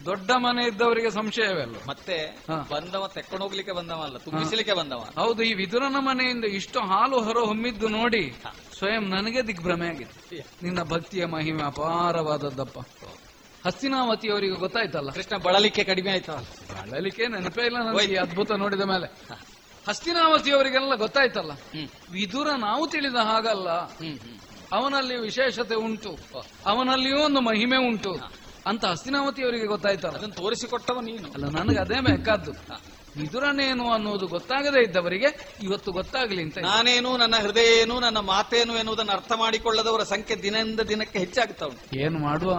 ದೊಡ್ಡ ಮನೆ ಇದ್ದವರಿಗೆ ಸಂಶಯವೇ ಅಲ್ಲ. ಮತ್ತೆ ಬಂದವ ತೆಕ್ಕೊಂಡು ಹೋಗ್ಲಿಕ್ಕೆ ಬಂದವ ಅಲ್ಲ ತುಂಬಿಸಲಿಕ್ಕೆ ಬಂದವ. ಹೌದು ಈ ವಿದುರನ ಮನೆಯಿಂದ ಇಷ್ಟು ಹಾಲು ಹೊರ ಹೊಮ್ಮಿದ್ದು ನೋಡಿ ಸ್ವಯಂ ನನಗೆ ದಿಗ್ಭ್ರಮೆ ಆಗಿದೆ ನಿನ್ನ ಭಕ್ತಿಯ ಮಹಿಮೆ ಅಪಾರವಾದದ್ದಪ್ಪ. ಹಸ್ತಿನಾವತಿಯವರಿಗೆ ಗೊತ್ತಾಯ್ತಲ್ಲ? ಕೃಷ್ಣ ಬಳಲಿಕ್ಕೆ ಕಡಿಮೆ ಆಯ್ತಲ್ಲ ಬಳಲಿಕೆ ನೆನಪೇ ಇಲ್ಲ ನನಗೆ ಈ ಅದ್ಭುತ ನೋಡಿದ ಮೇಲೆ. ಹಸ್ತಿನಾವತಿಯವರಿಗೆಲ್ಲ ಗೊತ್ತಾಯ್ತಲ್ಲ? ಹ್ಮ್. ವಿದುರ ನಾವು ತಿಳಿದ ಹಾಗಲ್ಲ. ಹ್ಮ್ ಹ್ಮ್. ಅವನಲ್ಲಿ ವಿಶೇಷತೆ ಉಂಟು. ಅವನಲ್ಲಿಯೂ ಒಂದು ಮಹಿಮೆ ಉಂಟು. ಅಂತ ಹಸ್ತಿನಾವತಿಯವರಿಗೆ ಗೊತ್ತಾಯ್ತಲ್ಲ. ಅದನ್ನು ತೋರಿಸಿಕೊಟ್ಟವ ನೀನು. ಅಲ್ಲ ನನಗೆ ಅದೇ ಬೇಕಾದ್ದು. ಮಿದುರನೇನು ಅನ್ನೋದು ಗೊತ್ತಾಗದೇ ಇದ್ದವರಿಗೆ ಇವತ್ತು ಗೊತ್ತಾಗಲಿ ಅಂತ ನಾನೇನು ನನ್ನ ಹೃದಯ ಏನು ನನ್ನ ಮಾತೇನು ಎನ್ನುವುದನ್ನು ಅರ್ಥ ಮಾಡಿಕೊಳ್ಳದವರ ಸಂಖ್ಯೆ ದಿನದಿಂದ ದಿನಕ್ಕೆ ಹೆಚ್ಚಾಗ್ತಾ ಉಂಟು. ಏನ್ ಮಾಡುವ?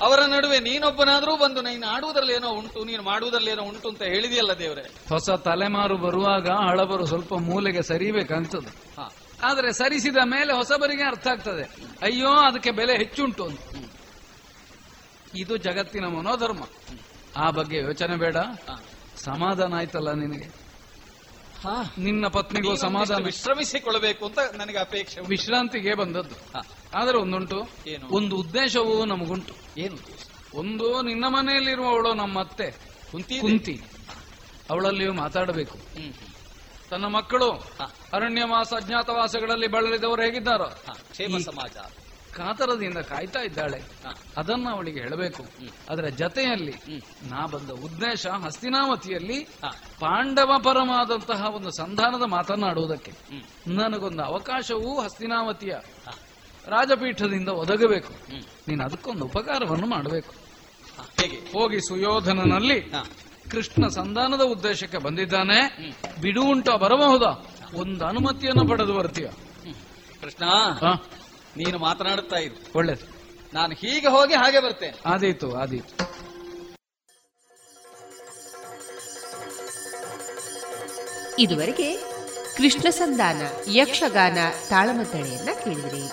ಅವರ ನಡುವೆ ನೀನೊಬ್ಬನಾದ್ರೂ ಬಂದು ನೀನು ಆಡುವುದರಲ್ಲಿ ಏನೋ ಉಂಟು ನೀನು ಮಾಡುವುದರಲ್ಲಿ ಏನೋ ಉಂಟು ಅಂತ ಹೇಳಿದೆಯಲ್ಲ ದೇವರೇ? ಹೊಸ ತಲೆಮಾರು ಬರುವಾಗ ಹಳಬರು ಸ್ವಲ್ಪ ಮೂಲೆಗೆ ಸರಿಬೇಕಂತದ್ದು ಹಾ. ಆದ್ರೆ ಸರಿಸಿದ ಮೇಲೆ ಹೊಸಬರಿಗೆ ಅರ್ಥ ಆಗ್ತದೆ. ಅಯ್ಯೋ ಅದಕ್ಕೆ ಬೆಲೆ ಹೆಚ್ಚುಂಟು ಅಂತ. ಇದು ಜಗತ್ತಿನ ಮನೋಧರ್ಮ. ಆ ಬಗ್ಗೆ ಯೋಚನೆ ಬೇಡ. ಸಮಾಧಾನ ಆಯ್ತಲ್ಲ ನಿನಗೆ? ಹಾ. ನಿನ್ನ ಪತ್ನಿಗೂ ಸಮಾಧಾನ. ವಿಶ್ರಮಿಸಿಕೊಳ್ಳಬೇಕು ಅಂತ ನನಗೆ ಅಪೇಕ್ಷೆ. ವಿಶ್ರಾಂತಿಗೆ ಬಂದದ್ದು. ಆದರೆ ಒಂದುಂಟು. ಒಂದು ಉದ್ದೇಶವೂ ನಮಗುಂಟು. ಏನು ಒಂದು ನಿನ್ನ ಮನೆಯಲ್ಲಿರುವವಳು ನಮ್ಮ ಅತ್ತೆ ಕುಂತಿ. ಕುಂತಿ ಅವಳಲ್ಲಿಯೂ ಮಾತಾಡಬೇಕು. ತನ್ನ ಮಕ್ಕಳು ಅರಣ್ಯವಾಸ ಅಜ್ಞಾತವಾಸಗಳಲ್ಲಿ ಬಳಲಿದವರು ಹೇಗಿದ್ದಾರೋ. ಕ್ಷೇಮ ಸಮಾಜ. ಕಾತರದಿಂದ ಕಾಯ್ತಾ ಇದ್ದಾಳೆ. ಅದನ್ನ ಅವಳಿಗೆ ಹೇಳಬೇಕು. ಅದರ ಜತೆಯಲ್ಲಿ ನಾ ಬಂದ ಉದ್ದೇಶ ಹಸ್ತಿನಾವತಿಯಲ್ಲಿ ಪಾಂಡವ ಪರಮಾದಂತಹ ಒಂದು ಸಂಧಾನದ ಮಾತನಾಡುವುದಕ್ಕೆ ನನಗೊಂದು ಅವಕಾಶವೂ ಹಸ್ತಿನಾವತಿಯ ರಾಜಪೀಠದಿಂದ ಒದಗಬೇಕು. ನೀನು ಅದಕ್ಕೊಂದು ಉಪಕಾರವನ್ನು ಮಾಡಬೇಕು. ಹೇಗೆ? ಹೋಗಿ ಸುಯೋಧನನಲ್ಲಿ ಕೃಷ್ಣ ಸಂಧಾನದ ಉದ್ದೇಶಕ್ಕೆ ಬಂದಿದ್ದಾನೆ. ಬಿಡು ಉಂಟ ಬರಬಹುದಾ? ಒಂದು ಅನುಮತಿಯನ್ನು ಪಡೆದು ಬರ್ತೀಯ. ಕೃಷ್ಣ ನೀನು ಮಾತನಾಡುತ್ತಾ ಇರು. ಒಳ್ಳೇದು. ನಾನು ಹೀಗೆ ಹೋಗಿ ಹಾಗೆ ಬರ್ತೇನೆ. ಆದೀತು ಆದೀತು. ಇದುವರೆಗೆ ಕೃಷ್ಣ ಸಂಧಾನ ಯಕ್ಷಗಾನ ತಾಳಮದ್ದಳೆಯನ್ನ ಕೇಳಿದಿರಿ.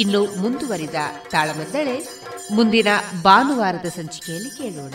ಇನ್ನು ಮುಂದುವರಿದ ತಾಳಮದ್ದಳೆ ಮುಂದಿನ ಭಾನುವಾರದ ಸಂಚಿಕೆಯಲ್ಲಿ ಕೇಳೋಣ.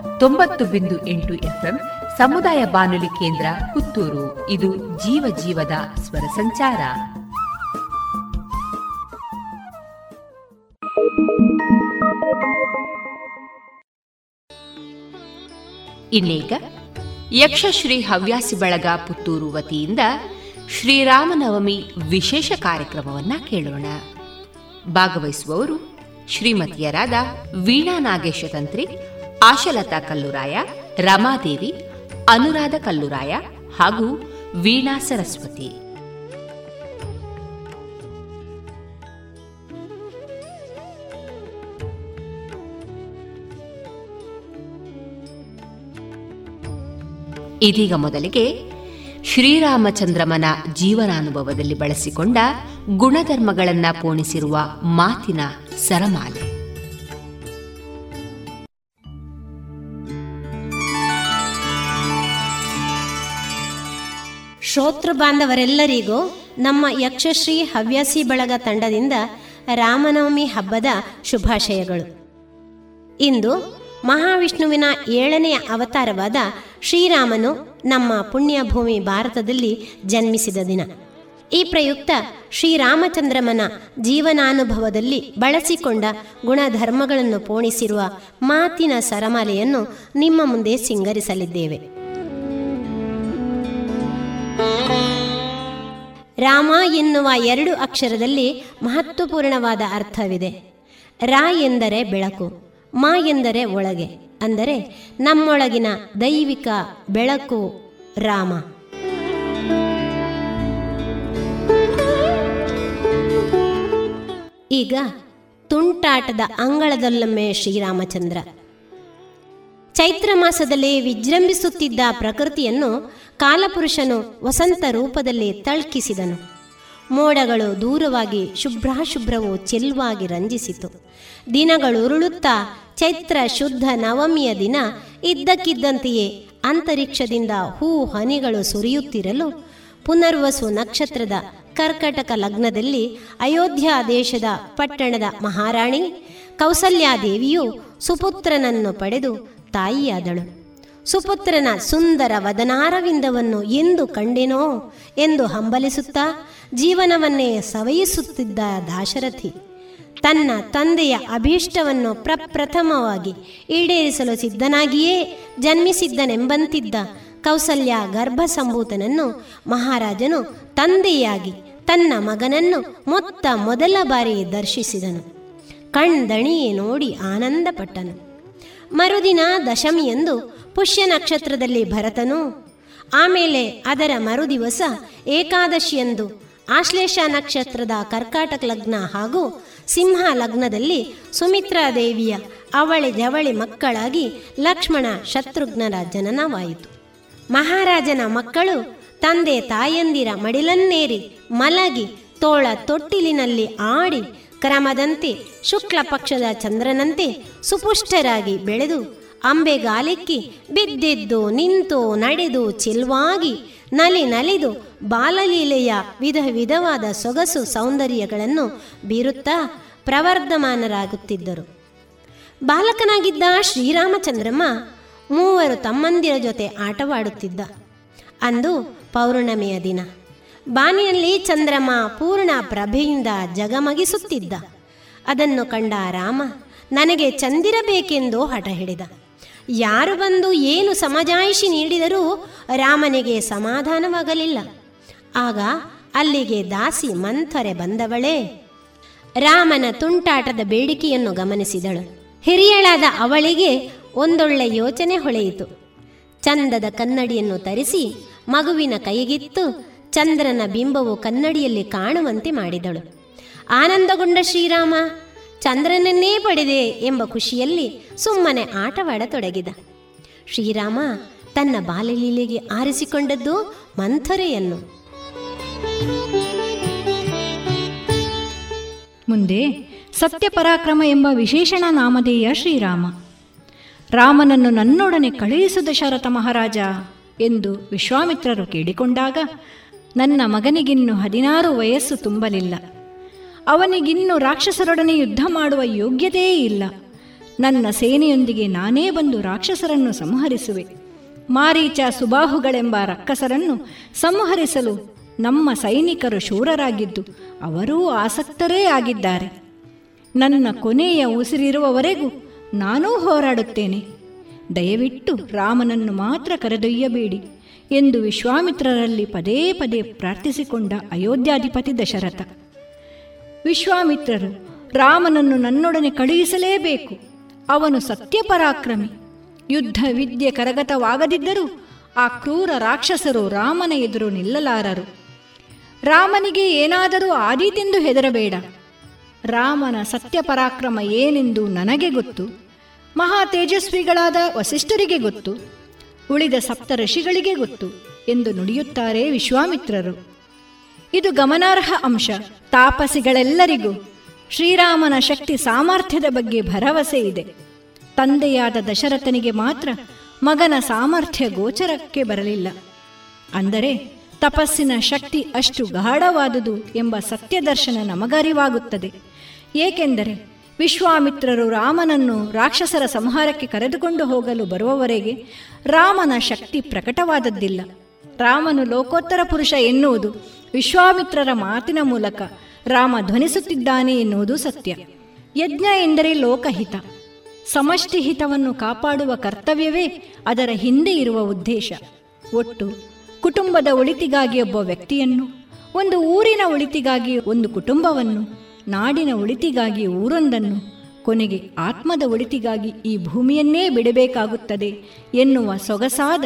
ತೊಂಬತ್ತು ಬಿಂದು ಸಮುದಾಯ ಬಾನುಲಿ ಕೇಂದ್ರ ಪುತ್ತೂರು. ಇದು ಜೀವ ಜೀವದ ಸ್ವರ ಸಂಚಾರ. ಇನ್ನೀಗ ಯಕ್ಷಶ್ರೀ ಹವ್ಯಾಸಿ ಬಳಗ ಪುತ್ತೂರು ವತಿಯಿಂದ ಶ್ರೀರಾಮನವಮಿ ವಿಶೇಷ ಕಾರ್ಯಕ್ರಮವನ್ನ ಕೇಳೋಣ. ಭಾಗವಹಿಸುವವರು ಶ್ರೀಮತಿಯರಾದ ವೀಣಾ ನಾಗೇಶ ತಂತ್ರಿ ಆಶಲತಾ ಕಲ್ಲುರಾಯ, ರಮಾದೇವಿ, ಅನುರಾಧ ಕಲ್ಲುರಾಯ ಹಾಗೂ ವೀಣಾ ಸರಸ್ವತಿ. ಇದೀಗ ಮೊದಲಿಗೆ ಶ್ರೀರಾಮಚಂದ್ರಮನ ಜೀವನಾನುಭವದಲ್ಲಿ ಬಳಸಿಕೊಂಡ ಗುಣಧರ್ಮಗಳನ್ನ ಪೋಣಿಸಿರುವ ಮಾತಿನ ಸರಮಾಲೆ. ಶ್ರೋತೃ ಬಾಂಧವರೆಲ್ಲರಿಗೂ ನಮ್ಮ ಯಕ್ಷಶ್ರೀ ಹವ್ಯಾಸಿ ಬಳಗ ತಂಡದಿಂದ ರಾಮನವಮಿ ಹಬ್ಬದ ಶುಭಾಶಯಗಳು. ಇಂದು ಮಹಾವಿಷ್ಣುವಿನ ಏಳನೆಯ ಅವತಾರವಾದ ಶ್ರೀರಾಮನು ನಮ್ಮ ಪುಣ್ಯಭೂಮಿ ಭಾರತದಲ್ಲಿ ಜನ್ಮಿಸಿದ ದಿನ. ಈ ಪ್ರಯುಕ್ತ ಶ್ರೀರಾಮಚಂದ್ರಮನ ಜೀವನಾನುಭವದಲ್ಲಿ ಬಳಸಿಕೊಂಡ ಗುಣಧರ್ಮಗಳನ್ನು ಪೋಣಿಸಿರುವ ಮಾತಿನ ಸರಮಾಲೆಯನ್ನು ನಿಮ್ಮ ಮುಂದೆ ಸಿಂಗರಿಸಲಿದ್ದೇವೆ. ರಾಮ ಎನ್ನುವ ಎರಡು ಅಕ್ಷರದಲ್ಲಿ ಮಹತ್ವಪೂರ್ಣವಾದ ಅರ್ಥವಿದೆ. ರಾ ಎಂದರೆ ಬೆಳಕು, ಮಾ ಎಂದರೆ ಒಳಗೆ, ಅಂದರೆ ನಮ್ಮೊಳಗಿನ ದೈವಿಕ ಬೆಳಕು ರಾಮ. ಈಗ ತುಂಟಾಟದ ಅಂಗಳದಲ್ಲೊಮ್ಮೆ ಶ್ರೀರಾಮಚಂದ್ರ. ಚೈತ್ರ ಮಾಸದಲ್ಲಿ ವಿಜೃಂಭಿಸುತ್ತಿದ್ದ ಪ್ರಕೃತಿಯನ್ನು ಕಾಲಪುರುಷನು ವಸಂತ ರೂಪದಲ್ಲಿ ತಳ್ಕಿಸಿದನು. ಮೋಡಗಳು ದೂರವಾಗಿ ಶುಭ್ರಾಶುಭ್ರವು ಚೆಲ್ವಾಗಿ ರಂಜಿಸಿತು. ದಿನಗಳು ಉರುಳುತ್ತಾ ಚೈತ್ರ ಶುದ್ಧ ನವಮಿಯ ದಿನ ಇದ್ದಕ್ಕಿದ್ದಂತೆಯೇ ಅಂತರಿಕ್ಷದಿಂದ ಹೂ ಹನಿಗಳು ಸುರಿಯುತ್ತಿರಲು ಪುನರ್ವಸು ನಕ್ಷತ್ರದ ಕರ್ಕಟಕ ಲಗ್ನದಲ್ಲಿ ಅಯೋಧ್ಯ ದೇಶದ ಪಟ್ಟಣದ ಮಹಾರಾಣಿ ಕೌಸಲ್ಯಾದೇವಿಯು ಸುಪುತ್ರನನ್ನು ಪಡೆದು ತಾಯಿಯಾದಳು. ಸುಪುತ್ರನ ಸುಂದರ ವದನಾರವಿಂದವನ್ನು ಎಂದು ಕಂಡೆನೋ ಎಂದು ಹಂಬಲಿಸುತ್ತಾ ಜೀವನವನ್ನೇ ಸವಯಿಸುತ್ತಿದ್ದ ದಾಶರಥಿ ತನ್ನ ತಂದೆಯ ಅಭೀಷ್ಟವನ್ನು ಪ್ರಪ್ರಥಮವಾಗಿ ಈಡೇರಿಸಲು ಸಿದ್ಧನಾಗಿಯೇ ಜನ್ಮಿಸಿದ್ದನೆಂಬಂತಿದ್ದ ಕೌಸಲ್ಯ ಗರ್ಭಸಂಭೂತನನ್ನು ಮಹಾರಾಜನು ತಂದೆಯಾಗಿ ತನ್ನ ಮಗನನ್ನು ಮೊತ್ತ ಮೊದಲ ಬಾರಿ ದರ್ಶಿಸಿದನು. ಕಣ್ದಣಿಯೇ ನೋಡಿ ಆನಂದಪಟ್ಟನು. ಮರುದಿನ ದಶಮಿಯಂದು ಪುಷ್ಯ ನಕ್ಷತ್ರದಲ್ಲಿ ಭರತನು, ಆಮೇಲೆ ಅದರ ಮರುದಿವಸ ಏಕಾದಶಿಯಂದು ಆಶ್ಲೇಷ ನಕ್ಷತ್ರದ ಕರ್ಕಾಟಕ ಲಗ್ನ ಹಾಗೂ ಸಿಂಹ ಲಗ್ನದಲ್ಲಿ ಸುಮಿತ್ರಾ ದೇವಿಯ ಅವಳಿ ಜವಳಿ ಮಕ್ಕಳಾಗಿ ಲಕ್ಷ್ಮಣ ಶತ್ರುಘ್ನರ ಜನನವಾಯಿತು. ಮಹಾರಾಜನ ಮಕ್ಕಳು ತಂದೆ ತಾಯಂದಿರ ಮಡಿಲನ್ನೇರಿ ಮಲಗಿ ತೋಳ ತೊಟ್ಟಿಲಿನಲ್ಲಿ ಆಡಿ ಕ್ರಮದಂತೆ ಶುಕ್ಲ ಪಕ್ಷದ ಚಂದ್ರನಂತೆ ಸುಪುಷ್ಟರಾಗಿ ಬೆಳೆದು ಅಂಬೆಗಾಲಿಕ್ಕಿ ಬಿದ್ದಿದ್ದು ನಿಂತು ನಡೆದು ಚಿಲ್ವಾಗಿ ನಲಿ ನಲಿದು ಬಾಲಲೀಲೆಯ ವಿಧ ವಿಧವಾದ ಸೊಗಸು ಸೌಂದರ್ಯಗಳನ್ನು ಬೀರುತ್ತಾ ಪ್ರವರ್ಧಮಾನರಾಗುತ್ತಿದ್ದರು. ಬಾಲಕನಾಗಿದ್ದ ಶ್ರೀರಾಮಚಂದ್ರಮ್ಮ ಮೂವರು ತಮ್ಮಂದಿರ ಜೊತೆ ಆಟವಾಡುತ್ತಿದ್ದ. ಅಂದು ಪೌರ್ಣಮಿಯ ದಿನ. ಬಾನಿಯಲ್ಲಿ ಚಂದ್ರಮ ಪೂರ್ಣ ಪ್ರಭೆಯಿಂದ ಜಗಮಗಿಸುತ್ತಿದ್ದ. ಅದನ್ನು ಕಂಡ ರಾಮ, ನನಗೆ ಚಂದಿರಬೇಕೆಂದು ಹಠ ಹಿಡಿದ. ಯಾರು ಬಂದು ಏನು ಸಮಜಾಯಿಷಿ ನೀಡಿದರೂ ರಾಮನಿಗೆ ಸಮಾಧಾನವಾಗಲಿಲ್ಲ. ಆಗ ಅಲ್ಲಿಗೆ ದಾಸಿ ಮಂಥರೆ ಬಂದವಳೇ. ರಾಮನ ತುಂಟಾಟದ ಬೇಡಿಕೆಯನ್ನು ಗಮನಿಸಿದಳು. ಹಿರಿಯಳಾದ ಅವಳಿಗೆ ಒಂದೊಳ್ಳೆ ಯೋಚನೆ ಹೊಳೆಯಿತು. ಚಂದದ ಕನ್ನಡಿಯನ್ನು ತರಿಸಿ ಮಗುವಿನ ಕೈಗಿತ್ತು. ಚಂದ್ರನ ಬಿಂಬವು ಕನ್ನಡಿಯಲ್ಲಿ ಕಾಣುವಂತೆ ಮಾಡಿದಳು. ಆನಂದಗೊಂಡ ಶ್ರೀರಾಮ, ಚಂದ್ರನನ್ನೇ ಪಡೆದೆ ಎಂಬ ಖುಷಿಯಲ್ಲಿ ಸುಮ್ಮನೆ ಆಟವಾಡತೊಡಗಿದ. ಶ್ರೀರಾಮ ತನ್ನ ಬಾಲಲೀಲೆಗೆ ಆರಿಸಿಕೊಂಡದ್ದು ಮಂಥರೆಯನ್ನು. ಮುಂದೆ ಸತ್ಯಪರಾಕ್ರಮ ಎಂಬ ವಿಶೇಷಣ ನಾಮಧೇಯ ಶ್ರೀರಾಮ. ರಾಮನನ್ನು ನನ್ನೊಡನೆ ಕಳುಹಿಸು ದಶರಥ ಮಹಾರಾಜ ಎಂದು ವಿಶ್ವಾಮಿತ್ರರು ಕೇಳಿಕೊಂಡಾಗ ನನ್ನ ಮಗನಿಗಿನ್ನು ಹದಿನಾರು ವಯಸ್ಸು ತುಂಬಲಿಲ್ಲ. ಅವನಿಗಿನ್ನು ರಾಕ್ಷಸರೊಡನೆ ಯುದ್ಧ ಮಾಡುವ ಯೋಗ್ಯತೆಯೇ ಇಲ್ಲ. ನನ್ನ ಸೇನೆಯೊಂದಿಗೆ ನಾನೇ ಬಂದು ರಾಕ್ಷಸರನ್ನು ಸಂಹರಿಸುವೆ. ಮಾರೀಚ ಸುಬಾಹುಗಳೆಂಬ ರಕ್ಕಸರನ್ನು ಸಂಹರಿಸಲು ನಮ್ಮ ಸೈನಿಕರು ಶೂರರಾಗಿದ್ದು, ಅವರೂ ಆಸಕ್ತರೇ ಆಗಿದ್ದಾರೆ. ನನ್ನ ಕೊನೆಯ ಉಸಿರಿರುವವರೆಗೂ ನಾನೂ ಹೋರಾಡುತ್ತೇನೆ. ದಯವಿಟ್ಟು ರಾಮನನ್ನು ಮಾತ್ರ ಕರೆದೊಯ್ಯಬೇಡಿ. ಎಂದು ವಿಶ್ವಾಮಿತ್ರರಲ್ಲಿ ಪದೇ ಪದೇ ಪ್ರಾರ್ಥಿಸಿಕೊಂಡ ಅಯೋಧ್ಯಾಧಿಪತಿ ದಶರಥ, ವಿಶ್ವಾಮಿತ್ರರು, ರಾಮನನ್ನು ನನ್ನೊಡನೆ ಕಳುಹಿಸಲೇಬೇಕು. ಅವನು ಸತ್ಯಪರಾಕ್ರಮಿ. ಯುದ್ಧ ವಿದ್ಯೆ ಕರಗತವಾಗದಿದ್ದರೂ ಆ ಕ್ರೂರ ರಾಕ್ಷಸರು ರಾಮನ ಎದುರು ನಿಲ್ಲಲಾರರು. ರಾಮನಿಗೆ ಏನಾದರೂ ಆದೀತೆಂದು ಹೆದರಬೇಡ. ರಾಮನ ಸತ್ಯಪರಾಕ್ರಮ ಏನೆಂದು ನನಗೆ ಗೊತ್ತು. ಮಹಾ ತೇಜಸ್ವಿಗಳಾದ ವಸಿಷ್ಠರಿಗೆ ಗೊತ್ತು. ಉಳಿದ ಸಪ್ತ ಋಷಿಗಳಿಗೆ ಗೊತ್ತು ಎಂದು ನುಡಿಯುತ್ತಾರೆ ವಿಶ್ವಾಮಿತ್ರರು. ಇದು ಗಮನಾರ್ಹ ಅಂಶ. ತಾಪಸಿಗಳೆಲ್ಲರಿಗೂ ಶ್ರೀರಾಮನ ಶಕ್ತಿ ಸಾಮರ್ಥ್ಯದ ಬಗ್ಗೆ ಭರವಸೆ ಇದೆ. ತಂದೆಯಾದ ದಶರಥನಿಗೆ ಮಾತ್ರ ಮಗನ ಸಾಮರ್ಥ್ಯ ಗೋಚರಕ್ಕೆ ಬರಲಿಲ್ಲ. ಅಂದರೆ ತಪಸ್ಸಿನ ಶಕ್ತಿ ಅಷ್ಟು ಗಾಢವಾದುದು ಎಂಬ ಸತ್ಯದರ್ಶನ ನಮಗರಿವಾಗುತ್ತದೆ. ಏಕೆಂದರೆ ವಿಶ್ವಾಮಿತ್ರರು ರಾಮನನ್ನು ರಾಕ್ಷಸರ ಸಂಹಾರಕ್ಕೆ ಕರೆದುಕೊಂಡು ಹೋಗಲು ಬರುವವರೆಗೆ ರಾಮನ ಶಕ್ತಿ ಪ್ರಕಟವಾದದ್ದಿಲ್ಲ. ರಾಮನು ಲೋಕೋತ್ತರ ಪುರುಷ ಎನ್ನುವುದು ವಿಶ್ವಾಮಿತ್ರರ ಮಾತಿನ ಮೂಲಕ ರಾಮ ಧ್ವನಿಸುತ್ತಿದ್ದಾನೆ ಎನ್ನುವುದು ಸತ್ಯ. ಯಜ್ಞ ಎಂದರೆ ಲೋಕಹಿತ. ಸಮಷ್ಟಿ ಹಿತವನ್ನು ಕಾಪಾಡುವ ಕರ್ತವ್ಯವೇ ಅದರ ಹಿಂದೆ ಇರುವ ಉದ್ದೇಶ. ಒಟ್ಟು ಕುಟುಂಬದ ಒಳಿತಿಗಾಗಿ ಒಬ್ಬ ವ್ಯಕ್ತಿಯನ್ನು, ಒಂದು ಊರಿನ ಒಳಿತಿಗಾಗಿ ಒಂದು ಕುಟುಂಬವನ್ನು ನಾಡಿನ ಒಳಿತಿಗಾಗಿ ಊರೊಂದನ್ನು, ಕೊನೆಗೆ ಆತ್ಮದ ಒಳಿತಿಗಾಗಿ ಈ ಭೂಮಿಯನ್ನೇ ಬಿಡಬೇಕಾಗುತ್ತದೆ ಎನ್ನುವ ಸೊಗಸಾದ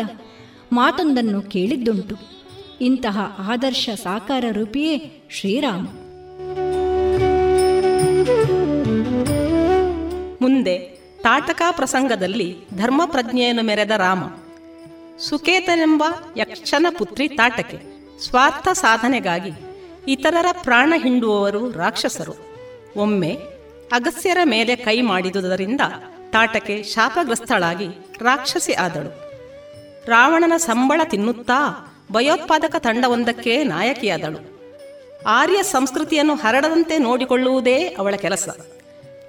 ಮಾತೊಂದನ್ನು ಕೇಳಿದ್ದುಂಟು. ಇಂತಹ ಆದರ್ಶ ಸಾಕಾರ ರೂಪಿಯೇ ಶ್ರೀರಾಮ. ಮುಂದೆ ತಾಟಕ ಪ್ರಸಂಗದಲ್ಲಿ ಧರ್ಮಪ್ರಜ್ಞೆಯನ್ನು ಮೆರೆದ ರಾಮ. ಸುಕೇತನೆಂಬ ಯಕ್ಷನ ಪುತ್ರಿ ತಾಟಕೆ, ಸ್ವಾರ್ಥ ಸಾಧನೆಗಾಗಿ ಇತರರ ಪ್ರಾಣ ಹಿಂಡುವವರು ರಾಕ್ಷಸರು. ಒಮ್ಮೆ ಅಗಸ್ಯರ ಮೇಲೆ ಕೈ ಮಾಡಿದುದರಿಂದ ತಾಟಕೆ ಶಾಪಗ್ರಸ್ತಳಾಗಿ ರಾಕ್ಷಸಿ ಆದಳು. ರಾವಣನ ಸಂಬಳ ತಿನ್ನುತ್ತಾ ಭಯೋತ್ಪಾದಕ ತಂಡವೊಂದಕ್ಕೆ ನಾಯಕಿಯಾದಳು. ಆರ್ಯ ಸಂಸ್ಕೃತಿಯನ್ನು ಹರಡದಂತೆ ನೋಡಿಕೊಳ್ಳುವುದೇ ಅವಳ ಕೆಲಸ.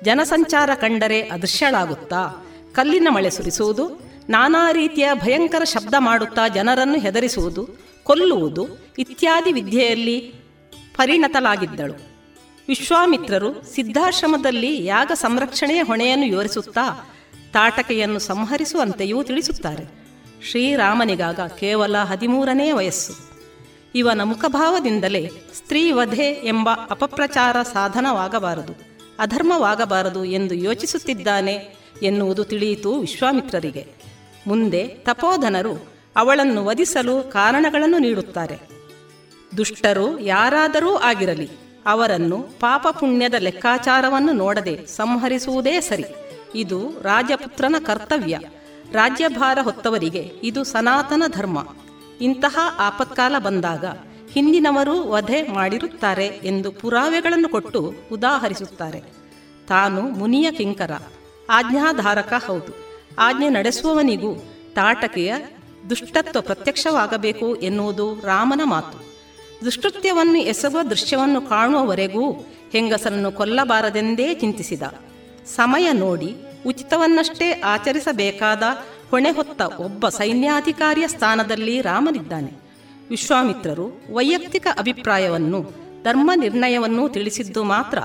ಜನಸಂಚಾರ ಕಂಡರೆ ಅದೃಶ್ಯಳಾಗುತ್ತಾ ಕಲ್ಲಿನ ಮಳೆ ಸುರಿಸುವುದು, ನಾನಾ ರೀತಿಯ ಭಯಂಕರ ಶಬ್ದ ಮಾಡುತ್ತಾ ಜನರನ್ನು ಹೆದರಿಸುವುದು, ಕೊಲ್ಲುವುದು ಇತ್ಯಾದಿ ವಿದ್ಯೆಯಲ್ಲಿ ಪರಿಣತಲಾಗಿದ್ದಳು ವಿಶ್ವಾಮಿತ್ರರು ಸಿದ್ಧಾಶ್ರಮದಲ್ಲಿ ಯಾಗ ಸಂರಕ್ಷಣೆಯ ಹೊಣೆಯನ್ನು ವಿವರಿಸುತ್ತಾ ತಾಟಕೆಯನ್ನು ಸಂಹರಿಸುವಂತೆಯೂ ತಿಳಿಸುತ್ತಾರೆ. ಶ್ರೀರಾಮನಿಗಾಗ ಕೇವಲ ಹದಿಮೂರನೇ ವಯಸ್ಸು. ಇವನ ಮುಖಭಾವದಿಂದಲೇ ಸ್ತ್ರೀ ವಧೆ ಎಂಬ ಅಪಪ್ರಚಾರ ಸಾಧನವಾಗಬಾರದು, ಅಧರ್ಮವಾಗಬಾರದು ಎಂದು ಯೋಚಿಸುತ್ತಿದ್ದಾನೆ ಎನ್ನುವುದು ತಿಳಿಯಿತು ವಿಶ್ವಾಮಿತ್ರರಿಗೆ. ಮುಂದೆ ತಪೋಧನರು ಅವಳನ್ನು ವಧಿಸಲು ಕಾರಣಗಳನ್ನು ನೀಡುತ್ತಾರೆ. ದುಷ್ಟರು ಯಾರಾದರೂ ಆಗಿರಲಿ, ಅವರನ್ನು ಪಾಪ ಪುಣ್ಯದ ಲೆಕ್ಕಾಚಾರವನ್ನು ನೋಡದೆ ಸಂಹರಿಸುವುದೇ ಸರಿ. ಇದು ರಾಜಪುತ್ರನ ಕರ್ತವ್ಯ. ರಾಜ್ಯಭಾರ ಹೊತ್ತವರಿಗೆ ಇದು ಸನಾತನ ಧರ್ಮ. ಇಂತಹ ಆಪತ್ಕಾಲ ಬಂದಾಗ ಹಿಂದಿನವರು ವಧೆ ಮಾಡಿರುತ್ತಾರೆ ಎಂದು ಪುರಾವೆಗಳನ್ನು ಕೊಟ್ಟು ಉದಾಹರಿಸುತ್ತಾರೆ. ತಾನು ಮುನಿಯ ಕಿಂಕರ. ಆಜ್ಞಾಧಾರಕ ಹೌದು. ಆಜ್ಞೆ ನಡೆಸುವವನಿಗೂ ತಾಟಕೆಯ ದುಷ್ಟತ್ವ ಪ್ರತ್ಯಕ್ಷವಾಗಬೇಕು ಎನ್ನುವುದು ರಾಮನ ಮಾತು. ದುಷ್ಟೃತ್ಯವನ್ನು ಎಸಗುವ ದೃಶ್ಯವನ್ನು ಕಾಣುವವರೆಗೂ ಹೆಂಗಸರನ್ನು ಕೊಲ್ಲಬಾರದೆಂದೇ ಚಿಂತಿಸಿದ. ಸಮಯ ನೋಡಿ ಉಚಿತವನ್ನಷ್ಟೇ ಆಚರಿಸಬೇಕಾದ ಹೊಣೆ ಹೊತ್ತ ಒಬ್ಬ ಸೈನ್ಯಾಧಿಕಾರಿಯ ಸ್ಥಾನದಲ್ಲಿ ರಾಮನಿದ್ದಾನೆ. ವಿಶ್ವಾಮಿತ್ರರು ವೈಯಕ್ತಿಕ ಅಭಿಪ್ರಾಯವನ್ನು, ಧರ್ಮ ನಿರ್ಣಯವನ್ನು ತಿಳಿಸಿದ್ದು ಮಾತ್ರ.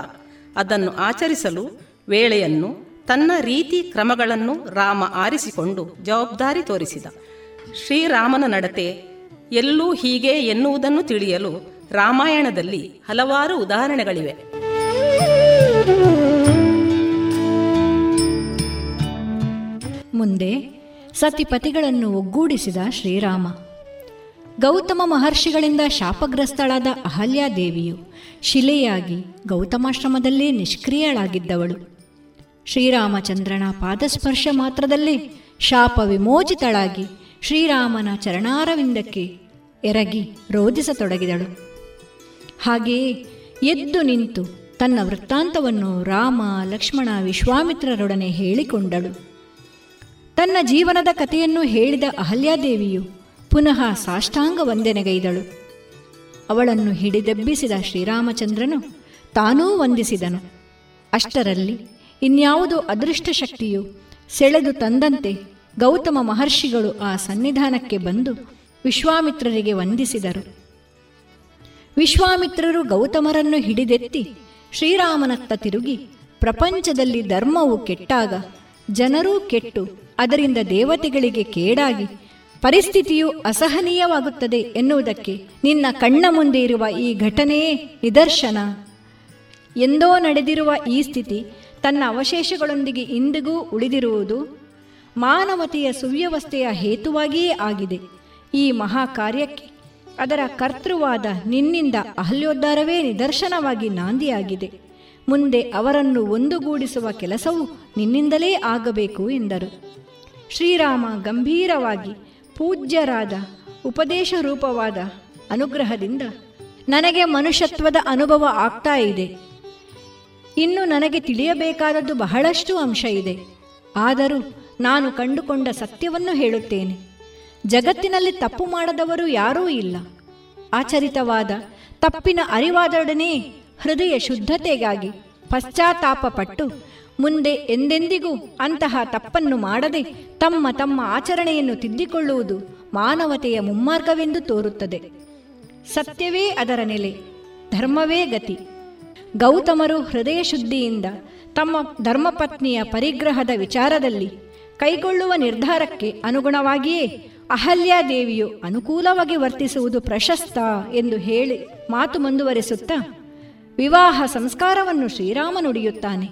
ಅದನ್ನು ಆಚರಿಸಲು ವೇಳೆಯನ್ನು ತನ್ನ ರೀತಿ ಕ್ರಮಗಳನ್ನು ರಾಮ ಆರಿಸಿಕೊಂಡು ಜವಾಬ್ದಾರಿ ತೋರಿಸಿದ. ಶ್ರೀರಾಮನ ನಡತೆ ಎಲ್ಲೂ ಹೀಗೆ ಎನ್ನುವುದನ್ನು ತಿಳಿಯಲು ರಾಮಾಯಣದಲ್ಲಿ ಹಲವಾರು ಉದಾಹರಣೆಗಳಿವೆ. ಮುಂದೆ ಸತಿಪತಿಗಳನ್ನು ಒಗ್ಗೂಡಿಸಿದ ಶ್ರೀರಾಮ. ಗೌತಮ ಮಹರ್ಷಿಗಳಿಂದ ಶಾಪಗ್ರಸ್ತಳಾದ ಅಹಲ್ಯಾದೇವಿಯು ಶಿಲೆಯಾಗಿ ಗೌತಮಾಶ್ರಮದಲ್ಲೇ ನಿಷ್ಕ್ರಿಯಳಾಗಿದ್ದವಳು. ಶ್ರೀರಾಮಚಂದ್ರನ ಪಾದಸ್ಪರ್ಶ ಮಾತ್ರದಲ್ಲೇ ಶಾಪ ವಿಮೋಚಿತಳಾಗಿ ಶ್ರೀರಾಮನ ಚರಣಾರವಿಂದಕ್ಕೆ ಎರಗಿ ರೋಧಿಸತೊಡಗಿದಳು. ಹಾಗೆಯೇ ಎದ್ದು ನಿಂತು ತನ್ನ ವೃತ್ತಾಂತವನ್ನು ರಾಮ ಲಕ್ಷ್ಮಣ ವಿಶ್ವಾಮಿತ್ರರೊಡನೆ ಹೇಳಿಕೊಂಡಳು. ತನ್ನ ಜೀವನದ ಕಥೆಯನ್ನು ಹೇಳಿದ ಅಹಲ್ಯಾದೇವಿಯು ಪುನಃ ಸಾಷ್ಟಾಂಗ ವಂದನೆಗೈದಳು. ಅವಳನ್ನು ಹಿಡಿದೆಬ್ಬಿಸಿದ ಶ್ರೀರಾಮಚಂದ್ರನು ತಾನೂ ವಂದಿಸಿದನು. ಅಷ್ಟರಲ್ಲಿ ಇನ್ಯಾವುದೋ ಅದೃಷ್ಟ ಶಕ್ತಿಯು ಸೆಳೆದು ತಂದಂತೆ ಗೌತಮ ಮಹರ್ಷಿಗಳು ಆ ಸನ್ನಿಧಾನಕ್ಕೆ ಬಂದು ವಿಶ್ವಾಮಿತ್ರರಿಗೆ ವಂದಿಸಿದರು. ವಿಶ್ವಾಮಿತ್ರರು ಗೌತಮರನ್ನು ಹಿಡಿದೆತ್ತಿ ಶ್ರೀರಾಮನತ್ತ ತಿರುಗಿ ಪ್ರಪಂಚದಲ್ಲಿ ಧರ್ಮವು ಕೆಟ್ಟಾಗ ಜನರೂ ಕೆಟ್ಟು ಅದರಿಂದ ದೇವತೆಗಳಿಗೆ ಕೇಡಾಗಿ ಪರಿಸ್ಥಿತಿಯು ಅಸಹನೀಯವಾಗುತ್ತದೆ ಎನ್ನುವುದಕ್ಕೆ ನಿನ್ನ ಕಣ್ಣ ಮುಂದೆ ಇರುವ ಈ ಘಟನೆಯೇ ನಿದರ್ಶನ. ಎಂದೋ ನಡೆದಿರುವ ಈ ಸ್ಥಿತಿ ತನ್ನ ಅವಶೇಷಗಳೊಂದಿಗೆ ಇಂದಿಗೂ ಉಳಿದಿರುವುದು ಮಾನವತೆಯ ಸುವ್ಯವಸ್ಥೆಯ ಹೇತುವಾಗಿಯೇ ಆಗಿದೆ. ಈ ಮಹಾ ಕಾರ್ಯಕ್ಕೆ ಅದರ ಕರ್ತೃವಾದ ನಿನ್ನಿಂದ ಅಹಲ್ಯೋದ್ಧಾರವೇ ನಿದರ್ಶನವಾಗಿ ನಾಂದಿಯಾಗಿದೆ. ಮುಂದೆ ಅವರನ್ನು ಒಂದುಗೂಡಿಸುವ ಕೆಲಸವು ನಿನ್ನಿಂದಲೇ ಆಗಬೇಕು ಎಂದರು. ಶ್ರೀರಾಮ ಗಂಭೀರವಾಗಿ ಪೂಜ್ಯರಾದ ಉಪದೇಶ ರೂಪವಾದ ಅನುಗ್ರಹದಿಂದ ನನಗೆ ಮನುಷ್ಯತ್ವದ ಅನುಭವ ಆಗ್ತಾ ಇದೆ. ಇನ್ನು ನನಗೆ ತಿಳಿಯಬೇಕಾದದ್ದು ಬಹಳಷ್ಟು ಅಂಶ ಇದೆ. ಆದರೂ ನಾನು ಕಂಡುಕೊಂಡ ಸತ್ಯವನ್ನು ಹೇಳುತ್ತೇನೆ. ಜಗತ್ತಿನಲ್ಲಿ ತಪ್ಪು ಮಾಡದವರು ಯಾರೂ ಇಲ್ಲ. ಆಚರಿತವಾದ ತಪ್ಪಿನ ಅರಿವಾದೊಡನೆ ಹೃದಯ ಶುದ್ಧತೆಗಾಗಿ ಪಶ್ಚಾತ್ತಾಪ ಪಟ್ಟು ಮುಂದೆ ಎಂದೆಂದಿಗೂ ಅಂತಹ ತಪ್ಪನ್ನು ಮಾಡದೆ ತಮ್ಮ ತಮ್ಮ ಆಚರಣೆಯನ್ನು ತಿದ್ದಿಕೊಳ್ಳುವುದು ಮಾನವತೆಯ ಮುಮ್ಮಾರ್ಗವೆಂದು ತೋರುತ್ತದೆ. ಸತ್ಯವೇ ಅದರ ನೆಲೆ, ಧರ್ಮವೇ ಗತಿ. ಗೌತಮರು ಹೃದಯ ಶುದ್ಧಿಯಿಂದ ತಮ್ಮ ಧರ್ಮಪತ್ನಿಯ ಪರಿಗ್ರಹದ ವಿಚಾರದಲ್ಲಿ ಕೈಗೊಳ್ಳುವ ನಿರ್ಧಾರಕ್ಕೆ ಅನುಗುಣವಾಗಿಯೇ ಅಹಲ್ಯಾದೇವಿಯು ಅನುಕೂಲವಾಗಿ ವರ್ತಿಸುವುದು ಪ್ರಶಸ್ತ ಎಂದು ಹೇಳಿ ಮಾತು ಮುಂದುವರೆಸುತ್ತಾ, ವಿವಾಹ ಸಂಸ್ಕಾರವನ್ನು ಶ್ರೀರಾಮ ನುಡಿಯುತ್ತಾನೆ.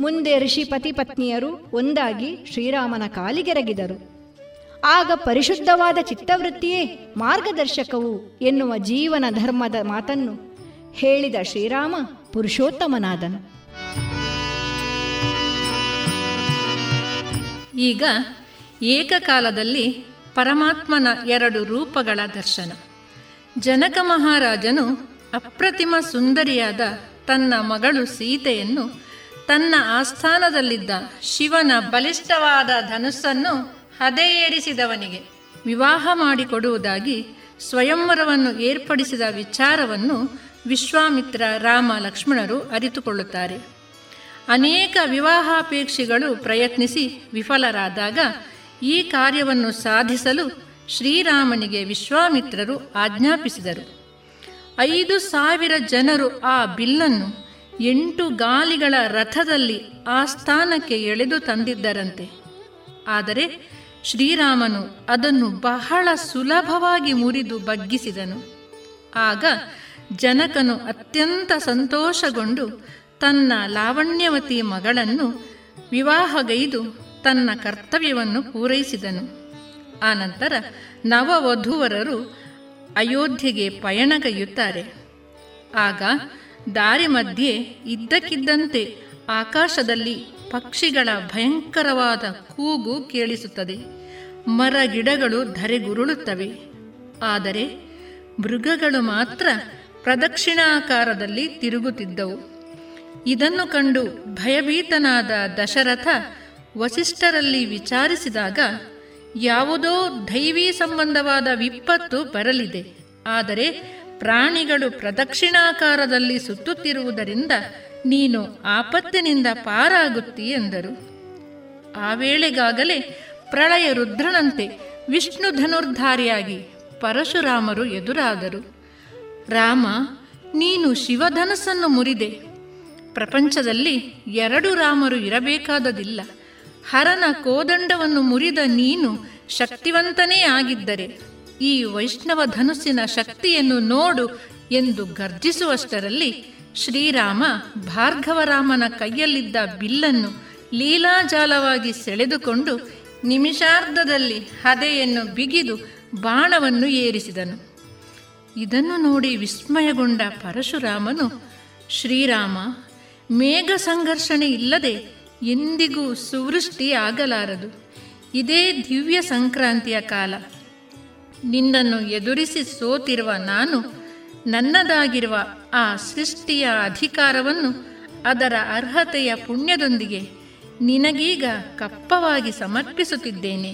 ಮುಂದೆ ಋಷಿ ಪತಿ ಪತ್ನಿಯರು ಒಂದಾಗಿ ಶ್ರೀರಾಮನ ಕಾಲಿಗೆರಗಿದರು. ಆಗ ಪರಿಶುದ್ಧವಾದ ಚಿತ್ತವೃತ್ತಿಯೇ ಮಾರ್ಗದರ್ಶಕವು ಎನ್ನುವ ಜೀವನ ಧರ್ಮದ ಮಾತನ್ನು ಹೇಳಿದ ಶ್ರೀರಾಮ ಪುರುಷೋತ್ತಮನಾದನು. ಈಗ ಏಕಕಾಲದಲ್ಲಿ ಪರಮಾತ್ಮನ ಎರಡು ರೂಪಗಳ ದರ್ಶನ. ಜನಕ ಮಹಾರಾಜನು ಅಪ್ರತಿಮ ಸುಂದರಿಯಾದ ತನ್ನ ಮಗಳು ಸೀತೆಯನ್ನು ತನ್ನ ಆಸ್ಥಾನದಲ್ಲಿದ್ದ ಶಿವನ ಬಲಿಷ್ಠವಾದ ಧನುಸ್ಸನ್ನು ಹದೆಯೇರಿಸಿದವನಿಗೆ ವಿವಾಹ ಮಾಡಿಕೊಡುವುದಾಗಿ ಸ್ವಯಂವರವನ್ನು ಏರ್ಪಡಿಸಿದ ವಿಚಾರವನ್ನು ವಿಶ್ವಾಮಿತ್ರ ರಾಮ ಲಕ್ಷ್ಮಣರು ಅರಿತುಕೊಳ್ಳುತ್ತಾರೆ. ಅನೇಕ ವಿವಾಹಾಪೇಕ್ಷಿಗಳು ಪ್ರಯತ್ನಿಸಿ ವಿಫಲರಾದಾಗ ಈ ಕಾರ್ಯವನ್ನು ಸಾಧಿಸಲು ಶ್ರೀರಾಮನಿಗೆ ವಿಶ್ವಾಮಿತ್ರರು ಆಜ್ಞಾಪಿಸಿದರು. ಐದು ಸಾವಿರ ಜನರು ಆ ಬಿಲ್ಲನ್ನು ಎಂಟು ಗಾಲಿಗಳ ರಥದಲ್ಲಿ ಆ ಸ್ಥಾನಕ್ಕೆ ಎಳೆದು ತಂದಿದ್ದರಂತೆ. ಆದರೆ ಶ್ರೀರಾಮನು ಅದನ್ನು ಬಹಳ ಸುಲಭವಾಗಿ ಮುರಿದು ಬಗ್ಗಿಸಿದನು. ಆಗ ಜನಕನು ಅತ್ಯಂತ ಸಂತೋಷಗೊಂಡು ತನ್ನ ಲಾವಣ್ಯವತಿ ಮಗಳನ್ನು ವಿವಾಹಗೈದು ತನ್ನ ಕರ್ತವ್ಯವನ್ನು ಪೂರೈಸಿದನು. ಆನಂತರ ನವವಧೂವರರು ಅಯೋಧ್ಯೆಗೆ ಪಯಣಗೈಯುತ್ತಾರೆ. ಆಗ ದಾರಿ ಮಧ್ಯೆ ಇದ್ದಕ್ಕಿದ್ದಂತೆ ಆಕಾಶದಲ್ಲಿ ಪಕ್ಷಿಗಳ ಭಯಂಕರವಾದ ಕೂಗು ಕೇಳಿಸುತ್ತದೆ. ಮರ ಗಿಡಗಳು ಧರೆಗುರುಳುತ್ತವೆ. ಆದರೆ ಮೃಗಗಳು ಮಾತ್ರ ಪ್ರದಕ್ಷಿಣಾಕಾರದಲ್ಲಿ ತಿರುಗುತ್ತಿದ್ದವು. ಇದನ್ನು ಕಂಡು ಭಯಭೀತನಾದ ದಶರಥ ವಸಿಷ್ಠರಲ್ಲಿ ವಿಚಾರಿಸಿದಾಗ, ಯಾವುದೋ ದೈವಿ ಸಂಬಂಧವಾದ ವಿಪತ್ತು ಬರಲಿದೆ. ಆದರೆ ಪ್ರಾಣಿಗಳು ಪ್ರದಕ್ಷಿಣಾಕಾರದಲ್ಲಿ ಸುತ್ತುತ್ತಿರುವುದರಿಂದ ನೀನು ಆಪತ್ತಿನಿಂದ ಪಾರಾಗುತ್ತಿ ಎಂದರು. ಆ ವೇಳೆಗಾಗಲೇ ಪ್ರಳಯ ರುದ್ರನಂತೆ ವಿಷ್ಣು ಧನುರ್ಧಾರಿಯಾಗಿ ಪರಶುರಾಮರು ಎದುರಾದರು. ರಾಮ, ನೀನು ಶಿವಧನಸ್ಸನ್ನು ಮುರಿದೆ. ಪ್ರಪಂಚದಲ್ಲಿ ಎರಡು ರಾಮರು ಇರಬೇಕಾದದಿಲ್ಲ. ಹರನ ಕೋದಂಡವನ್ನು ಮುರಿದ ನೀನು ಶಕ್ತಿವಂತನೇ ಆಗಿದ್ದರೆ ಈ ವೈಷ್ಣವ ಧನುಸ್ಸಿನ ಶಕ್ತಿಯನ್ನು ನೋಡು ಎಂದು ಗರ್ಜಿಸುವಷ್ಟರಲ್ಲಿ ಶ್ರೀರಾಮ ಭಾರ್ಗವರಾಮನ ಕೈಯಲ್ಲಿದ್ದ ಬಿಲ್ಲನ್ನು ಲೀಲಾಜಾಲವಾಗಿ ಸೆಳೆದುಕೊಂಡು ನಿಮಿಷಾರ್ಧದಲ್ಲಿ ಹದೆಯನ್ನು ಬಿಗಿದು ಬಾಣವನ್ನು ಏರಿಸಿದನು. ಇದನ್ನು ನೋಡಿ ವಿಸ್ಮಯಗೊಂಡ ಪರಶುರಾಮನು, ಶ್ರೀರಾಮ, ಮೇಘ ಸಂಘರ್ಷಣೆ ಇಲ್ಲದೆ ಎಂದಿಗೂ ಸುವೃಷ್ಟಿ ಆಗಲಾರದು ಇದೇ ದಿವ್ಯ ಸಂಕ್ರಾಂತಿಯ ಕಾಲ. ನಿನ್ನನ್ನು ಎದುರಿಸಿ ಸೋತಿರುವ ನಾನು ನನ್ನದಾಗಿರುವ ಆ ಸೃಷ್ಟಿಯ ಅಧಿಕಾರವನ್ನು ಅದರ ಅರ್ಹತೆಯ ಪುಣ್ಯದೊಂದಿಗೆ ನಿನಗೀಗ ಕಪ್ಪವಾಗಿ ಸಮರ್ಪಿಸುತ್ತಿದ್ದೇನೆ.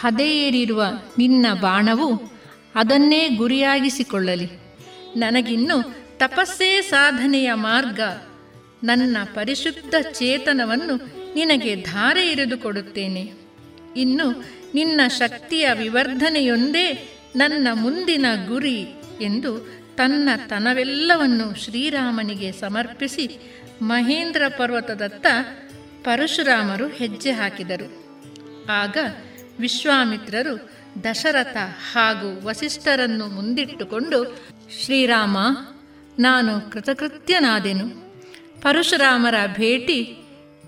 ಹದೆಯೇರಿರುವ ನಿನ್ನ ಬಾಣವು ಅದನ್ನೇ ಗುರಿಯಾಗಿಸಿಕೊಳ್ಳಲಿ. ನನಗಿನ್ನು ತಪಸ್ಸೇ ಸಾಧನೆಯ ಮಾರ್ಗ ನನ್ನ ಪರಿಶುದ್ಧ ಚೇತನವನ್ನು ನಿನಗೆ ಧಾರೆ ಇರಿದು ಕೊಡುತ್ತೇನೆ. ಇನ್ನು ನಿನ್ನ ಶಕ್ತಿಯ ವಿವರ್ಧನೆಯೊಂದೇ ನನ್ನ ಮುಂದಿನ ಗುರಿ ಎಂದು ತನ್ನ ತನವೆಲ್ಲವನ್ನು ಶ್ರೀರಾಮನಿಗೆ ಸಮರ್ಪಿಸಿ ಮಹೇಂದ್ರ ಪರ್ವತದತ್ತ ಪರಶುರಾಮರು ಹೆಜ್ಜೆ ಹಾಕಿದರು. ಆಗ ವಿಶ್ವಾಮಿತ್ರರು ದಶರಥ ಹಾಗೂ ವಸಿಷ್ಠರನ್ನು ಮುಂದಿಟ್ಟುಕೊಂಡು, ಶ್ರೀರಾಮ, ನಾನು ಕೃತಕೃತ್ಯನಾದೆನು. ಪರಶುರಾಮರ ಭೇಟಿ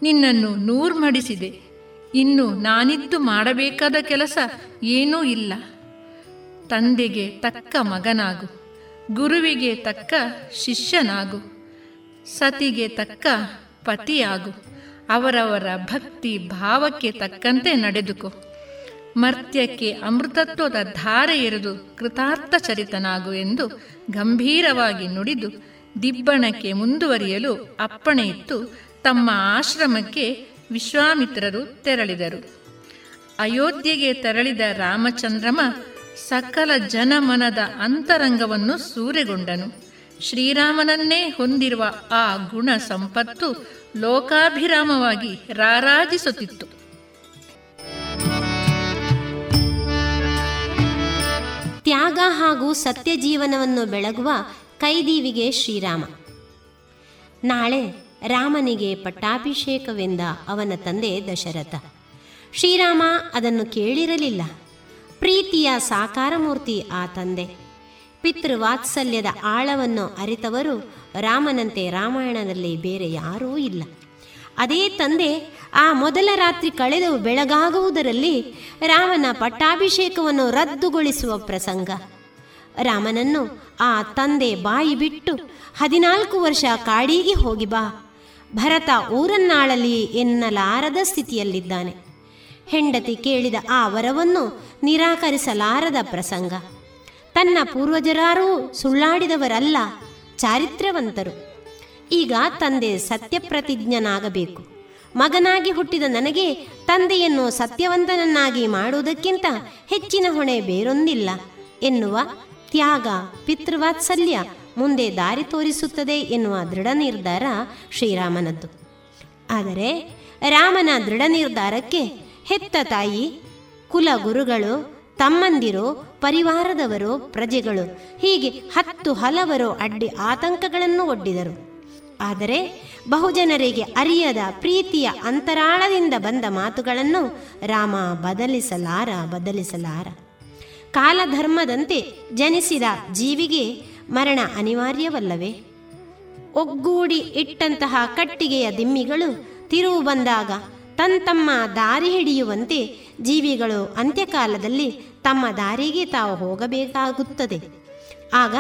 ನಿನ್ನನ್ನು ನೂರ್ ಮಡಿಸಿದೆ. ಇನ್ನು ನಾನಿದ್ದು ಮಾಡಬೇಕಾದ ಕೆಲಸ ಏನೂ ಇಲ್ಲ. ತಂದೆಗೆ ತಕ್ಕ ಮಗನಾಗು. ಗುರುವಿಗೆ ತಕ್ಕ ಶಿಷ್ಯನಾಗು. ಸತಿಗೆ ತಕ್ಕ ಪತಿಯಾಗು. ಅವರವರ ಭಕ್ತಿ ಭಾವಕ್ಕೆ ತಕ್ಕಂತೆ ನಡೆದುಕೋ. ಮರ್ತ್ಯಕ್ಕೆ ಅಮೃತತ್ವದ ಧಾರೆ ಎರೆದು ಕೃತಾರ್ಥ ಚರಿತನಾಗು ಎಂದು ಗಂಭೀರವಾಗಿ ನುಡಿದು ದಿಬ್ಬಣಕ್ಕೆ ಮುಂದುವರಿಯಲು ಅಪ್ಪಣೆ ಇತ್ತು ತಮ್ಮ ಆಶ್ರಮಕ್ಕೆ ವಿಶ್ವಾಮಿತ್ರರು ತೆರಳಿದರು. ಅಯೋಧ್ಯೆಗೆ ತೆರಳಿದ ರಾಮಚಂದ್ರಮ ಸಕಲ ಜನಮನದ ಅಂತರಂಗವನ್ನು ಸೂರೆಗೊಂಡನು. ಶ್ರೀರಾಮನನ್ನೇ ಹೊಂದಿರುವ ಆ ಗುಣ ಸಂಪತ್ತು ಲೋಕಾಭಿರಾಮವಾಗಿ ರಾರಾಜಿಸುತ್ತಿತ್ತು. ತ್ಯಾಗ ಹಾಗೂ ಸತ್ಯ ಜೀವನವನ್ನು ಬೆಳಗುವ ಕೈದೀವಿಗೆ ಶ್ರೀರಾಮ. ನಾಳೆ ರಾಮನಿಗೆ ಪಟ್ಟಾಭಿಷೇಕವೆಂದ ಅವನ ತಂದೆ ದಶರಥ. ಶ್ರೀರಾಮ ಅದನ್ನು ಕೇಳಿರಲಿಲ್ಲ. ಪ್ರೀತಿಯ ಸಾಕಾರ ಮೂರ್ತಿ ಆ ತಂದೆ. ಪಿತೃವಾತ್ಸಲ್ಯದ ಆಳವನ್ನು ಅರಿತವರು ರಾಮನಂತೆ ರಾಮಾಯಣದಲ್ಲಿ ಬೇರೆ ಯಾರೂ ಇಲ್ಲ. ಅದೇ ತಂದೆ ಆ ಮೊದಲ ರಾತ್ರಿ ಕಳೆದು ಬೆಳಗಾಗುವುದರಲ್ಲಿ ರಾಮನ ಪಟ್ಟಾಭಿಷೇಕವನ್ನು ರದ್ದುಗೊಳಿಸುವ ಪ್ರಸಂಗ. ರಾಮನನ್ನು ಆ ತಂದೆ ಬಾಯಿ ಬಿಟ್ಟು ಹದಿನಾಲ್ಕು ವರ್ಷ ಕಾಡಿಗೆ ಹೋಗಿ ಬಾ. ಭರತ ಊರನ್ನಾಳಲಿ ಎನ್ನಲಾರದ ಸ್ಥಿತಿಯಲ್ಲಿದ್ದಾನೆ. ಹೆಂಡತಿ ಕೇಳಿದ ಆ ವರವನ್ನು ನಿರಾಕರಿಸಲಾರದ ಪ್ರಸಂಗ. ತನ್ನ ಪೂರ್ವಜರಾರೂ ಸುಳ್ಳಾಡಿದವರಲ್ಲ ಚಾರಿತ್ರ್ಯವಂತರು ಈಗ ತಂದೆ ಸತ್ಯಪ್ರತಿಜ್ಞನಾಗಬೇಕು. ಮಗನಾಗಿ ಹುಟ್ಟಿದ ನನಗೆ ತಂದೆಯನ್ನು ಸತ್ಯವಂತನನ್ನಾಗಿ ಮಾಡುವುದಕ್ಕಿಂತ ಹೆಚ್ಚಿನ ಹೊಣೆ ಬೇರೊಂದಿಲ್ಲ ಎನ್ನುವ ತ್ಯಾಗ, ಪಿತೃವಾತ್ಸಲ್ಯ ಮುಂದೆ ದಾರಿ ತೋರಿಸುತ್ತದೆ ಎನ್ನುವ ದೃಢ ನಿರ್ಧಾರ ಶ್ರೀರಾಮನದ್ದು. ಆದರೆ ರಾಮನ ದೃಢ ನಿರ್ಧಾರಕ್ಕೆ ಹೆತ್ತ ತಾಯಿ ಕುಲ ಗುರುಗಳು ತಮ್ಮಂದಿರು, ಪರಿವಾರದವರು, ಪ್ರಜೆಗಳು ಹೀಗೆ ಹತ್ತು ಹಲವರು ಅಡ್ಡಿ ಆತಂಕಗಳನ್ನು ಒಡ್ಡಿದರು. ಆದರೆ ಬಹುಜನರಿಗೆ ಅರಿಯದ ಪ್ರೀತಿಯ ಅಂತರಾಳದಿಂದ ಬಂದ ಮಾತುಗಳನ್ನು ರಾಮ ಬದಲಿಸಲಾರ ಬದಲಿಸಲಾರ. ಕಾಲಧರ್ಮದಂತೆ ಜನಿಸಿದ ಜೀವಿಗೆ ಮರಣ ಅನಿವಾರ್ಯವಲ್ಲವೇ? ಒಗ್ಗೂಡಿ ಇಟ್ಟಂತಹ ಕಟ್ಟಿಗೆಯ ದಿಮ್ಮಿಗಳು ತಿರುವು ಬಂದಾಗ ತಮ್ಮ ದಾರಿ ಹಿಡಿಯುವಂತೆ ಜೀವಿಗಳು ಅಂತ್ಯಕಾಲದಲ್ಲಿ ತಮ್ಮ ದಾರಿಗೆ ತಾವು ಹೋಗಬೇಕಾಗುತ್ತದೆ. ಆಗ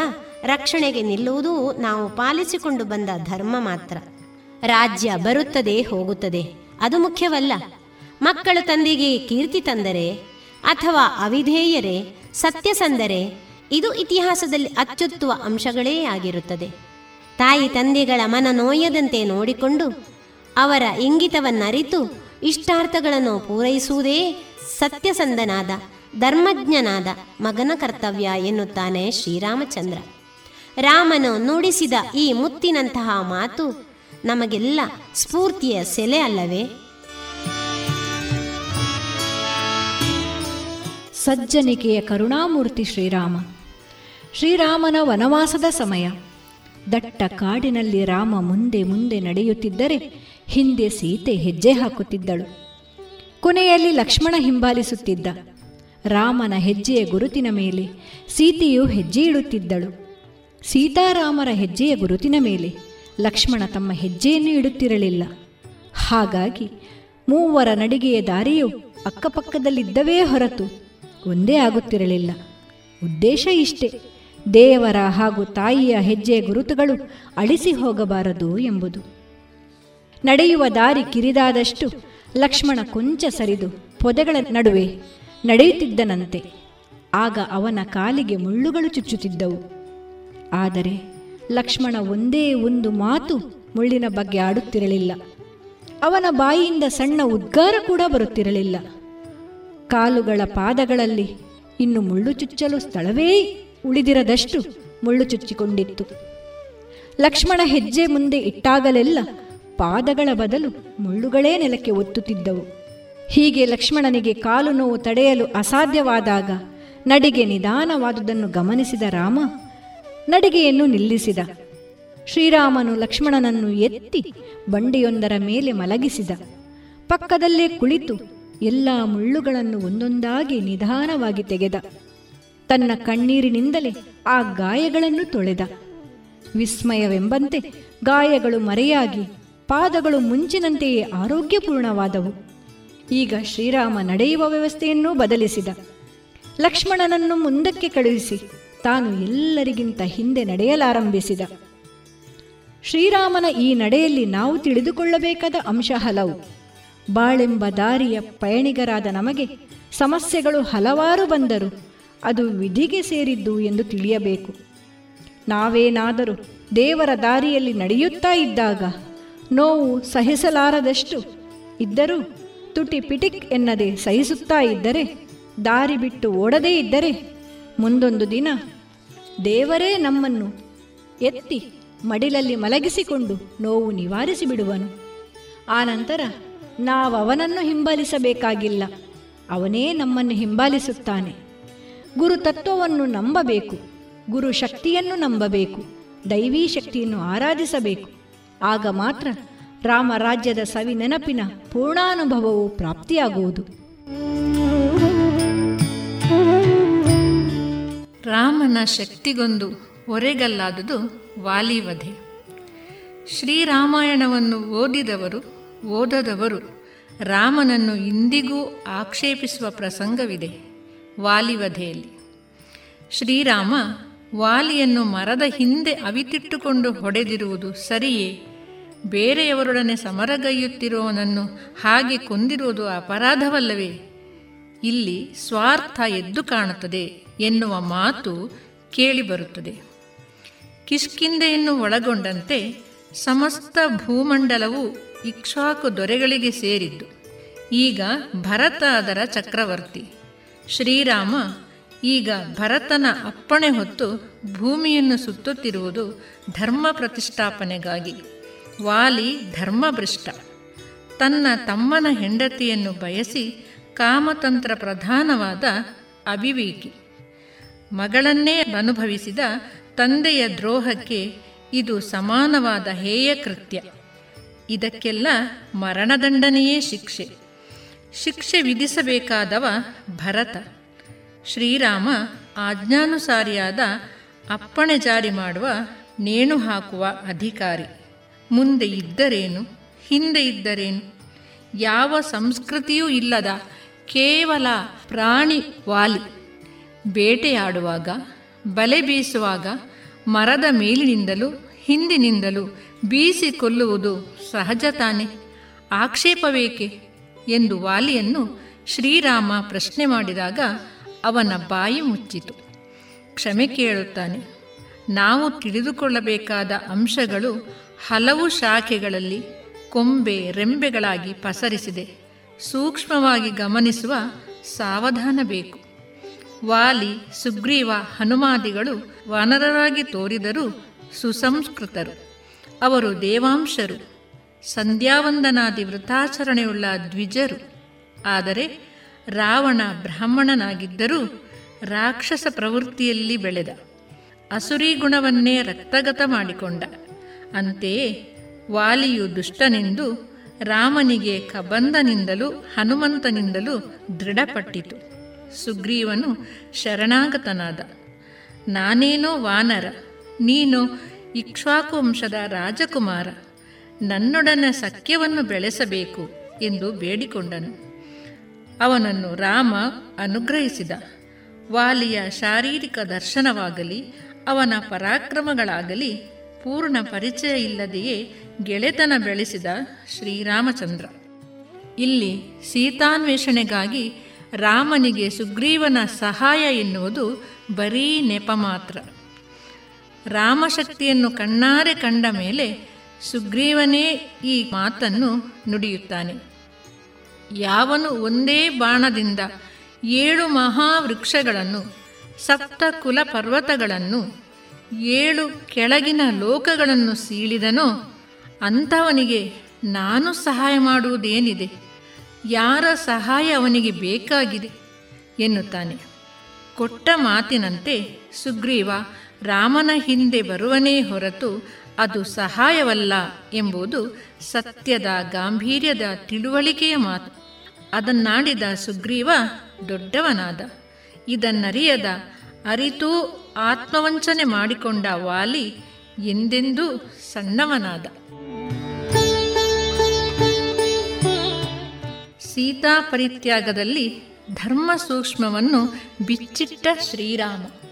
ರಕ್ಷಣೆಗೆ ನಿಲ್ಲುವುದು ನಾವು ಪಾಲಿಸಿಕೊಂಡು ಬಂದ ಧರ್ಮ ಮಾತ್ರ. ರಾಜ್ಯ ಬರುತ್ತದೆ ಹೋಗುತ್ತದೆ, ಅದು ಮುಖ್ಯವಲ್ಲ. ಮಕ್ಕಳು ತಂದೆಗೆ ಕೀರ್ತಿ ತಂದರೆ ಅಥವಾ ಅವಿಧೇಯರೇ ಸತ್ಯಸಂದರೆ, ಇದು ಇತಿಹಾಸದಲ್ಲಿ ಅಚ್ಚೊತ್ತುವ ಅಂಶಗಳೇ ಆಗಿರುತ್ತದೆ. ತಾಯಿ ತಂದೆಗಳ ಮನ ನೋಯದಂತೆ ನೋಡಿಕೊಂಡು ಅವರ ಇಂಗಿತವನ್ನರಿತು ಇಷ್ಟಾರ್ಥಗಳನ್ನು ಪೂರೈಸುವುದೇ ಸತ್ಯಸಂಧನಾದ, ಧರ್ಮಜ್ಞನಾದ ಮಗನ ಕರ್ತವ್ಯ ಎನ್ನುತ್ತಾನೆ ಶ್ರೀರಾಮಚಂದ್ರ. ರಾಮನು ನುಡಿಸಿದ ಈ ಮುತ್ತಿನಂತಹ ಮಾತು ನಮಗೆಲ್ಲ ಸ್ಫೂರ್ತಿಯ ಸೆಲೆ ಅಲ್ಲವೇ? ಸಜ್ಜನಿಕೆಯ ಕರುಣಾಮೂರ್ತಿ ಶ್ರೀರಾಮ. ಶ್ರೀರಾಮನ ವನವಾಸದ ಸಮಯ. ದಟ್ಟ ಕಾಡಿನಲ್ಲಿ ರಾಮ ಮುಂದೆ ಮುಂದೆ ನಡೆಯುತ್ತಿದ್ದರೆ ಹಿಂದೆ ಸೀತೆ ಹೆಜ್ಜೆ ಹಾಕುತ್ತಿದ್ದಳು. ಕೊನೆಯಲ್ಲಿ ಲಕ್ಷ್ಮಣ ಹಿಂಬಾಲಿಸುತ್ತಿದ್ದ. ರಾಮನ ಹೆಜ್ಜೆಯ ಗುರುತಿನ ಮೇಲೆ ಸೀತೆಯು ಹೆಜ್ಜೆ ಇಡುತ್ತಿದ್ದಳು. ಸೀತಾರಾಮರ ಹೆಜ್ಜೆಯ ಗುರುತಿನ ಮೇಲೆ ಲಕ್ಷ್ಮಣ ತಮ್ಮ ಹೆಜ್ಜೆಯನ್ನು ಇಡುತ್ತಿರಲಿಲ್ಲ. ಹಾಗಾಗಿ ಮೂವರ ನಡಿಗೆಯ ದಾರಿಯು ಅಕ್ಕಪಕ್ಕದಲ್ಲಿದ್ದವೇ ಹೊರತು ಒಂದೇ ಆಗುತ್ತಿರಲಿಲ್ಲ. ಉದ್ದೇಶ ಇಷ್ಟೇ. ದೇವರ ಹಾಗೂ ತಾಯಿಯ ಹೆಜ್ಜೆ ಗುರುತುಗಳು ಅಳಿಸಿ ಹೋಗಬಾರದು ಎಂಬುದು. ನಡೆಯುವ ದಾರಿ ಕಿರಿದಾದಷ್ಟು ಲಕ್ಷ್ಮಣ ಕೊಂಚ ಸರಿದು ಪೊದೆಗಳ ನಡುವೆ ನಡೆಯುತ್ತಿದ್ದನಂತೆ. ಆಗ ಅವನ ಕಾಲಿಗೆ ಮುಳ್ಳುಗಳು ಚುಚ್ಚುತ್ತಿದ್ದವು. ಆದರೆ ಲಕ್ಷ್ಮಣ ಒಂದೇ ಒಂದು ಮಾತು ಮುಳ್ಳಿನ ಬಗ್ಗೆ ಆಡುತ್ತಿರಲಿಲ್ಲ. ಅವನ ಬಾಯಿಯಿಂದ ಸಣ್ಣ ಉದ್ಗಾರ ಕೂಡ ಬರುತ್ತಿರಲಿಲ್ಲ. ಕಾಲುಗಳ ಪಾದಗಳಲ್ಲಿ ಇನ್ನು ಮುಳ್ಳು ಚುಚ್ಚಲು ಸ್ಥಳವೇ ಉಳಿದಿರದಷ್ಟು ಮುಳ್ಳು ಚುಚ್ಚಿಕೊಂಡಿತ್ತು. ಲಕ್ಷ್ಮಣ ಹೆಜ್ಜೆ ಮುಂದೆ ಇಟ್ಟಾಗಲೆಲ್ಲ ಪಾದಗಳ ಬದಲು ಮುಳ್ಳುಗಳೇ ನೆಲಕ್ಕೆ ಒತ್ತುತ್ತಿದ್ದವು. ಹೀಗೆ ಲಕ್ಷ್ಮಣನಿಗೆ ಕಾಲು ನೋವು ತಡೆಯಲು ಅಸಾಧ್ಯವಾದಾಗ ನಡಿಗೆ ನಿಧಾನವಾದುದನ್ನು ಗಮನಿಸಿದ ರಾಮ ನಡಿಗೆಯನ್ನು ನಿಲ್ಲಿಸಿದ. ಶ್ರೀರಾಮನು ಲಕ್ಷ್ಮಣನನ್ನು ಎತ್ತಿ ಬಂಡಿಯೊಂದರ ಮೇಲೆ ಮಲಗಿಸಿದ. ಪಕ್ಕದಲ್ಲೇ ಕುಳಿತು ಎಲ್ಲ ಮುಳ್ಳುಗಳನ್ನು ಒಂದೊಂದಾಗಿ ನಿಧಾನವಾಗಿ ತೆಗೆದ. ತನ್ನ ಕಣ್ಣೀರಿನಿಂದಲೇ ಆ ಗಾಯಗಳನ್ನು ತೊಳೆದ. ವಿಸ್ಮಯವೆಂಬಂತೆ ಗಾಯಗಳು ಮರೆಯಾಗಿ ಪಾದಗಳು ಮುಂಚಿನಂತೆಯೇ ಆರೋಗ್ಯಪೂರ್ಣವಾದವು. ಈಗ ಶ್ರೀರಾಮ ನಡೆಯುವ ವ್ಯವಸ್ಥೆಯನ್ನೂ ಬದಲಿಸಿದ. ಲಕ್ಷ್ಮಣನನ್ನು ಮುಂದಕ್ಕೆ ಕಳುಹಿಸಿ ತಾನು ಎಲ್ಲರಿಗಿಂತ ಹಿಂದೆ ನಡೆಯಲಾರಂಭಿಸಿದ. ಶ್ರೀರಾಮನ ಈ ನಡೆಯಲ್ಲಿ ನಾವು ತಿಳಿದುಕೊಳ್ಳಬೇಕಾದ ಅಂಶ ಹಲವು. ಬಾಳೆಂಬ ದಾರಿಯ ಪಯಣಿಗರಾದ ನಮಗೆ ಸಮಸ್ಯೆಗಳು ಹಲವಾರು ಬಂದರು. ಅದು ವಿಧಿಗೆ ಸೇರಿದ್ದು ಎಂದು ತಿಳಿಯಬೇಕು. ನಾವೇನಾದರೂ ದೇವರ ದಾರಿಯಲ್ಲಿ ನಡೆಯುತ್ತಾ ಇದ್ದಾಗ ನೋವು ಸಹಿಸಲಾರದಷ್ಟು ಇದ್ದರೂ ತುಟಿ ಪಿಟಿಕ್ ಎನ್ನದೆ ಸಹಿಸುತ್ತಾ ಇದ್ದರೆ, ದಾರಿ ಬಿಟ್ಟು ಓಡದೇ ಇದ್ದರೆ ಮುಂದೊಂದು ದಿನ ದೇವರೇ ನಮ್ಮನ್ನು ಎತ್ತಿ ಮಡಿಲಲ್ಲಿ ಮಲಗಿಸಿಕೊಂಡು ನೋವು ನಿವಾರಿಸಿ ಬಿಡುವನು ಆನಂತರ ನಾವು ಅವನನ್ನು ಹಿಂಬಾಲಿಸಬೇಕಾಗಿಲ್ಲ. ಅವನೇ ನಮ್ಮನ್ನು ಹಿಂಬಾಲಿಸುತ್ತಾನೆ. ಗುರು ತತ್ವವನ್ನು ನಂಬಬೇಕು. ಗುರು ಶಕ್ತಿಯನ್ನು ನಂಬಬೇಕು. ದೈವೀ ಶಕ್ತಿಯನ್ನು ಆರಾಧಿಸಬೇಕು. ಆಗ ಮಾತ್ರ ರಾಮರಾಜ್ಯದ ಸವಿ ನೆನಪಿನ ಪೂರ್ಣಾನುಭವವು ಪ್ರಾಪ್ತಿಯಾಗುವುದು. ರಾಮನ ಶಕ್ತಿಗೊಂದು ಹೊರೆಗಲ್ಲಾದುದು ವಾಲಿವಧೆ. ಶ್ರೀರಾಮಾಯಣವನ್ನು ಓದಿದವರು ಓದದವರು ರಾಮನನ್ನು ಇಂದಿಗೂ ಆಕ್ಷೇಪಿಸುವ ಪ್ರಸಂಗವಿದೆ ವಾಲಿವಧೆಯಲ್ಲಿ. ಶ್ರೀರಾಮ ವಾಲಿಯನ್ನು ಮರದ ಹಿಂದೆ ಅವಿತಿಟ್ಟುಕೊಂಡು ಹೊಡೆದಿರುವುದು ಸರಿಯೇ? ಬೇರೆಯವರೊಡನೆ ಸಮರಗೈಯುತ್ತಿರುವವನನ್ನು ಹಾಗೆ ಕೊಂದಿರುವುದು ಅಪರಾಧವಲ್ಲವೇ? ಇಲ್ಲಿ ಸ್ವಾರ್ಥ ಎದ್ದು ಕಾಣುತ್ತದೆ ಎನ್ನುವ ಮಾತು ಕೇಳಿಬರುತ್ತದೆ. ಕಿಷ್ಕಿಂದೆಯನ್ನು ಒಳಗೊಂಡಂತೆ ಸಮಸ್ತ ಭೂಮಂಡಲವು ಇಕ್ಷ್ವಾಕು ದೊರೆಗಳಿಗೆ ಸೇರಿದ್ದು. ಈಗ ಭರತ ಅದರ ಚಕ್ರವರ್ತಿ. ಶ್ರೀರಾಮ ಈಗ ಭರತನ ಅಪ್ಪಣೆ ಹೊತ್ತು ಭೂಮಿಯನ್ನು ಸುತ್ತುತ್ತಿರುವುದು ಧರ್ಮ ಪ್ರತಿಷ್ಠಾಪನೆಗಾಗಿ. ವಾಲಿ ಧರ್ಮಭೃಷ್ಟ ತನ್ನ ತಮ್ಮನ ಹೆಂಡತಿಯನ್ನು ಬಯಸಿ ಕಾಮತಂತ್ರ ಪ್ರಧಾನವಾದ ಅವಿವೇಕಿ. ಮಗಳನ್ನೇ ಅನುಭವಿಸಿದ ತಂದೆಯ ದ್ರೋಹಕ್ಕೆ ಇದು ಸಮಾನವಾದ ಹೇಯ ಕೃತ್ಯ. ಇದಕ್ಕೆಲ್ಲ ಮರಣದಂಡನೆಯೇ ಶಿಕ್ಷೆ. ಶಿಕ್ಷೆ ವಿಧಿಸಬೇಕಾದವ ಭರತ. ಶ್ರೀರಾಮ ಆಜ್ಞಾನುಸಾರಿಯಾದ ಅಪ್ಪಣೆ ಜಾರಿ ಮಾಡುವ ನೇಣು ಹಾಕುವ ಅಧಿಕಾರಿ. ಮುಂದೆ ಇದ್ದರೇನು? ಹಿಂದೆ ಇದ್ದರೇನು? ಯಾವ ಸಂಸ್ಕೃತಿಯೂ ಇಲ್ಲದ ಕೇವಲ ಪ್ರಾಣಿ ವಾಲಿ. ಬೇಟೆಯಾಡುವಾಗ, ಬಲೆ ಬೀಸುವಾಗ ಮರದ ಮೇಲಿನಿಂದಲೂ ಹಿಂದಿನಿಂದಲೂ ಬೀಸಿ ಕೊಲ್ಲುವುದು ಸಹಜ ತಾನೆ ಆಕ್ಷೇಪವೇಕೆ? ಎಂದು ವಾಲಿಯನ್ನು ಶ್ರೀರಾಮ ಪ್ರಶ್ನೆ ಮಾಡಿದಾಗ ಅವನ ಬಾಯಿ ಮುಚ್ಚಿತು. ಕ್ಷಮೆ ಕೇಳುತ್ತಾನೆ. ನಾವು ತಿಳಿದುಕೊಳ್ಳಬೇಕಾದ ಅಂಶಗಳು ಹಲವು ಶಾಖೆಗಳಲ್ಲಿ ಕೊಂಬೆ ರೆಂಬೆಗಳಾಗಿ ಪಸರಿಸಿದೆ. ಸೂಕ್ಷ್ಮವಾಗಿ ಗಮನಿಸುವ ಸಾವಧಾನ ಬೇಕು. ವಾಲಿ, ಸುಗ್ರೀವ, ಹನುಮಾದಿಗಳು ವಾನರರಾಗಿ ತೋರಿದರೂ ಸುಸಂಸ್ಕೃತರು. ಅವರು ದೇವಾಂಶರು. ಸಂಧ್ಯಾವಂದನಾದಿ ವೃತಾಚರಣೆಯುಳ್ಳ ದ್ವಿಜರು. ಆದರೆ ರಾವಣ ಬ್ರಾಹ್ಮಣನಾಗಿದ್ದರೂ ರಾಕ್ಷಸ ಪ್ರವೃತ್ತಿಯಲ್ಲಿ ಬೆಳೆದ. ಅಸುರಿ ಗುಣವನ್ನೇ ರಕ್ತಗತ ಮಾಡಿಕೊಂಡ. ಅಂತೆಯೇ ವಾಲಿಯು ದುಷ್ಟನೆಂದು ರಾಮನಿಗೆ ಕಬಂದನಿಂದಲೂ ಹನುಮಂತನಿಂದಲೂ ದೃಢಪಟ್ಟಿತು. ಸುಗ್ರೀವನು ಶರಣಾಗತನಾದ. ನಾನೇನೋ ವಾನರ, ನೀನು ಇಕ್ಷ್ವಾಕು ವಂಶದ ರಾಜಕುಮಾರ, ನನ್ನೊಡನೆ ಸಖ್ಯವನ್ನು ಬೆಳೆಸಬೇಕು ಎಂದು ಬೇಡಿಕೊಂಡನು. ಅವನನ್ನು ರಾಮ ಅನುಗ್ರಹಿಸಿದ. ವಾಲಿಯ ಶಾರೀರಿಕ ದರ್ಶನವಾಗಲಿ, ಅವನ ಪರಾಕ್ರಮಗಳಾಗಲಿ, ಪೂರ್ಣ ಪರಿಚಯ ಇಲ್ಲದೆಯೇ ಗೆಳೆತನ ಬೆಳೆಸಿದ ಶ್ರೀರಾಮಚಂದ್ರ. ಇಲ್ಲಿ ಸೀತಾನ್ವೇಷಣೆಗಾಗಿ ರಾಮನಿಗೆ ಸುಗ್ರೀವನ ಸಹಾಯ ಎನ್ನುವುದು ಬರೀ ನೆಪ ಮಾತ್ರ. ರಾಮಶಕ್ತಿಯನ್ನು ಕಣ್ಣಾರೆ ಕಂಡ ಮೇಲೆ ಸುಗ್ರೀವನೇ ಈ ಮಾತನ್ನು ನುಡಿಯುತ್ತಾನೆ. ಯಾವನು ಒಂದೇ ಬಾಣದಿಂದ ಏಳು ಮಹಾವೃಕ್ಷಗಳನ್ನು, ಸಪ್ತ ಕುಲ ಪರ್ವತಗಳನ್ನು ಏಳು ಕೆಳಗಿನ ಲೋಕಗಳನ್ನು ಸೀಳಿದನೋ, ಅಂಥವನಿಗೆ ನಾನು ಸಹಾಯ ಮಾಡುವುದೇನಿದೆ? ಯಾರ ಸಹಾಯ ಅವನಿಗೆ ಬೇಕಾಗಿದೆ? ಎನ್ನುತ್ತಾನೆ. ಕೊಟ್ಟ ಮಾತಿನಂತೆ ಸುಗ್ರೀವ ರಾಮನ ಹಿಂದೆ ಬರುವನೇ ಹೊರತು ಅದು ಸಹಾಯವಲ್ಲ ಎಂಬುದು ಸತ್ಯದ ಗಾಂಭೀರ್ಯದ ತಿಳುವಳಿಕೆಯ ಮಾತು. ಅದನ್ನಾಡಿದ ಸುಗ್ರೀವ ದೊಡ್ಡವನಾದ. ಇದನ್ನರಿಯದ ಅರಿತೂ ಆತ್ಮವಂಚನೆ ಮಾಡಿಕೊಂಡ ವಾಲಿ ಎಂದೆಂದೂ ಸಣ್ಣವನಾದ. ಸೀತಾ ಪರಿತ್ಯಾಗದಲ್ಲಿ ಧರ್ಮ ಸೂಕ್ಷ್ಮವನ್ನು ಬಿಚ್ಚಿಟ್ಟ ಶ್ರೀರಾಮ.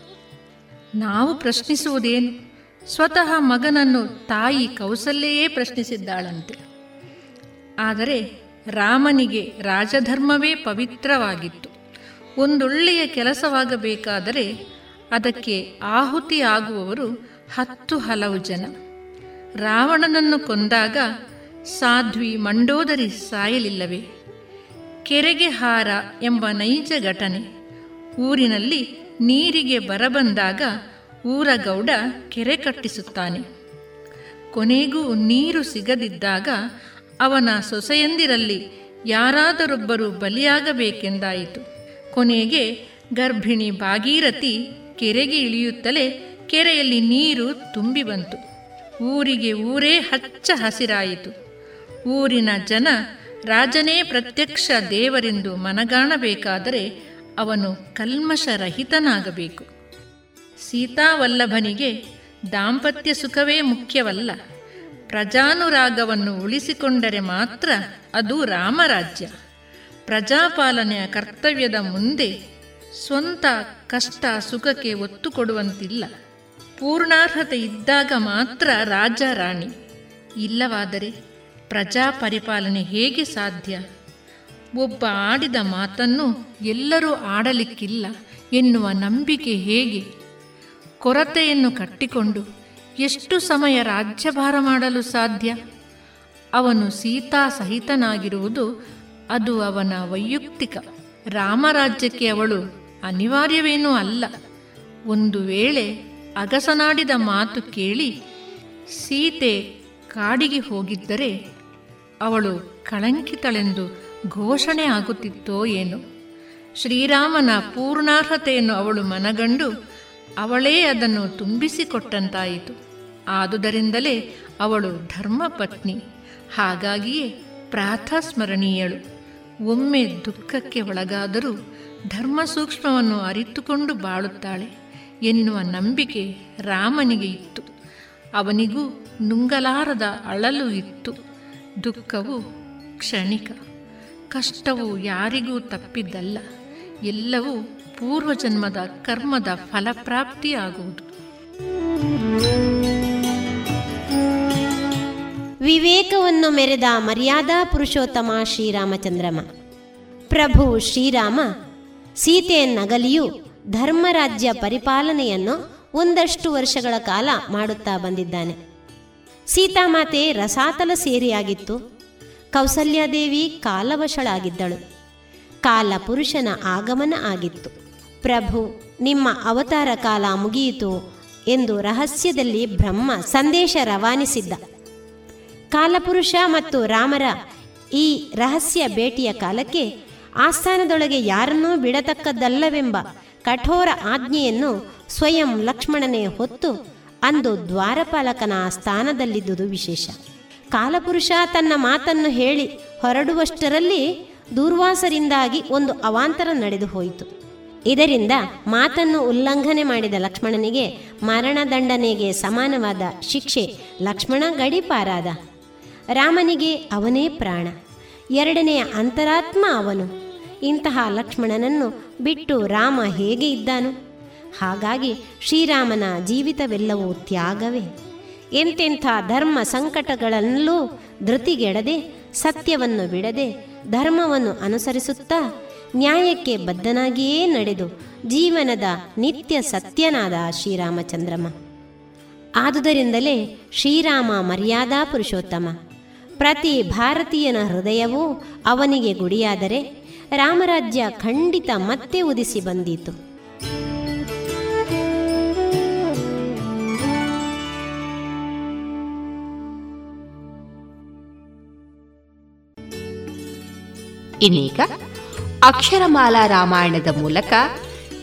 ನಾವು ಪ್ರಶ್ನಿಸುವುದೇನು? ಸ್ವತಃ ಮಗನನ್ನು ತಾಯಿ ಕೌಸಲ್ಯೆಯೇ ಪ್ರಶ್ನಿಸಿದ್ದಾಳಂತೆ. ಆದರೆ ರಾಮನಿಗೆ ರಾಜಧರ್ಮವೇ ಪವಿತ್ರವಾಗಿತ್ತು. ಒಂದೊಳ್ಳೆಯ ಕೆಲಸವಾಗಬೇಕಾದರೆ ಅದಕ್ಕೆ ಆಹುತಿ ಆಗುವವರು ಹತ್ತು ಹಲವು ಜನ. ರಾವಣನನ್ನು ಕೊಂದಾಗ ಸಾಧ್ವಿ ಮಂಡೋದರಿ ಸಾಯಲಿಲ್ಲವೇ? ಕೆರೆಗೆ ಹಾರ ಎಂಬ ನೈಜ ಘಟನೆ ಊರಿನಲ್ಲಿ ನೀರಿಗೆ ಬರಬಂದಾಗ ಊರಗೌಡ ಕೆರೆ ಕಟ್ಟಿಸುತ್ತಾನೆ. ಕೊನೆಗೂ ನೀರು ಸಿಗದಿದ್ದಾಗ ಅವನ ಸೊಸೆಯಂದಿರಲ್ಲಿ ಯಾರಾದರೊಬ್ಬರು ಬಲಿಯಾಗಬೇಕೆಂದಾಯಿತು. ಕೊನೆಗೆ ಗರ್ಭಿಣಿ ಭಾಗೀರಥಿ ಕೆರೆಗೆ ಇಳಿಯುತ್ತಲೇ ಕೆರೆಯಲ್ಲಿ ನೀರು ತುಂಬಿ ಬಂತು. ಊರಿಗೆ ಊರೇ ಹಚ್ಚ ಹಸಿರಾಯಿತು. ಊರಿನ ಜನ ರಾಜನೇ ಪ್ರತ್ಯಕ್ಷ ದೇವರೆಂದು ಮನಗಾಣಬೇಕಾದರೆ ಅವನು ಕಲ್ಮಶರಹಿತನಾಗಬೇಕು ಸೀತಾವಲ್ಲಭನಿಗೆ ದಾಂಪತ್ಯ ಸುಖವೇ ಮುಖ್ಯವಲ್ಲ. ಪ್ರಜಾನುರಾಗವನ್ನು ಉಳಿಸಿಕೊಂಡರೆ ಮಾತ್ರ ಅದು ರಾಮರಾಜ್ಯ. ಪ್ರಜಾಪಾಲನೆಯ ಕರ್ತವ್ಯದ ಮುಂದೆ ಸ್ವಂತ ಕಷ್ಟ ಸುಖಕ್ಕೆ ಒತ್ತು ಕೊಡುವಂತಿಲ್ಲ. ಪೂರ್ಣಾರ್ಹತೆ ಇದ್ದಾಗ ಮಾತ್ರ ರಾಜ ರಾಣಿ. ಇಲ್ಲವಾದರೆ ಪ್ರಜಾ ಪರಿಪಾಲನೆ ಹೇಗೆ ಸಾಧ್ಯ? ಒಬ್ಬ ಆಡಿದ ಮಾತನ್ನು ಎಲ್ಲರೂ ಆಡಲಿಕ್ಕಿಲ್ಲ. ಎನ್ನುವ ನಂಬಿಕೆ ಹೇಗೆ? ಕೊರತೆಯನ್ನು ಕಟ್ಟಿಕೊಂಡು ಎಷ್ಟು ಸಮಯ ರಾಜ್ಯಭಾರ ಮಾಡಲು ಸಾಧ್ಯ? ಅವನು ಸೀತಾ ಸಹಿತನಾಗಿರುವುದು ಅದು ಅವನ ವೈಯಕ್ತಿಕ. ರಾಮರಾಜ್ಯಕ್ಕೆ ಅವಳು ಅನಿವಾರ್ಯವೇನೂ ಅಲ್ಲ. ಒಂದು ವೇಳೆ ಅಗಸನಾಡಿದ ಮಾತು ಕೇಳಿ ಸೀತೆ ಕಾಡಿಗೆ ಹೋಗಿದ್ದರೆ ಅವಳು ಕಳಂಕಿತಳೆಂದು ಘೋಷಣೆ ಆಗುತ್ತಿತ್ತೋ ಏನು. ಶ್ರೀರಾಮನ ಪೂರ್ಣಾರ್ಹತೆಯನ್ನು ಅವಳು ಮನಗಂಡು ಅವಳೇ ಅದನ್ನು ತುಂಬಿಸಿಕೊಟ್ಟಂತಾಯಿತು. ಆದುದರಿಂದಲೇ ಅವಳು ಧರ್ಮಪತ್ನಿ. ಹಾಗಾಗಿಯೇ ಪ್ರಾಥಸ್ಮರಣೀಯಳು. ಒಮ್ಮೆ ದುಃಖಕ್ಕೆ ಒಳಗಾದರೂ ಧರ್ಮ ಸೂಕ್ಷ್ಮವನ್ನು ಅರಿತುಕೊಂಡು ಬಾಳುತ್ತಾಳೆ ಎನ್ನುವ ನಂಬಿಕೆ ರಾಮನಿಗೆ ಇತ್ತು. ಅವನಿಗೂ ನುಂಗಲಾರದ ಅಳಲು ಇತ್ತು. ದುಃಖವು ಕ್ಷಣಿಕ. ಕಷ್ಟವು ಯಾರಿಗೂ ತಪ್ಪಿದ್ದಲ್ಲ. ಎಲ್ಲವೂ ಪೂರ್ವಜನ್ಮದ ಕರ್ಮದ ಫಲಪ್ರಾಪ್ತಿಯಾಗುವುದು. ವಿವೇಕವನ್ನು ಮೆರೆದ ಮರ್ಯಾದಾ ಪುರುಷೋತ್ತಮ ಶ್ರೀರಾಮಚಂದ್ರಮ. ಪ್ರಭು ಶ್ರೀರಾಮ ಸೀತೆಯನ್ನಗಲಿಯು ಧರ್ಮರಾಜ್ಯ ಪರಿಪಾಲನೆಯನ್ನು ಒಂದಷ್ಟು ವರ್ಷಗಳ ಕಾಲ ಮಾಡುತ್ತಾ ಬಂದಿದ್ದಾನೆ. ಸೀತಾಮಾತೆ ರಸಾತಲ ಸೇರಿಯಾಗಿತ್ತು. ಕೌಸಲ್ಯಾದೇವಿ ಕಾಲವಶಳಾಗಿದ್ದಳು. ಕಾಲ ಪುರುಷನ ಆಗಮನ ಆಗಿತ್ತು. ಪ್ರಭು, ನಿಮ್ಮ ಅವತಾರ ಕಾಲ ಮುಗಿಯಿತು ಎಂದು ರಹಸ್ಯದಲ್ಲಿ ಬ್ರಹ್ಮ ಸಂದೇಶ ರವಾನಿಸಿದ್ದ. ಕಾಲಪುರುಷ ಮತ್ತು ರಾಮರ ಈ ರಹಸ್ಯ ಭೇಟಿಯ ಕಾಲಕ್ಕೆ ಆಸ್ಥಾನದೊಳಗೆ ಯಾರನ್ನೂ ಬಿಡತಕ್ಕದ್ದಲ್ಲವೆಂಬ ಕಠೋರ ಆಜ್ಞೆಯನ್ನು ಸ್ವಯಂ ಲಕ್ಷ್ಮಣನೇ ಹೊತ್ತು ಅಂದು ದ್ವಾರಪಾಲಕನ ಸ್ಥಾನದಲ್ಲಿದ್ದುದು ವಿಶೇಷ. ಕಾಲಪುರುಷ ತನ್ನ ಮಾತನ್ನು ಹೇಳಿ ಹೊರಡುವಷ್ಟರಲ್ಲಿ ದೂರ್ವಾಸರಿಂದಾಗಿ ಒಂದು ಅವಾಂತರ ನಡೆದು ಹೋಯಿತು. ಇದರಿಂದ ಮಾತನ್ನು ಉಲ್ಲಂಘನೆ ಮಾಡಿದ ಲಕ್ಷ್ಮಣನಿಗೆ ಮರಣದಂಡನೆಗೆ ಸಮಾನವಾದ ಶಿಕ್ಷೆ ಲಕ್ಷ್ಮಣ ಗಡಿಪಾರಾದ. ರಾಮನಿಗೆ ಅವನೇ ಪ್ರಾಣ, ಎರಡನೆಯ ಅಂತರಾತ್ಮ ಅವನು. ಇಂತಹ ಲಕ್ಷ್ಮಣನನ್ನು ಬಿಟ್ಟು ರಾಮ ಹೇಗೆ ಇದ್ದಾನು? ಹಾಗಾಗಿ ಶ್ರೀರಾಮನ ಜೀವಿತವೆಲ್ಲವೂ ತ್ಯಾಗವೇ. ಎಂತೆಂಥ ಧರ್ಮ ಸಂಕಟಗಳಲ್ಲೂ ಧೃತಿಗೆಡದೆ, ಸತ್ಯವನ್ನು ಬಿಡದೆ, ಧರ್ಮವನ್ನು ಅನುಸರಿಸುತ್ತಾ ನ್ಯಾಯಕ್ಕೆ ಬದ್ಧನಾಗಿಯೇ ನಡೆದು ಜೀವನದ ನಿತ್ಯ ಸತ್ಯನಾದ ಶ್ರೀರಾಮಚಂದ್ರಮ. ಆದುದರಿಂದಲೇ ಶ್ರೀರಾಮ ಮರ್ಯಾದಾ ಪುರುಷೋತ್ತಮ. ಪ್ರತಿ ಭಾರತೀಯನ ಹೃದಯವೂ ಅವನಿಗೆ ಗುಡಿಯಾದರೆ ರಾಮರಾಜ್ಯ ಖಂಡಿತ ಮತ್ತೆ ಉದಿಸಿ ಬಂದೀತು. ಇನ್ನೀಗ ಅಕ್ಷರಮಾಲಾ ರಾಮಾಯಣದ ಮೂಲಕ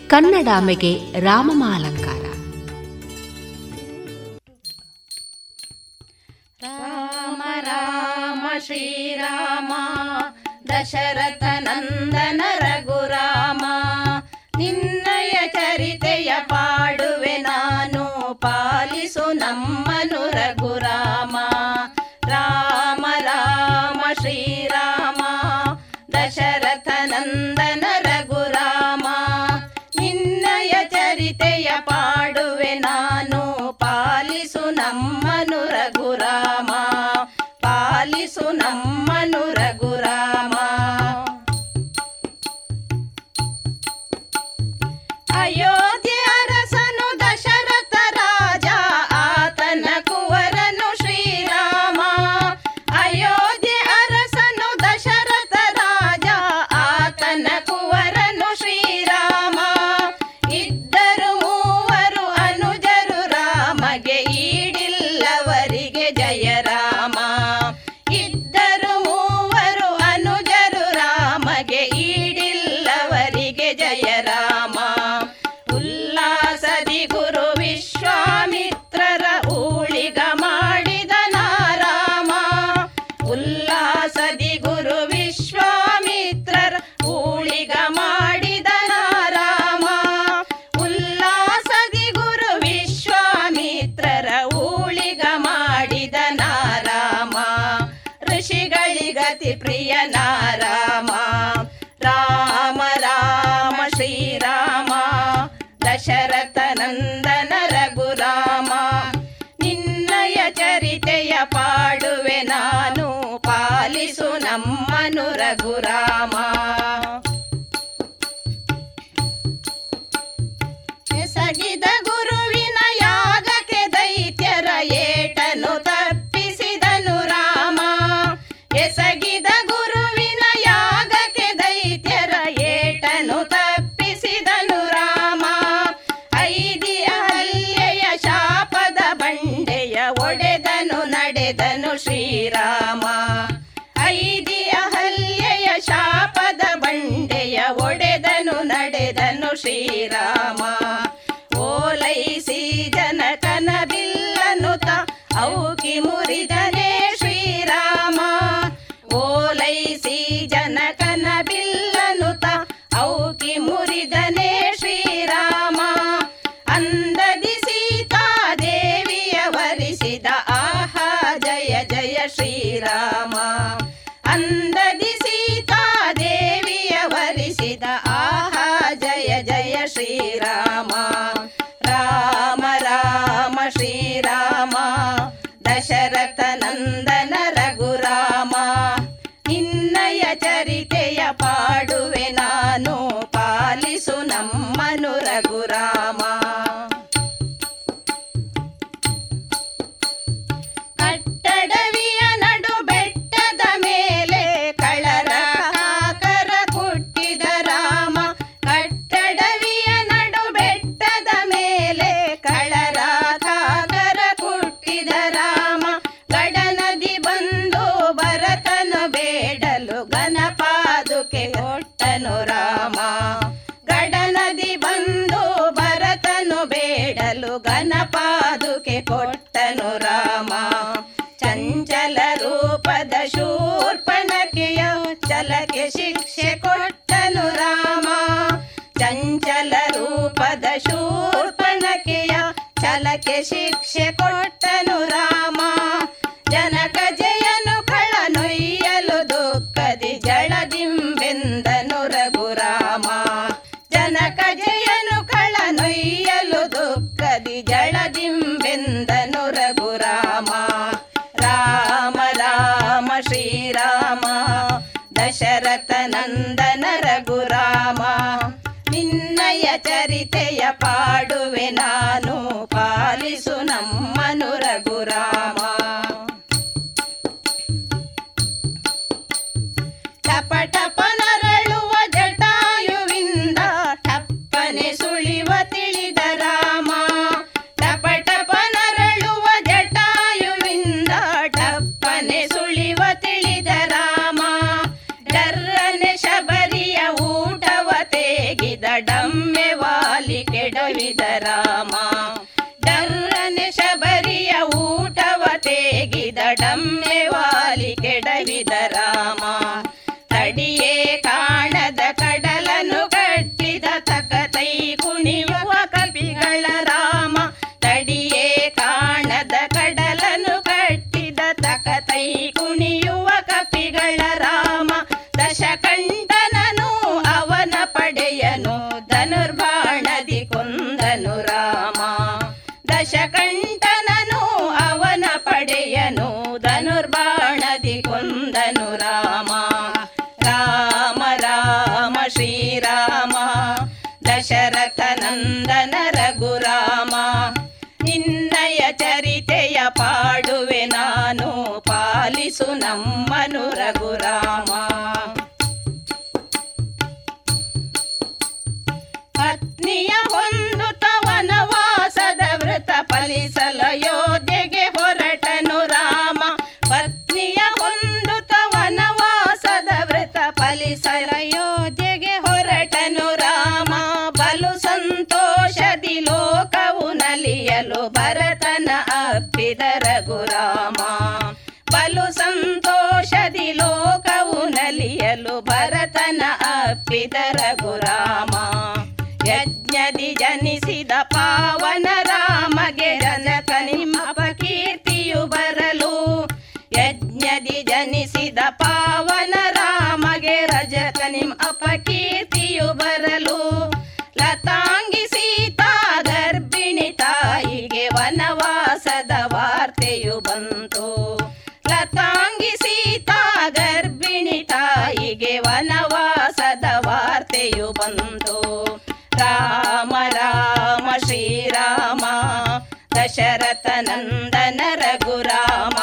ಕನ್ನಡಾಮೆಗೆ ರಾಮಮಾಲಂಕಾರ. ರಾಮ ರಾಮ ಶ್ರೀರಾಮ ದಶರಥ ನಮ್ಮನು ಶೂರ್ಪನಕೆಯ ಛಲಕ್ಕೆ ಶಿಕ್ಷೆ ಕೊಟ್ಟ ಪಾಡುವೆ ನಾನು ಪಾಲಿಸು ನಮ್ಮನು ರಥನಂದನ ರಘುರಾಮ ನಿನ್ನಯ ಚರಿತೆಯ ಪಾಡುವೆ ನಾನು ಪಾಲಿಸು ನಮ್ಮ Twitter. ಮಳೆಯು ಬಂತು. ರಾಮ ರಾಮ ಶ್ರೀರಾಮ ದಶರಥ ನಂದನ ರಘುರಾಮ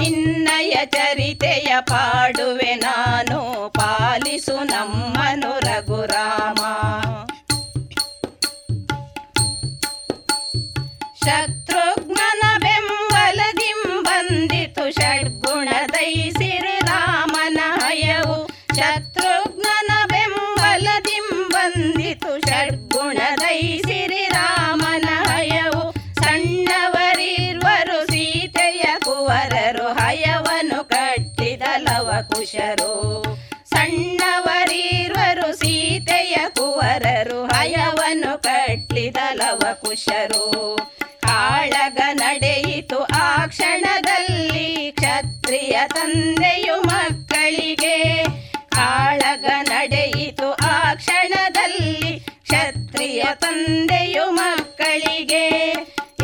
ನಿನ್ನಯ ಚರಿತೆಯ ಪಾಡುವೆನು. ಪುರುಷರು, ಸಣ್ಣವರಿರುವರು ಸೀತೆಯ ಕುವರರು, ಹಯವನ್ನು ಕಟ್ಟಿದಲವ ಕುಶರು. ಕಾಳಗ ನಡೆಯಿತು ಆ ಕ್ಷಣದಲ್ಲಿ ಕ್ಷತ್ರಿಯ ತಂದೆಯು ಮಕ್ಕಳಿಗೆ. ಕಾಳಗ ನಡೆಯಿತು ಆ ಕ್ಷಣದಲ್ಲಿ ಕ್ಷತ್ರಿಯ ತಂದೆಯು ಮಕ್ಕಳಿಗೆ.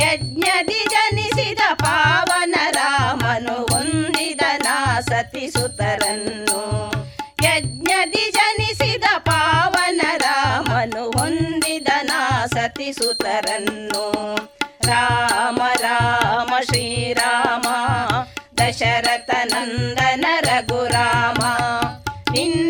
ಯಜ್ಞದಿ ಜನಿಸಿದ ಪಾವ ಜನರನ್ನು ಯಜ್ಞದಿ ಜನಿಸಿದ ಪಾವನ ರಾಮನು ಹೊಂದಿದನ ಸತಿಸುತರನ್ನು ರಾಮ ರಾಮ ಶ್ರೀರಾಮ ದಶರಥ ನಂದನ ರಘುರಾಮ ಇನ್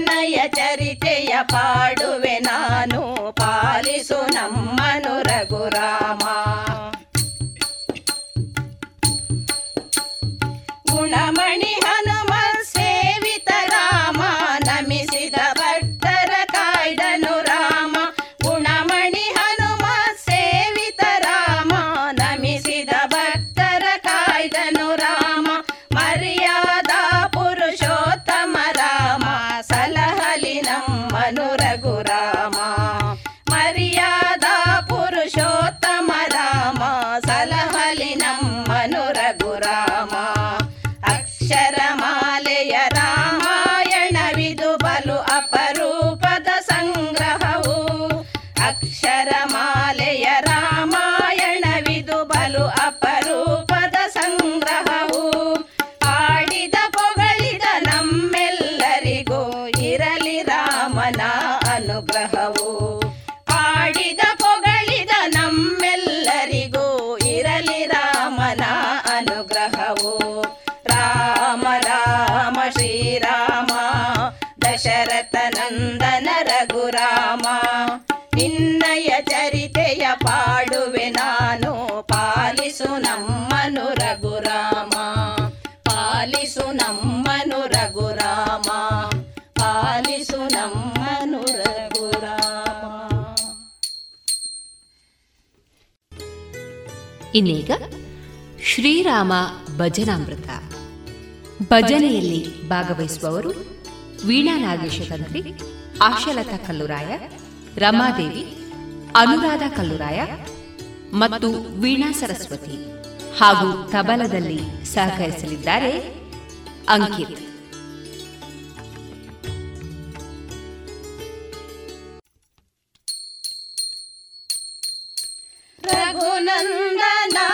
ಇನ್ನೀಗ ಶ್ರೀರಾಮ ಭಜನಾಮೃತ. ಭಜನೆಯಲ್ಲಿ ಭಾಗವಹಿಸುವವರು ವೀಣಾ ನಾಗೇಶತಂತ್ರಿ ಆಶಲತಾ ಕಲ್ಲುರಾಯ ರಮಾದೇವಿ ಅನುರಾಧ ಕಲ್ಲುರಾಯ ಮತ್ತು ವೀಣಾ ಸರಸ್ವತಿ ಹಾಗೂ ತಬಲದಲ್ಲಿ ಸಹಕರಿಸಲಿದ್ದಾರೆ ಅಂಕಿತ್. రఘునందనా.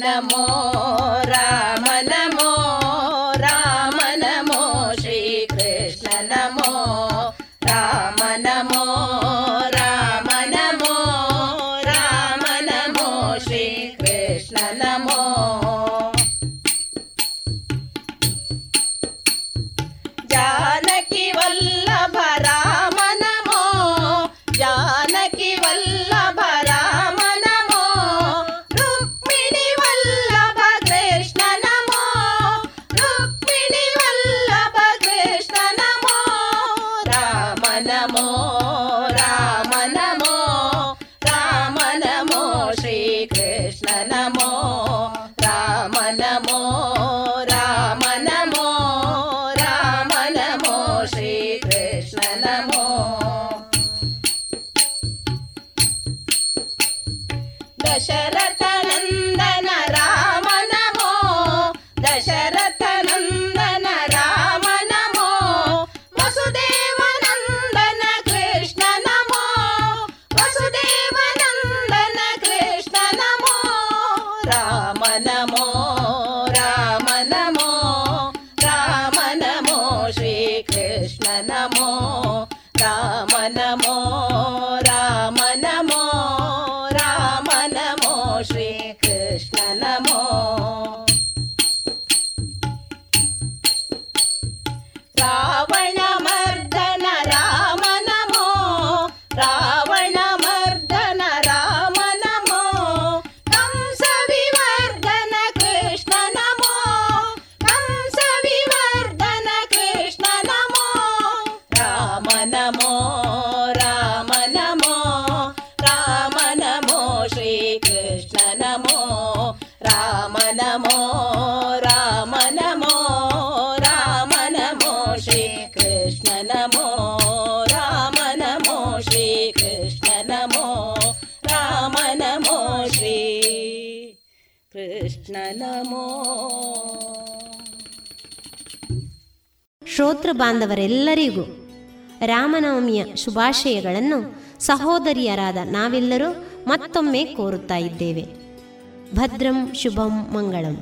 namo. ಶ್ರೋತೃ ಬಾಂಧವರೆಲ್ಲರಿಗೂ ರಾಮನವಮಿಯ ಶುಭಾಶಯಗಳನ್ನು ಸಹೋದರಿಯರಾದ ನಾವೆಲ್ಲರೂ ಮತ್ತೊಮ್ಮೆ ಕೋರುತ್ತಾ ಇದ್ದೇವೆ. ಭದ್ರಂ ಶುಭಂ ಮಂಗಳಂ.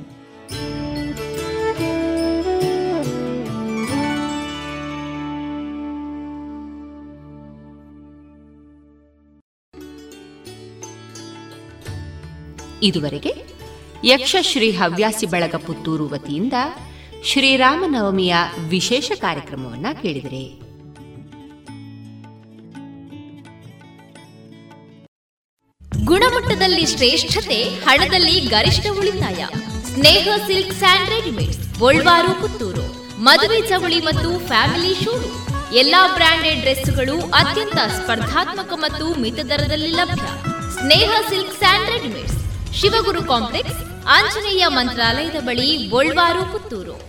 ಇದುವರೆಗೆ ಯಕ್ಷಶ್ರೀ ಹವ್ಯಾಸಿ ಬಳಗ ಪುತ್ತೂರು ವತಿಯಿಂದ ಶ್ರೀರಾಮನವಮಿಯ ವಿಶೇಷ ಕಾರ್ಯಕ್ರಮವನ್ನ ಕೇಳಿದರೆ. ಗುಣಮಟ್ಟದಲ್ಲಿ ಶ್ರೇಷ್ಠತೆ, ಹಣದಲ್ಲಿ ಗರಿಷ್ಠ ಉಳಿತಾಯ. Sneha silk and readymades, Golwaru, Puttur. ಮದುವೆ ಚವಳಿ ಮತ್ತು ಫ್ಯಾಮಿಲಿ ಶೂರು. ಎಲ್ಲಾ ಬ್ರಾಂಡೆಡ್ ಡ್ರೆಸ್ಗಳು ಅತ್ಯಂತ ಸ್ಪರ್ಧಾತ್ಮಕ ಮತ್ತು ಮಿತ ದರದಲ್ಲಿ ಲಭ್ಯ. Sneha silk and readymades, Shivaguru complex, Anjaneya ಮಂತ್ರಾಲಯದ ಬಳಿ ಗೋಲ್ವಾರು, ಪುತ್ತೂರು.